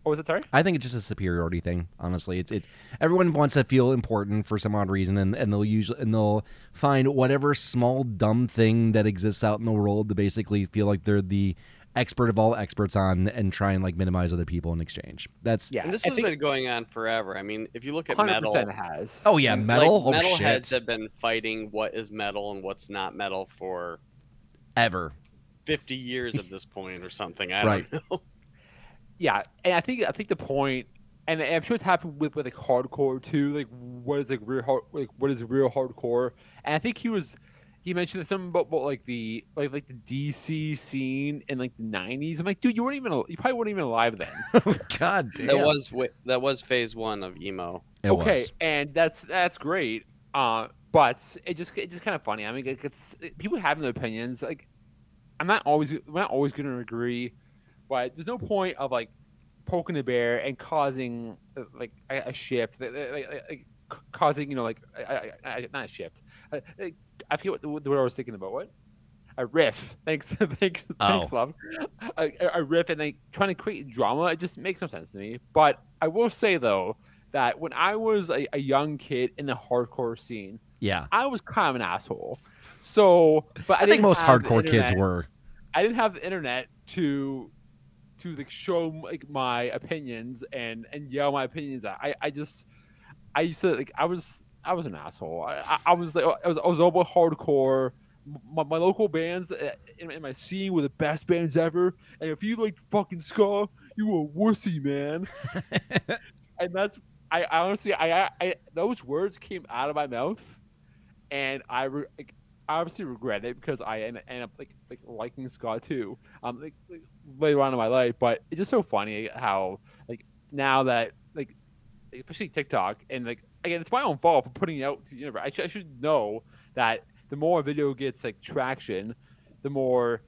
what was it sorry I think it's just a superiority thing. Honestly, it's it. Everyone wants to feel important for some odd reason, and, and they'll usually and they'll find whatever small dumb thing that exists out in the world to basically feel like they're the expert of all experts on, and try and like minimize other people in exchange. That's yeah And this I has been going on forever. I mean, if you look at 100% metal, has oh yeah, metal. like, oh metalheads shit, have been fighting what is metal and what's not metal for ever. 50 years at this point or something. I Right. don't know. [laughs] yeah, and I think I think the point, and I'm sure it's happened with, with like hardcore too. Like, what is like real hard? Like, what is real hardcore? And I think he was, he mentioned something about, about like the like like the DC scene in like the '90s. I'm like, dude, you weren't even you probably weren't even alive then. [laughs] God damn. That was that was phase one of emo. It okay, was. and that's that's great. Uh, but it just it's just kind of funny. I mean, it gets people having their opinions. Like, I'm not always I'm not always going to agree, but there's no point of like poking the bear and causing uh, like a, a shift, like, like, like, like, causing you know like I, I, I, not a shift. Uh, I, I- I forget what the, what I was thinking about. What? A riff. Thanks, [laughs] thanks, thanks, Oh. love. A, a- riff and like trying to create drama. It just makes no sense to me. But I will say though that when I was a, a young kid in the hardcore scene, Yeah, I was kind of an asshole. So, but I, I, think most hardcore kids were. I didn't have the internet to to like show like my opinions and and yell my opinions. I I just I used to like I was I was an asshole. I I, was like I was I was all about hardcore. My, my local bands uh, in, in my scene were the best bands ever. And if you like fucking ska, you a wussy man. [laughs] and that's I, I honestly I, I I those words came out of my mouth, and I re, like, I obviously regret it because I end, end up like like liking ska too. Um, like, like later on in my life, but it's just so funny how like now that like especially TikTok and like again it's my own fault for putting it out to the universe. I, sh- I should know that the more a video gets like traction, the more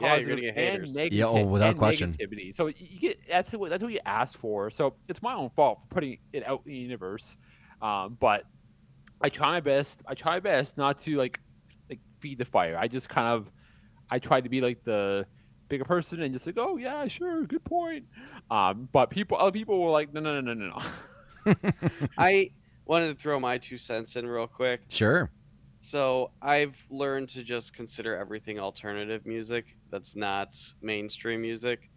Yeah, you're positive gonna get and haters. negative Yeah, oh, without question. negativity. So you get that's what that's what you asked for. So it's my own fault for putting it out in the universe. Um, but I try my best. I try my best not to like like feed the fire. I just kind of I try to be like the bigger person and just like, oh yeah, sure, good point. Um, but people, other people were like, no, no, no, no, no, no. [laughs] [laughs] I wanted to throw my two cents in real quick. Sure. So I've learned to just consider everything alternative music that's not mainstream music.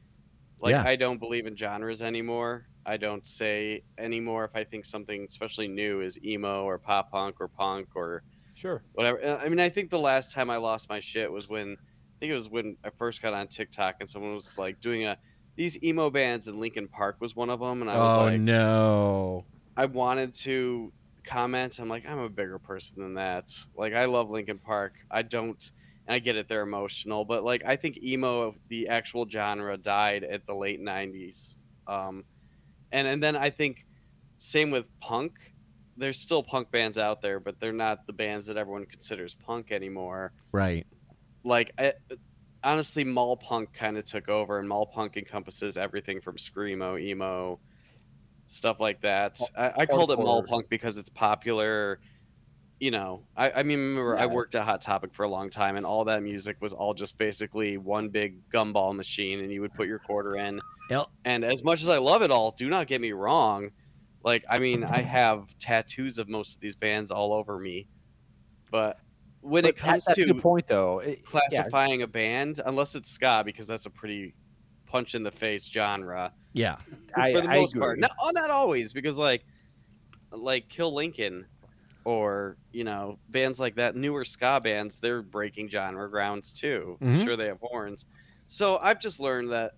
Like Yeah. I don't believe in genres anymore. I don't say anymore if I think something especially new is emo or pop punk or punk or Sure. whatever. Uh, I mean, I think the last time I lost my shit was when I think it was when I first got on TikTok and someone was like doing a these emo bands and Linkin Park was one of them and I was Oh like no. I wanted to comment. I'm like, I'm a bigger person than that. Like, I love Linkin Park. I don't, and I get it, they're emotional, but like, I think emo, the actual genre, died at the late '90s. Um, and and then I think same with punk. There's still punk bands out there, but they're not the bands that everyone considers punk anymore Right. like I, honestly mall punk kind of took over and mall punk encompasses everything from screamo emo stuff like that. I, I called it mall punk because it's popular you know. I, I mean remember i worked at hot topic for a long time and all that music was all just basically one big gumball machine and you would put your quarter in. Yep. and as much as i love it all do not get me wrong like i mean i [laughs] have tattoos of most of these bands all over me but when it But that- comes that's to a good point though. It- yeah, classifying a band unless it's ska because that's a pretty punch in the face genre Yeah. I, for the I most part. Not, oh, not always because like like Kill Lincoln or you know bands like that newer ska bands they're breaking genre grounds too. Mhm. Sure they have horns. So I've just learned that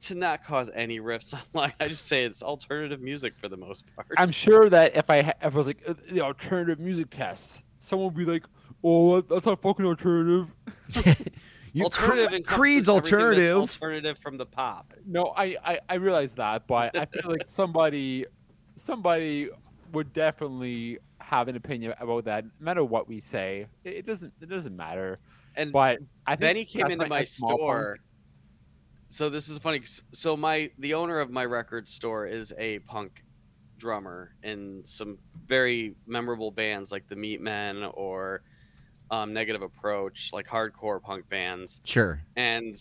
to not cause any riffs [laughs] online, I just say it's alternative music for the most part. I'm sure that if I ha- if I was like uh, the alternative music test, someone would be like, "Oh, that's not fucking alternative." [laughs] You alternative Cre- Creed's everything that's alternative. alternative from the pop. No, I, I I realize that, but I feel like [laughs] somebody somebody would definitely have an opinion about that, no matter what we say. It, it doesn't it doesn't matter. And But I think Benny came into my a punk. store. So this is funny. So my the owner of my record store is a punk drummer in some very memorable bands like the Meatmen or um, Negative Approach, like hardcore punk bands. Sure. And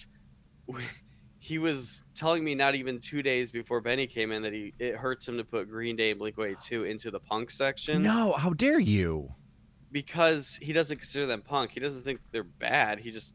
we, [laughs] he was telling me not even two days before Benny came in that he it hurts him to put Green Day and Blink 182 into the punk section No, how dare you? because he doesn't consider them punk. He doesn't think they're bad. He just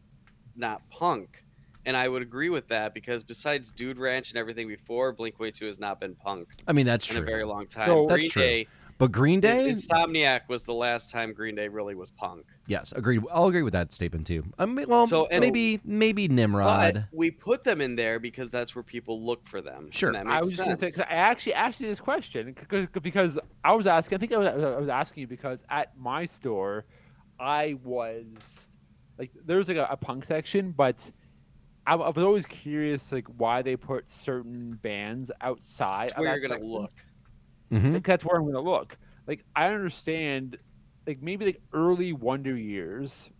not punk. And I would agree with that because besides Dude Ranch and everything before, Blink 182 has not been punk I mean, that's in true. a very long time. So- That's Green true. Day, But Green Day, Insomniac was the last time Green Day really was punk. yes, agreed. I'll agree with that statement too. Um, I mean, well, So, and- maybe maybe Nimrod. But we put them in there because that's where people look for them. and Sure. that I makes was just gonna say sense. 'cause I actually asked you this question because, because I was asking. I think I was, I was asking you because at my store, I was like there was like a, a punk section, but I, I was always curious like why they put certain bands outside. That's of where that you're gonna section. look. Mhm. Like, that's where I'm gonna look. Like I understand, like maybe like early Wonder Years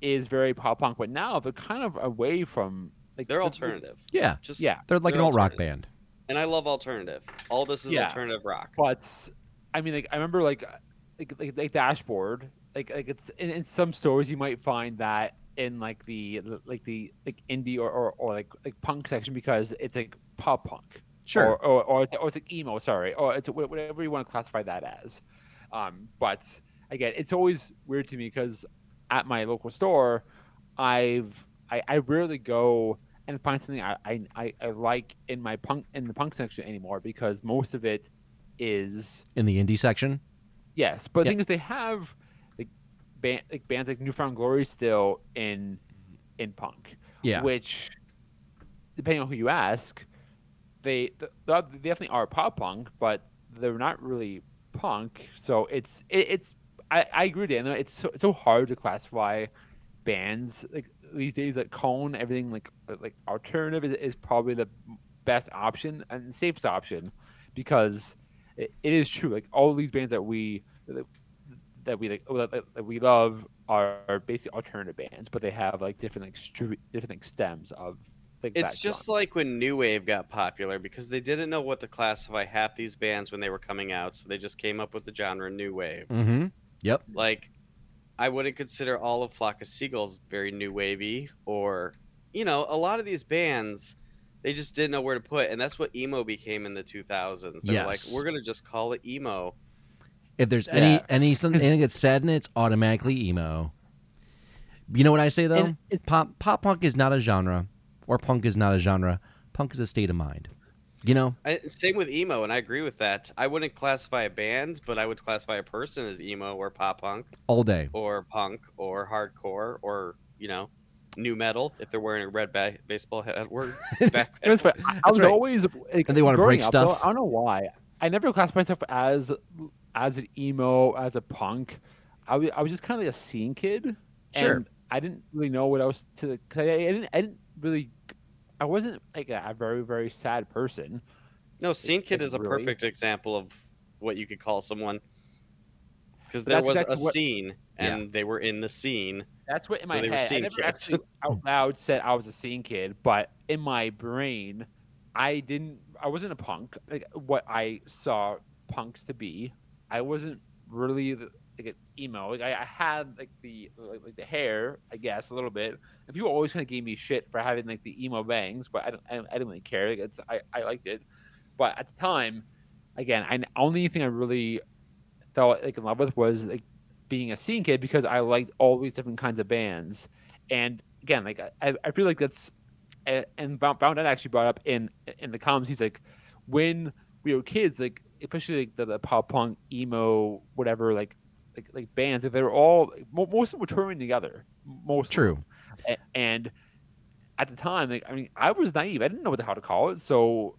is very pop punk, but now they're kind of away from like They're the- alternative. Yeah, Just Yeah. they're like they're an alt rock band. And I love alternative. All this is Yeah. alternative rock. But I mean, like I remember like like like, like dashboard. Like like it's in, in some stores you might find that in like the like the like indie or, or, or like like punk section because it's like pop punk. Sure. Or or, or, it's, or it's like emo. Sorry. Or it's whatever you want to classify that as. Um, but again, it's always weird to me because at my local store, I've I, I rarely go and find something I, I, I, like in my punk in the punk section anymore because most of it is In the indie section. yes. But the thing is, they have like band, like bands like New Found Glory still in in punk, Yeah. which depending on who you ask, they they definitely are pop punk, but they're not really punk. So it's it, it's I, I agree, Dan. It's so, it's so hard to classify bands like these days. Like Cone, everything like uh, like alternative is, is probably the best option and safest option because it, it is true. Like all these bands that we that, we like oh, that, that we love are basically alternative bands, but they have like different like stre- different like stems of like It's just genre. like when new wave got popular because they didn't know what to classify half these bands when they were coming out, so they just came up with the genre new wave. Mm-hmm. Yep. Like, I wouldn't consider all of Flock of Seagulls very new wavy, or you know, a lot of these bands they just didn't know where to put, and that's what emo became in the 2000s. They were like, we're gonna just call it emo. If there's any Yeah. any something 'Cause- anything that's sad in it, it's automatically emo. You know what I say though? And it- pop pop punk is not a genre, or punk is not a genre. Punk is a state of mind. You know? I, same with emo, and I agree with that. I wouldn't classify a band, but I would classify a person as emo or pop punk All day. or punk or hardcore or you know, new metal if they're wearing a red ba- baseball uh, [laughs] hat. We're back. It was fun. I, I was right. always like, And they wanna break up, though, stuff. I don't know why. I never classified myself as as an emo, as a punk. I was, I was just kind of like a scene kid, Sure. and I didn't really know what I was to. Cause I, I didn't. I didn't really. I wasn't like a, a very very sad person. No, Scene Kid like, is a really? perfect example of what you could call someone. Because there was exactly a what- scene, Yeah. and they were in the scene. That's what in So my they were head. I scene never kids. actually [laughs] out loud said I was a scene kid, but in my brain, I didn't. I wasn't a punk. Like what I saw punks to be, I wasn't really the- like emo. Like I, I had like the like, like the hair, I guess, a little bit. And people always kind of gave me shit for having like the emo bangs, but I don't. I, I didn't really care. Like it's I, I liked it, but at the time, again, I only thing I really felt like in love with was like being a scene kid because I liked all these different kinds of bands. And again, like I, I feel like that's and Bound Dead actually brought up in in the comments. He's like, when we were kids, like especially like the, the pop punk, emo, whatever, like like like bands, if they were all most of them were touring together. Most True. and at the time, like I mean, I was naive. I didn't know what the hell to call it, so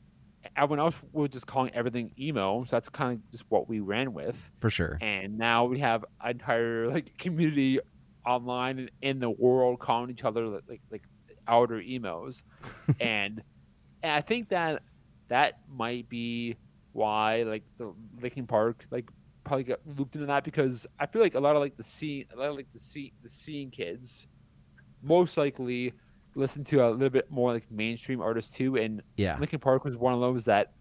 everyone else was just calling everything emo. So that's kind of just what we ran with For sure. and now we have an entire like community online and in the world calling each other like like, like elder emos [laughs] and and i think that that might be why like the Linkin Park like probably got looped into that because I feel like a lot of like the scene a lot of like the scene the scene kids most likely listen to a little bit more like mainstream artists too and Yeah. Linkin Park was one of those that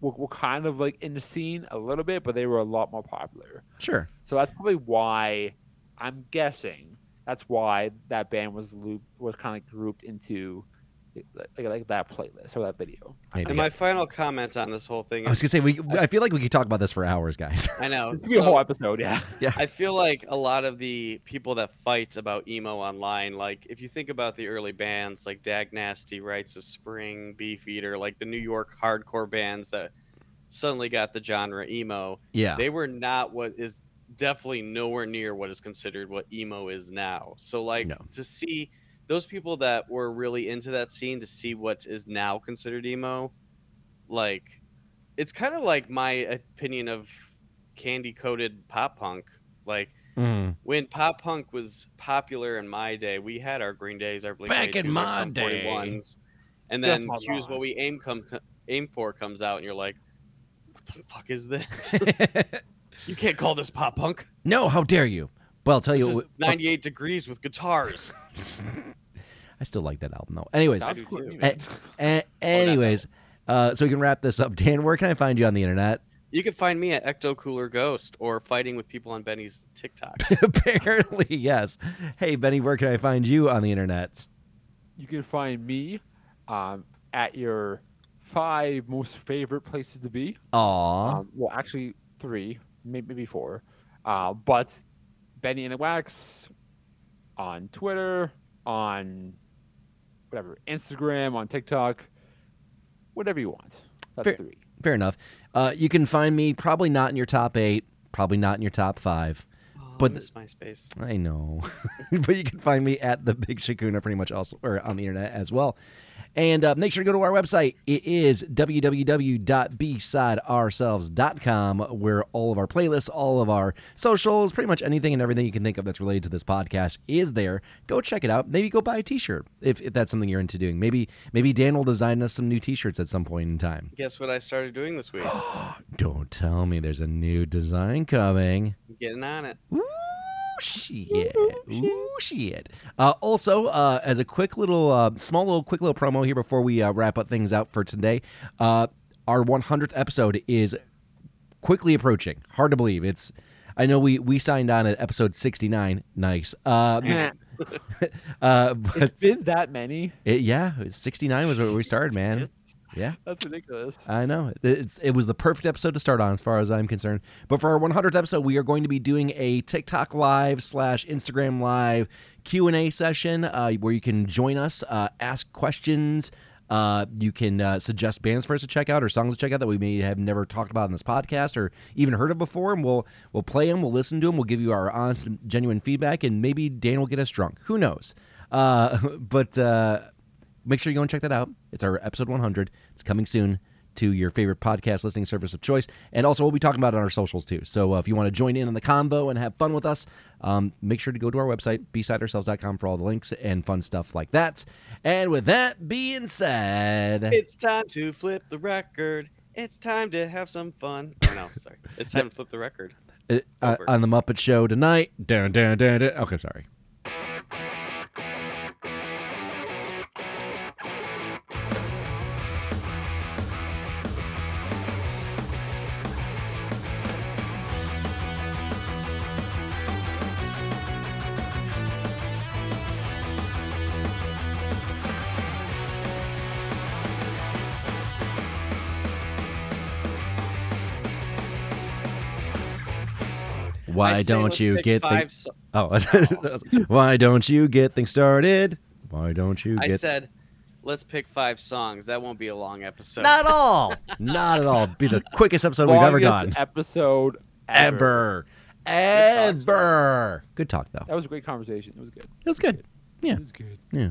were, were kind of like in the scene a little bit but they were a lot more popular Sure. so that's probably why I'm guessing that's why that band was looped was kind of like grouped into like, like that playlist or that video. Maybe. And my final comment on this whole thing I was gonna say we. I feel like we could talk about this for hours, guys. I know. It could be a whole so- episode, yeah. I feel like a lot of the people that fight about emo online, like if you think about the early bands like Dag Nasty, Rites of Spring, Beefeater, like the New York hardcore bands that suddenly got the genre emo, yeah. they were not what is definitely nowhere near what is considered what emo is now. So like No. to see those people that were really into that scene to see what is now considered emo, like it's kind of like my opinion of candy coated pop punk. Like Mm. when pop punk was popular in my day, we had our Green Days, our Blink Back in 182s, our my day. 41s, and then Choose. What We Aim come aim for comes out, and you're like, what the fuck is this? [laughs] you can't call this pop punk. no, how dare you? Well, I'll tell This you. is what- 98 degrees with guitars. [laughs] I still like that album though. Anyways, cool. too. man. a- [laughs] anyways, uh, so we can wrap this up. Dan, where can I find you on the internet? You can find me at Ecto Cooler Ghost or fighting with people on Benny's TikTok. [laughs] Apparently, yes. Hey, Benny, where can I find you on the internet? You can find me um, at your five most favorite places to be. Aw, Um, well, actually, three, maybe four. Uh, but Benny and the Wax on Twitter, on whatever, Instagram, on TikTok, whatever you want. That's Fair- three. fair enough. Uh, you can find me probably not in your top eight, probably not in your top five. but But- this MySpace. I know, [laughs] but you can find me at the Big Shakuna pretty much also, or on the internet as well. And uh, make sure to go to our website. It is www.bsideourselves.com, where all of our playlists, all of our socials, pretty much anything and everything you can think of that's related to this podcast is there. Go check it out. Maybe go buy a T-shirt if, if that's something you're into doing. Maybe maybe Dan will design us some new T-shirts at some point in time. Guess what I started doing this week? [gasps] Don't tell me there's a new design coming. Getting on it. Woo! Shit. Ooh, shit. Uh, also, uh, as a quick little, uh, small little, quick little promo here before we uh, wrap up things out for today, uh, our 100th episode is quickly approaching. Hard to believe. It's. I know we we signed on at episode 69. Nice. Um, [laughs] [laughs] uh, but it's been that many. it, yeah, 69 was where we started, man. Yeah. That's ridiculous. I know. It's, it was the perfect episode to start on, as far as I'm concerned. But for our 100th episode, we are going to be doing a TikTok live slash Instagram live Q and A session uh, where you can join us, uh, ask questions. Uh, you can uh, suggest bands for us to check out or songs to check out that we may have never talked about in this podcast or even heard of before, and we'll we'll play them, we'll listen to them, we'll give you our honest, and genuine feedback, and maybe Dan will get us drunk. Who knows? Uh, [laughs] but uh, make sure you go and check that out. It's our episode 100. It's coming soon to your favorite podcast listening service of choice. And also, we'll be talking about it on our socials too. So uh, if you want to join in on the convo and have fun with us, um, make sure to go to our website, bsideourselves.com, for all the links and fun stuff like that. And with that being said, It's time to flip the record. It's time to have some fun. Oh no, sorry. It's time [laughs] to flip the record. uh, uh, on the Muppet Show tonight. Dun, dun, dun. Okay, sorry. Why I don't let's you get five? things? so- Oh, [laughs] why don't you get things started? Why don't you I get? said, let's pick five songs. That won't be a long episode. Not at all. [laughs] Not at all. Be the quickest episode we've ever Longest done. Episode ever. Ever. talk, Stan. Ever. Good talk though. That was a great conversation. It was good. It was good. Yeah. It was good. Yeah.